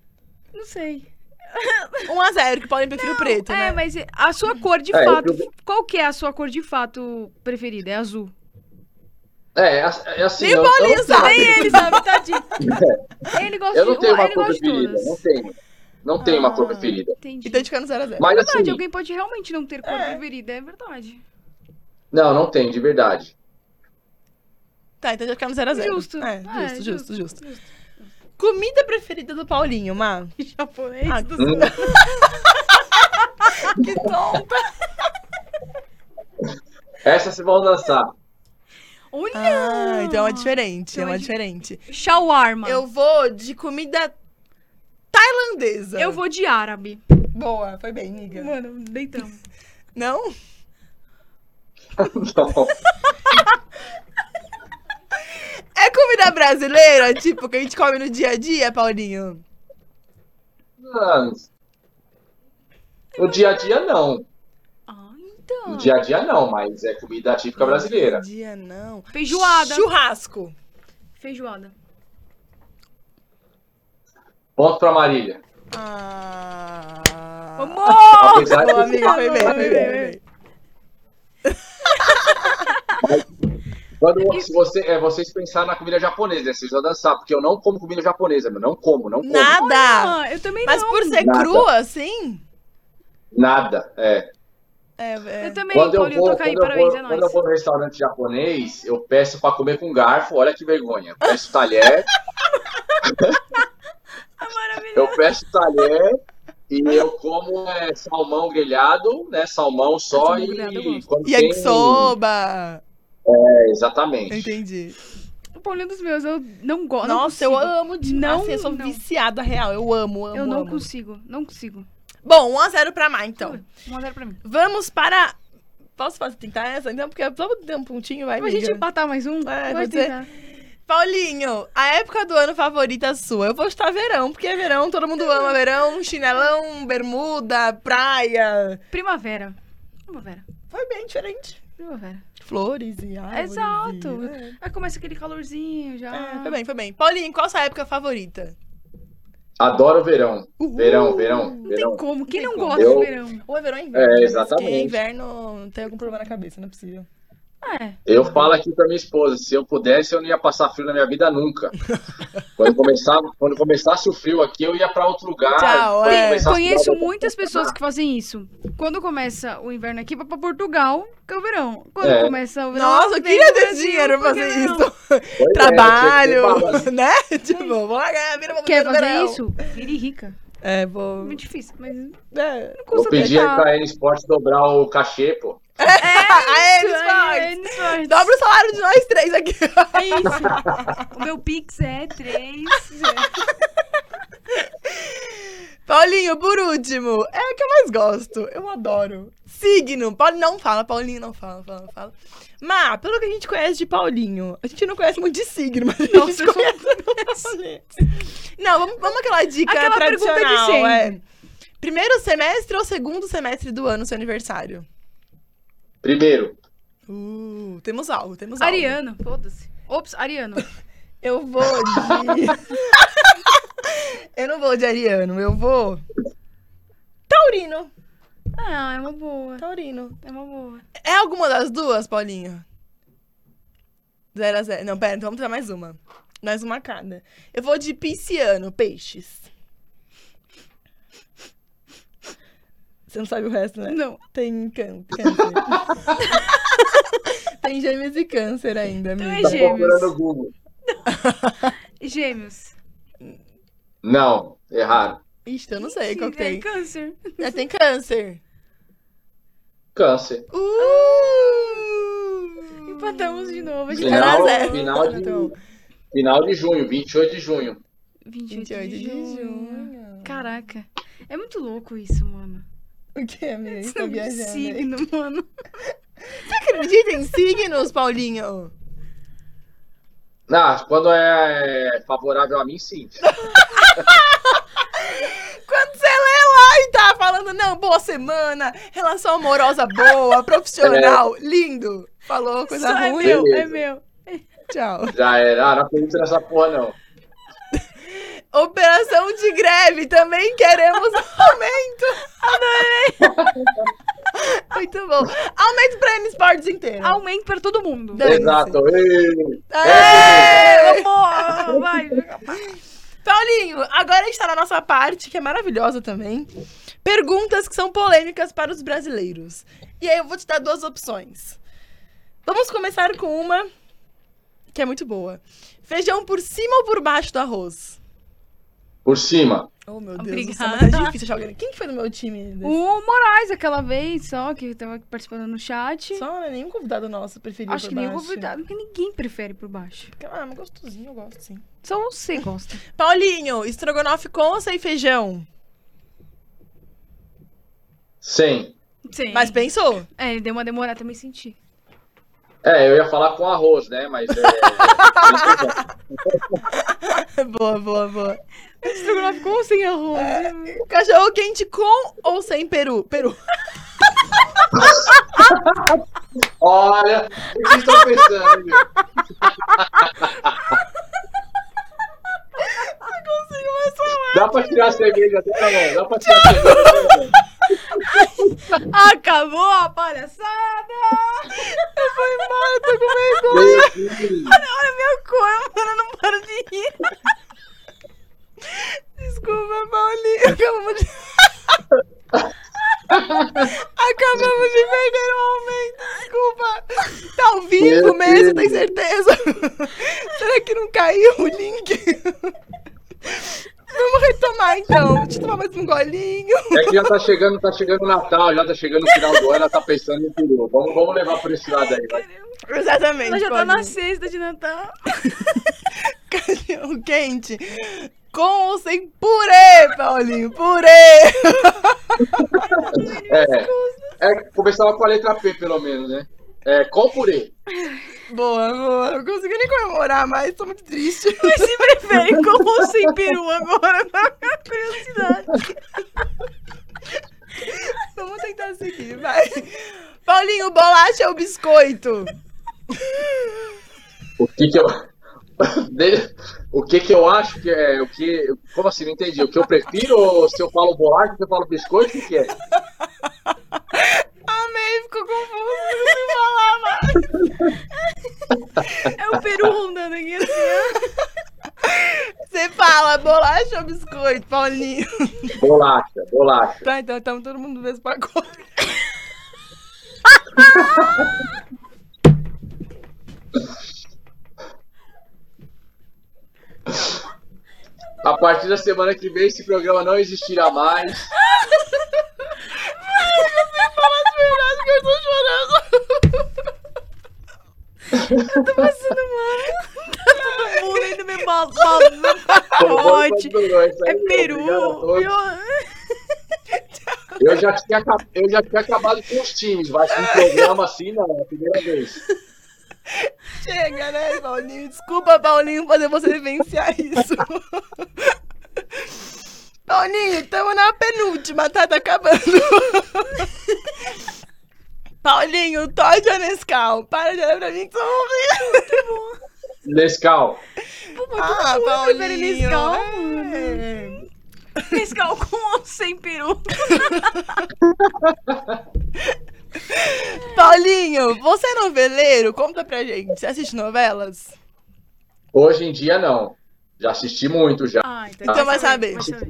Não sei. [laughs] 1x0, que o Paulinho prefere o preto, é, né? mas a sua cor de É, eu fato. prefiro- Qual que é a sua cor de fato preferida? É azul. É, é é assim. Nem o eu- eu Paulinho não sabe. tenho- Nem ele sabe, tadinho. [laughs] Ele gosta Eu não de tenho uma ele cor gosta de preferida. todas. Não tenho. Não tenho uma cor Ah. preferida. Entendi. Então a gente fica no 0x0. Mas verdade, assim. alguém pode realmente não ter cor É. preferida, é verdade. Não, não tenho, de verdade. Tá, então já fica no 0x0. Justo. É, É, justo, justo, justo, justo. Comida preferida do Paulinho, Má? [laughs] Japonês Ah, do Hum. [laughs] Que tonta. Essa vocês vão dançar. Olha! Ah, então é diferente, é Então é uma di- diferente. Shawarma. Eu vou de comida tailandesa. Eu vou de árabe. Boa, foi bem, amiga. Mano, deitamos. Não? [laughs] Não. É comida brasileira, tipo, que a gente come no dia a dia, Paulinho? No dia a dia, não. Ah, então. No dia a dia, não, mas é comida típica brasileira. No dia não. Feijoada. Churrasco. Feijoada. Ponto pra Marília. Ah. Vamos! Apesar de- foi bem, foi bem, foi bem. Quando se você, é, vocês pensarem na comida japonesa, né, vocês vão dançar, porque eu não como comida japonesa, meu. Não como, não como. Nada. Ah, eu também Mas não. por ser Nada. crua, assim? Nada, é. É, é. Eu também, Quando eu, Paulinho, vou, toca aí, quando, eu parabéns, vou, é quando eu vou no restaurante japonês, eu peço pra comer com garfo, olha que vergonha. Eu peço talher, [laughs] maravilhoso. eu peço talher e eu como é, salmão grelhado, né? Salmão só Salmão e grelhado eu quando tem... Yakisoba. É, exatamente. Entendi. O Paulinho dos meus, eu não gosto. não Nossa, eu amo demais. Não, Assim, eu sou não. viciada real. Eu amo, amo, Eu não amo. consigo, não consigo. Bom, 1x0 pra Má, então. 1x0 pra mim. Vamos para... Posso fazer, tentar essa? Então, porque só pra ter um pontinho, vai, Pra gente amiga. empatar mais um? É, Vai pode ser? tentar. Paulinho, a época do ano favorita sua? Eu vou estar verão, porque é verão, todo mundo ama verão, chinelão, bermuda, praia. Primavera. Primavera. Foi bem diferente. Primavera. Flores e árvores. Exato. e- É. Aí começa aquele calorzinho já. É, foi bem, foi bem. Paulinho, qual a sua época favorita? Adoro verão. Uhul. Verão, verão, Não tem como. Quem não como. gosta de verão? Ou é verão ou inverno? É, exatamente. Porque inverno tem algum problema na cabeça, não é possível. É. Eu falo aqui pra minha esposa, se eu pudesse, eu não ia passar frio na minha vida nunca. [laughs] Quando, começava, quando começasse o frio aqui, eu ia pra outro lugar. Tchau, é. Conheço frio, eu- muitas pessoas que fazem isso. Quando começa o inverno aqui, vai pra Portugal, que é o verão. Quando É. começa o verão. Nossa, eu queria ter dinheiro pra é fazer verão. isso. Pois é, Trabalho, balance. né? Tipo, vou largar a vida pra Quer fazer verão. isso? Vire rica. É, vou... Muito difícil, mas não É. Eu custa pedi tentar. pra ele esporte dobrar o cachê, pô. Aê, [laughs] Isso, eles é, fazem. eles fazem. Dobra o salário de nós três aqui. É [laughs] isso. O meu Pix é 3. Paulinho, por último, é a que eu mais gosto. Eu adoro. Signo. Paulinho não fala, Paulinho não fala, fala, não fala. Mas, pelo que a gente conhece de Paulinho, a gente não conhece muito de signo, mas a gente Nossa, eu sou- conhece do. Não, vamos, vamos aquela dica Aquela pergunta de tradicional. sempre. É. Primeiro semestre ou segundo semestre do ano, seu aniversário? Primeiro, Uh, temos algo, temos algo. Ariano, foda-se. Ops, Ariano. [laughs] Eu vou de. [laughs] eu não vou de Ariano, eu vou. Taurino. Ah, é uma boa. Taurino. É uma boa. É alguma das duas, Paulinho? Zero a zero. Não, pera, então vamos ter mais uma. Mais uma cada. Eu vou de pisciano, peixes. Você não sabe o resto, né? Não. Tem can- câncer. [laughs] Tem gêmeos e câncer ainda, Então amigo. é Tá gêmeos. procurando no Google. [laughs] Gêmeos. Não, errado. Ixi, eu não sei qual que É tem. câncer. É, tem câncer. Câncer. Uh! Empatamos de novo. A gente Final, a zero. final, de, Então, final de junho, 28 de junho. 28, 28 de de junho. junho. Caraca. É muito louco isso, mano. O que, amiga? Você tá viajando aí. Signo, mano. [laughs] Você acredita em signos, Paulinho? Ah, quando é favorável a mim, sim. [laughs] Quando você lê lá e tá falando, não, boa semana, relação amorosa boa, profissional, lindo. Falou coisa Só é ruim. meu, é meu. Tchau. Já era. Ah, não acredito nessa porra, não. Operação de greve, também queremos aumento. Adorei. Muito bom. Aumento pra N Sports inteiro. Aumento pra todo mundo. Exato. Ei. Aê! Amor, vai. Paulinho, agora a gente tá na nossa parte, que é maravilhosa também. Perguntas que são polêmicas para os brasileiros. E aí eu vou te dar duas opções. Vamos começar com uma que é muito boa. Feijão por cima ou por baixo do arroz? Por cima. Oh, meu Deus, Obrigada. do céu, mas difícil achar alguém. Quem que foi do meu time? desse? O Moraes, aquela vez só, que tava participando no chat. Só né? nenhum convidado nosso preferiu Acho por que baixo. convidado, porque ninguém prefere por baixo. Ah, mas gostosinho, eu gosto sim. Só você gosta. [laughs] Paulinho, estrogonofe com ou sem feijão? Sem. Sim. Mas pensou? É, ele deu uma demorada, também senti. É, eu ia falar com arroz, né? Mas é. [laughs] boa, boa, boa. Estrogonofe com ou sem arroz? O cachorro quente com ou sem peru? Peru. [laughs] Olha, o que vocês estão pensando, meu? Consigo mais falar. Dá pra tirar a cerveja dela, não? Dá pra tirar a cerveja não? Acabou a palhaçada! Eu vou embora, tô com vergonha. Deus. Olha meu corpo, mano, eu não paro de rir. Desculpa, Paulinho. Acabamos de... Acabamos de perder o aumento. Desculpa. Tá ao vivo mesmo, tem certeza? Será que não caiu o link? Vamos retomar então. Deixa eu tomar mais um golinho. É que já tá chegando, tá chegando o Natal, já tá chegando o final do ano, ela tá pensando no peru. Vamos, vamos levar por esse lado aí, vai. Exatamente. Ela já tá na sexta de Natal. [laughs] Cachorro quente. Com ou sem purê, Paulinho? Purê! [laughs] É, é, começava com a letra P, pelo menos, né? É, com purê. Boa, boa. Não consigo nem comemorar mais, tô muito triste. [laughs] Mas se prefere com ou sem peru agora, pra curiosidade. Vamos tentar seguir, vai. Paulinho, bolacha ou biscoito? O que que eu. O que que eu acho que é. O que, como assim? Não entendi. O que eu prefiro ou se eu falo bolacha, se eu falo biscoito, o que, que é? Amei, ficou confuso, não sei falar mais. É o peru rondando aqui assim, ó. Você fala bolacha ou biscoito, Paulinho? Bolacha, bolacha. Tá, então estamos todo mundo no mesmo pacote. A partir da semana que vem, esse programa não existirá mais. [laughs] Fala de verdade que eu tô chorando. Eu tô passando mal. Tá todo mundo indo me mal, mal no pacote. É peru. Eu já, tinha, eu já tinha acabado com os times, mas com um programa assim não, é a primeira vez. Chega, né, Paulinho? Desculpa, Paulinho, fazer você vivenciar isso. Paulinho, estamos na penúltima, tá? Tá acabando. Paulinho, Todd ou Nescau? Para de olhar pra mim que são horríveis. Nescau. Ah, Paulinho. prefere Nescau, é. Nescau com ou sem peru. [laughs] Paulinho, você é noveleiro? Conta pra gente. Você assiste novelas? Hoje em dia não. Já assisti muito já. Ah, Então vai saber. vai saber.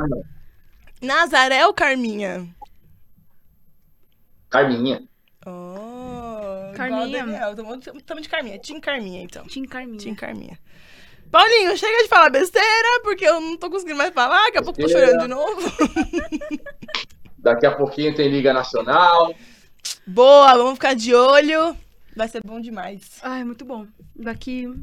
Nazaré ou Carminha? Carminha. Carminha. Daniel. Tamo, de Carminha. Tim Carminha, então. Tim Carminha. Tim Carminha. Paulinho, chega de falar besteira, porque eu não tô conseguindo mais falar. Daqui a pouco eu tô chorando de novo. [laughs] Daqui a pouquinho tem Liga Nacional. Boa, vamos ficar de olho. Vai ser bom demais. Ai, muito bom. Daqui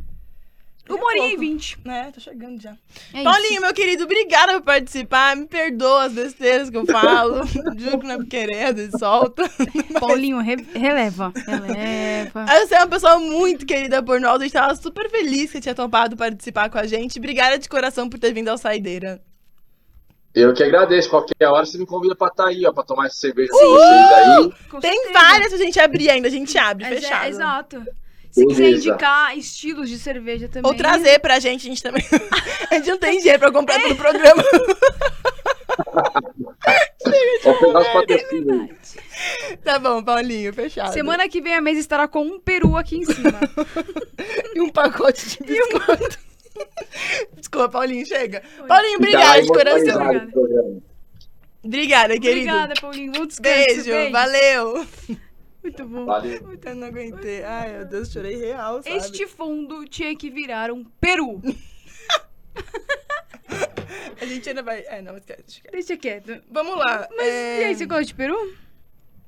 uma horinha e vinte. Né, tô chegando já. É Paulinho, meu querido, obrigada por participar. Me perdoa as besteiras que eu falo. [laughs] Juro que não é por querer, solta. isso. [laughs] Paulinho, re- releva. Releva. Você é uma pessoa muito querida por nós. A gente tava super feliz que você tinha topado participar com a gente. Obrigada de coração por ter vindo ao Saideira. Eu que agradeço. Qualquer hora você me convida pra estar aí, ó, pra tomar essa cerveja com vocês aí. Com Tem certeza. várias pra gente abrir ainda. A gente abre, Mas é- fechado. exato. Se quiser indicar estilos de cerveja também. Ou trazer pra gente, a gente também. [laughs] a gente não tem dinheiro pra comprar todo o programa. [laughs] Patrocínios. aí. tá bom, Paulinho, fechado. Semana que vem a mesa estará com um peru aqui em cima. [laughs] E um pacote de biscoito. Desculpa, Paulinho, chega. Oi. Paulinho, lá de coração. Obrigada, querido. Obrigada, Paulinho. Bom descanso. Beijo, valeu. Muito bom. Valeu. Puta, não aguentei. Ai, meu Deus, chorei real, sabe? Este fundo tinha que virar um peru. [laughs] A gente ainda vai... É, não, esquece. esquece. Deixa quieto. Vamos lá. Mas é... e aí, você gosta de peru? O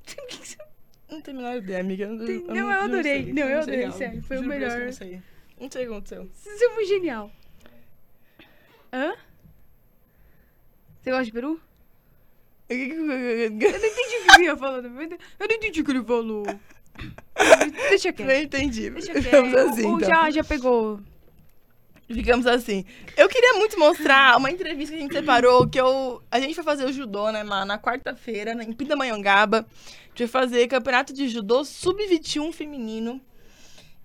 que que você- Não tem a menor ideia, amiga. Eu, Tem- não, eu adorei. Não, eu adorei, sério, foi o Juro que melhor. eu Não sei. Não sei o que aconteceu. Você foi genial. Hã? Você gosta de peru? [laughs] Eu não entendi o que ele ia falando. Eu não entendi o que ele falou. Deixa Não quieto. entendi. Deixa Ficamos quieto. assim, Ou então. já, já pegou. Ficamos assim. Eu queria muito mostrar uma entrevista que a gente separou, que eu... A gente foi fazer o judô, né, mano? Na quarta-feira, em Pindamonhangaba. A gente foi fazer campeonato de judô sub-21 feminino.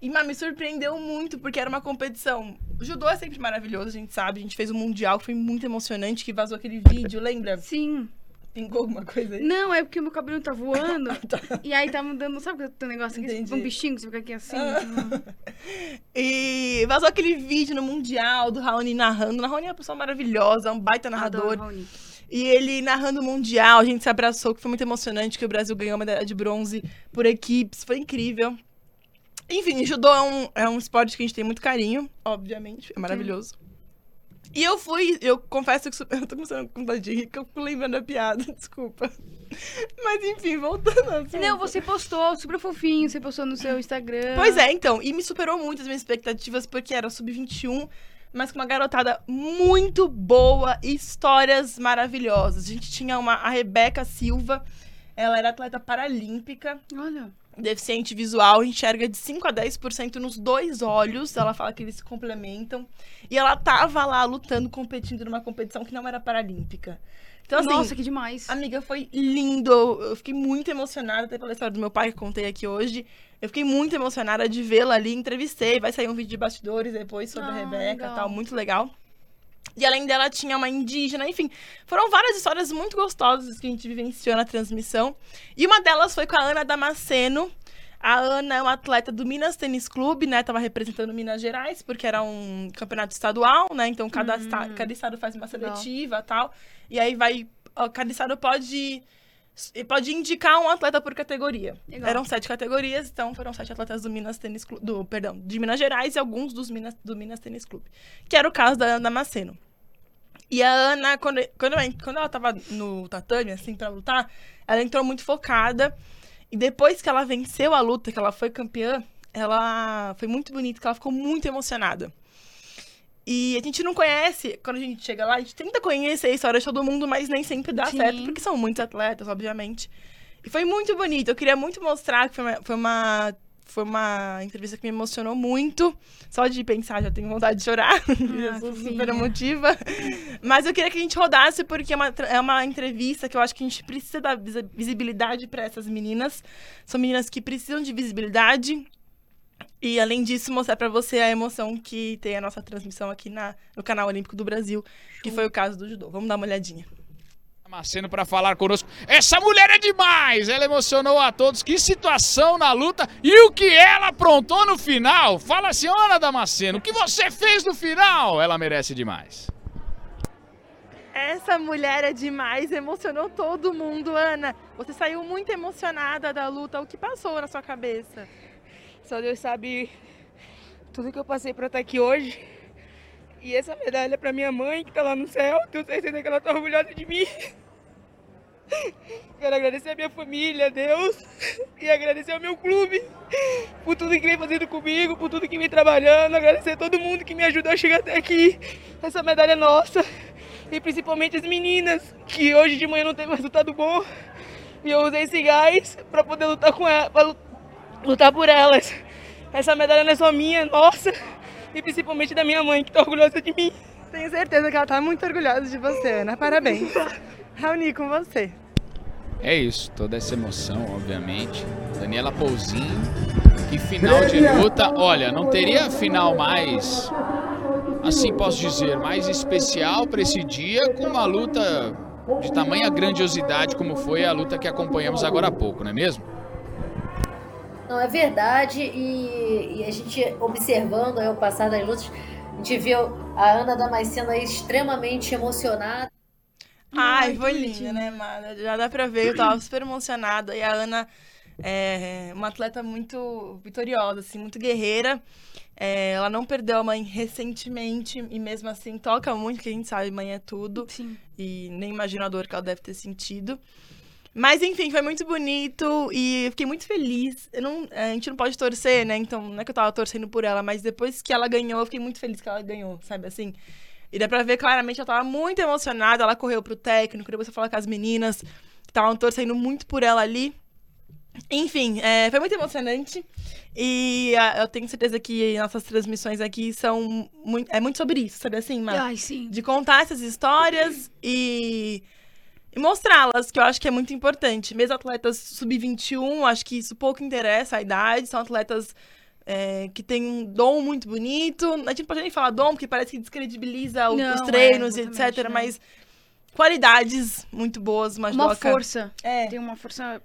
E, mano, me surpreendeu muito, porque era uma competição. O judô é sempre maravilhoso, a gente sabe. A gente fez um mundial, que foi muito emocionante, que vazou aquele vídeo, lembra? Sim. Pingou alguma coisa aí? Não, é porque o meu cabelo tá voando. [laughs] Tá. E aí tá mudando. Sabe o negócio aqui? Entendi. Um bichinho que você fica aqui assim? [laughs] E vazou aquele vídeo no Mundial do Raoni narrando. Raoni é uma pessoa maravilhosa, é um baita narrador. Adoro, Raoni. E ele narrando o Mundial, a gente se abraçou, que foi muito emocionante, que o Brasil ganhou uma medalha de bronze por equipes, foi incrível. Enfim, judô é um, é um esporte que a gente tem muito carinho, obviamente, é maravilhoso. E eu fui, eu confesso que [laughs] eu tô começando com vontade de rir, que eu fico lembrando da piada, [laughs] desculpa. Mas enfim, voltando ao assunto. Não, você postou super fofinho, você postou no seu Instagram. Pois é, então. E me superou muito as minhas expectativas, porque era sub-21, mas com uma garotada muito boa e histórias maravilhosas. A gente tinha uma, a Rebeca Silva, ela era atleta paralímpica, Olha. Deficiente visual, enxerga de 5 a 10% nos dois olhos. Ela fala que eles se complementam. E ela tava lá lutando, competindo numa competição que não era paralímpica. Então, assim, Nossa, que demais. Amiga, foi lindo. Eu fiquei muito emocionada, até pela história do meu pai que eu contei aqui hoje. Eu fiquei muito emocionada de vê-la ali, entrevistei. Vai sair um vídeo de bastidores depois sobre Ah, a Rebeca legal. e tal, muito legal. E além dela, tinha uma indígena, enfim. Foram várias histórias muito gostosas que a gente vivenciou na transmissão. E uma delas foi com a Ana Damasceno. A Ana é uma atleta do Minas Tênis Clube, né? Tava representando Minas Gerais, porque era um campeonato estadual, né? Então cada, esta- cada estado faz uma Hum. seletiva e tal. E aí vai. ó, Cada estado pode. Pode indicar um atleta por categoria. Legal. Eram sete categorias, então foram sete atletas do Minas Tênis Clube. Do, perdão, de Minas Gerais e alguns dos Minas, do Minas Tênis Clube. Que era o caso da Ana Damasceno. E a Ana, quando, quando, quando ela tava no tatame, assim, pra lutar, ela entrou muito focada. E depois que ela venceu a luta, que ela foi campeã, ela foi muito bonito, que ela ficou muito emocionada. E a gente não conhece, quando a gente chega lá, a gente tenta conhecer a história de todo mundo, mas nem sempre dá Sim. certo, porque são muitos atletas, obviamente. E foi muito bonito. Eu queria muito mostrar que foi uma, foi uma, foi uma entrevista que me emocionou muito. Só de pensar, já tenho vontade de chorar. [laughs] fofinha. super emotiva. Mas eu queria que a gente rodasse, porque é uma, é uma entrevista que eu acho que a gente precisa dar visi- visibilidade para essas meninas. São meninas que precisam de visibilidade. E além disso, mostrar pra você a emoção que tem a nossa transmissão aqui na, no canal Olímpico do Brasil, que foi o caso do judô. Vamos dar uma olhadinha. Damasceno para falar conosco. Essa mulher é demais! Ela emocionou a todos. Que situação na luta e o que ela aprontou no final. Fala, senhora Damasceno, o que você fez no final? Ela merece demais. Essa mulher é demais, emocionou todo mundo, Ana. Você saiu muito emocionada da luta. O que passou na sua cabeça? Só Deus sabe tudo que eu passei pra estar aqui hoje. E essa medalha é pra minha mãe, que tá lá no céu. Tenho certeza que ela tá orgulhosa de mim. Quero agradecer a minha família, a Deus, e agradecer ao meu clube por tudo que vem fazendo comigo, por tudo que vem trabalhando, agradecer a todo mundo que me ajudou a chegar até aqui. Essa medalha é nossa, e principalmente as meninas, que hoje de manhã não teve um resultado bom, e eu usei esse gás para poder lutar com ela, lutar por elas. Essa medalha não é só minha, nossa, e principalmente da minha mãe, que tá orgulhosa de mim. Tenho certeza que ela tá muito orgulhosa de você, Ana. Parabéns. [laughs] Raoni, com você. É isso, toda essa emoção, obviamente. Daniela Pouzinho, que final de luta. Olha, não teria final mais, assim posso dizer, mais especial para esse dia com uma luta de tamanha grandiosidade como foi a luta que acompanhamos agora há pouco, não é mesmo? Não, é verdade. E, e a gente observando aí o passar das lutas, a gente viu a Ana Damasceno aí extremamente emocionada. Ai, foi que linda, né, Mara? Já dá pra ver, eu tava super emocionada. E a Ana é uma atleta muito vitoriosa, assim, muito guerreira. É, ela não perdeu a mãe recentemente e mesmo assim toca muito, porque a gente sabe, mãe é tudo. Sim. E nem imagino a dor que ela deve ter sentido. Mas enfim, foi muito bonito e eu fiquei muito feliz. Não, a gente não pode torcer, né? Então, não é que eu tava torcendo por ela, mas depois que ela ganhou, eu fiquei muito feliz que ela ganhou, sabe assim? E dá pra ver claramente, ela tava muito emocionada, ela correu pro técnico, depois eu falar com as meninas que estavam torcendo muito por ela ali. Enfim, é, foi muito emocionante. E ah, eu tenho certeza que nossas transmissões aqui são muito, é muito sobre isso, sabe assim, Mar? Ai, sim. de contar essas histórias e, e mostrá-las, que eu acho que é muito importante. Mesmo atletas sub-21, acho que isso pouco interessa a idade, são atletas é, que têm um dom muito bonito. A gente não pode nem falar dom, porque parece que descredibiliza o- Não, os é, treinos e exatamente, etc. né? Mas qualidades muito boas, uma, Uma judoca- força. É, Tem uma força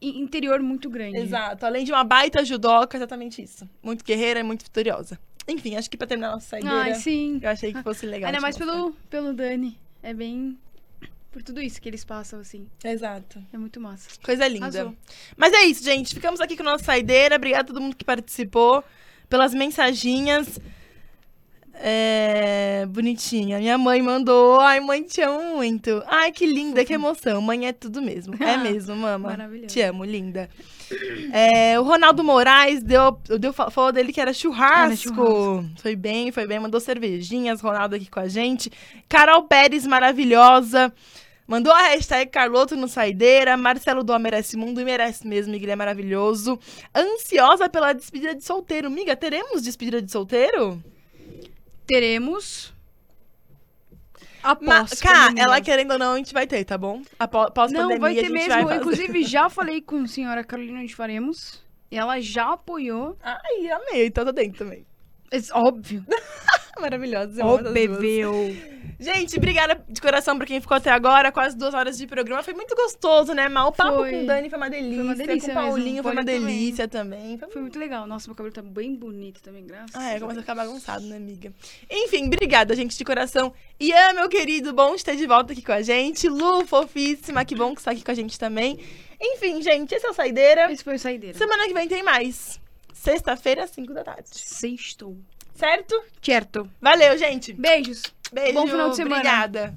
in- interior muito grande. exato. Além de uma baita judoca, exatamente isso. Muito guerreira e muito vitoriosa. Enfim, acho que pra terminar nossa saideira, Ai, sim. eu achei que fosse legal. Ainda mais mostrar. pelo, pelo Dani. É bem. Por tudo isso que eles passam, assim. Exato. É muito massa. Coisa linda. Arrasou. Mas é isso, gente. Ficamos aqui com a nossa saideira. Obrigada a todo mundo que participou. Pelas mensaginhas. É... Bonitinha. Minha mãe mandou. Ai, mãe, te amo muito. Ai, que linda, que emoção. Mãe é tudo mesmo. É [laughs] mesmo, mama. Maravilhoso. Te amo, linda. É, o Ronaldo Moraes deu, deu, falou dele que era churrasco. Era churrasco. Foi bem, foi bem. Mandou cervejinhas. Ronaldo aqui com a gente. Carol Pérez, maravilhosa. Mandou a hashtag Carloto no Saideira. Marcelo Doa merece mundo e merece mesmo. Miguel é maravilhoso. Ansiosa pela despedida de solteiro. Miga, teremos despedida de solteiro? Teremos. Mas, Após. Cá, pandemia. ela querendo ou não, a gente vai ter, tá bom? Após pandemia, Não, vai ter mesmo. vai. Inclusive, já falei com a senhora Carolina onde faremos. E ela já apoiou. Ai, amei. Então tô dentro também. É óbvio. [laughs] Maravilhosa. duas. bebeu. Gente, obrigada de coração pra quem ficou até agora. Quase duas horas de programa. Foi muito gostoso, né? Mal o papo Foi. com o Dani foi uma delícia. uma delícia com o Paulinho mesmo. foi uma Paulinho também. delícia também. Foi Foi muito legal. Nossa, meu cabelo tá bem bonito também, graças Ah, é, começa a ficar bagunçado, né, amiga? Enfim, obrigada, gente, de coração. Ian, meu querido, bom ter de volta aqui com a gente. Lu, fofíssima, que bom que está aqui com a gente também. Enfim, gente, esse é o Saideira. Esse foi o saideira. Semana que vem tem mais. Sexta-feira, às 5 da tarde. Sextou. Certo? Certo. Valeu, gente. Beijos. Beijo. Bom final de semana. Obrigada.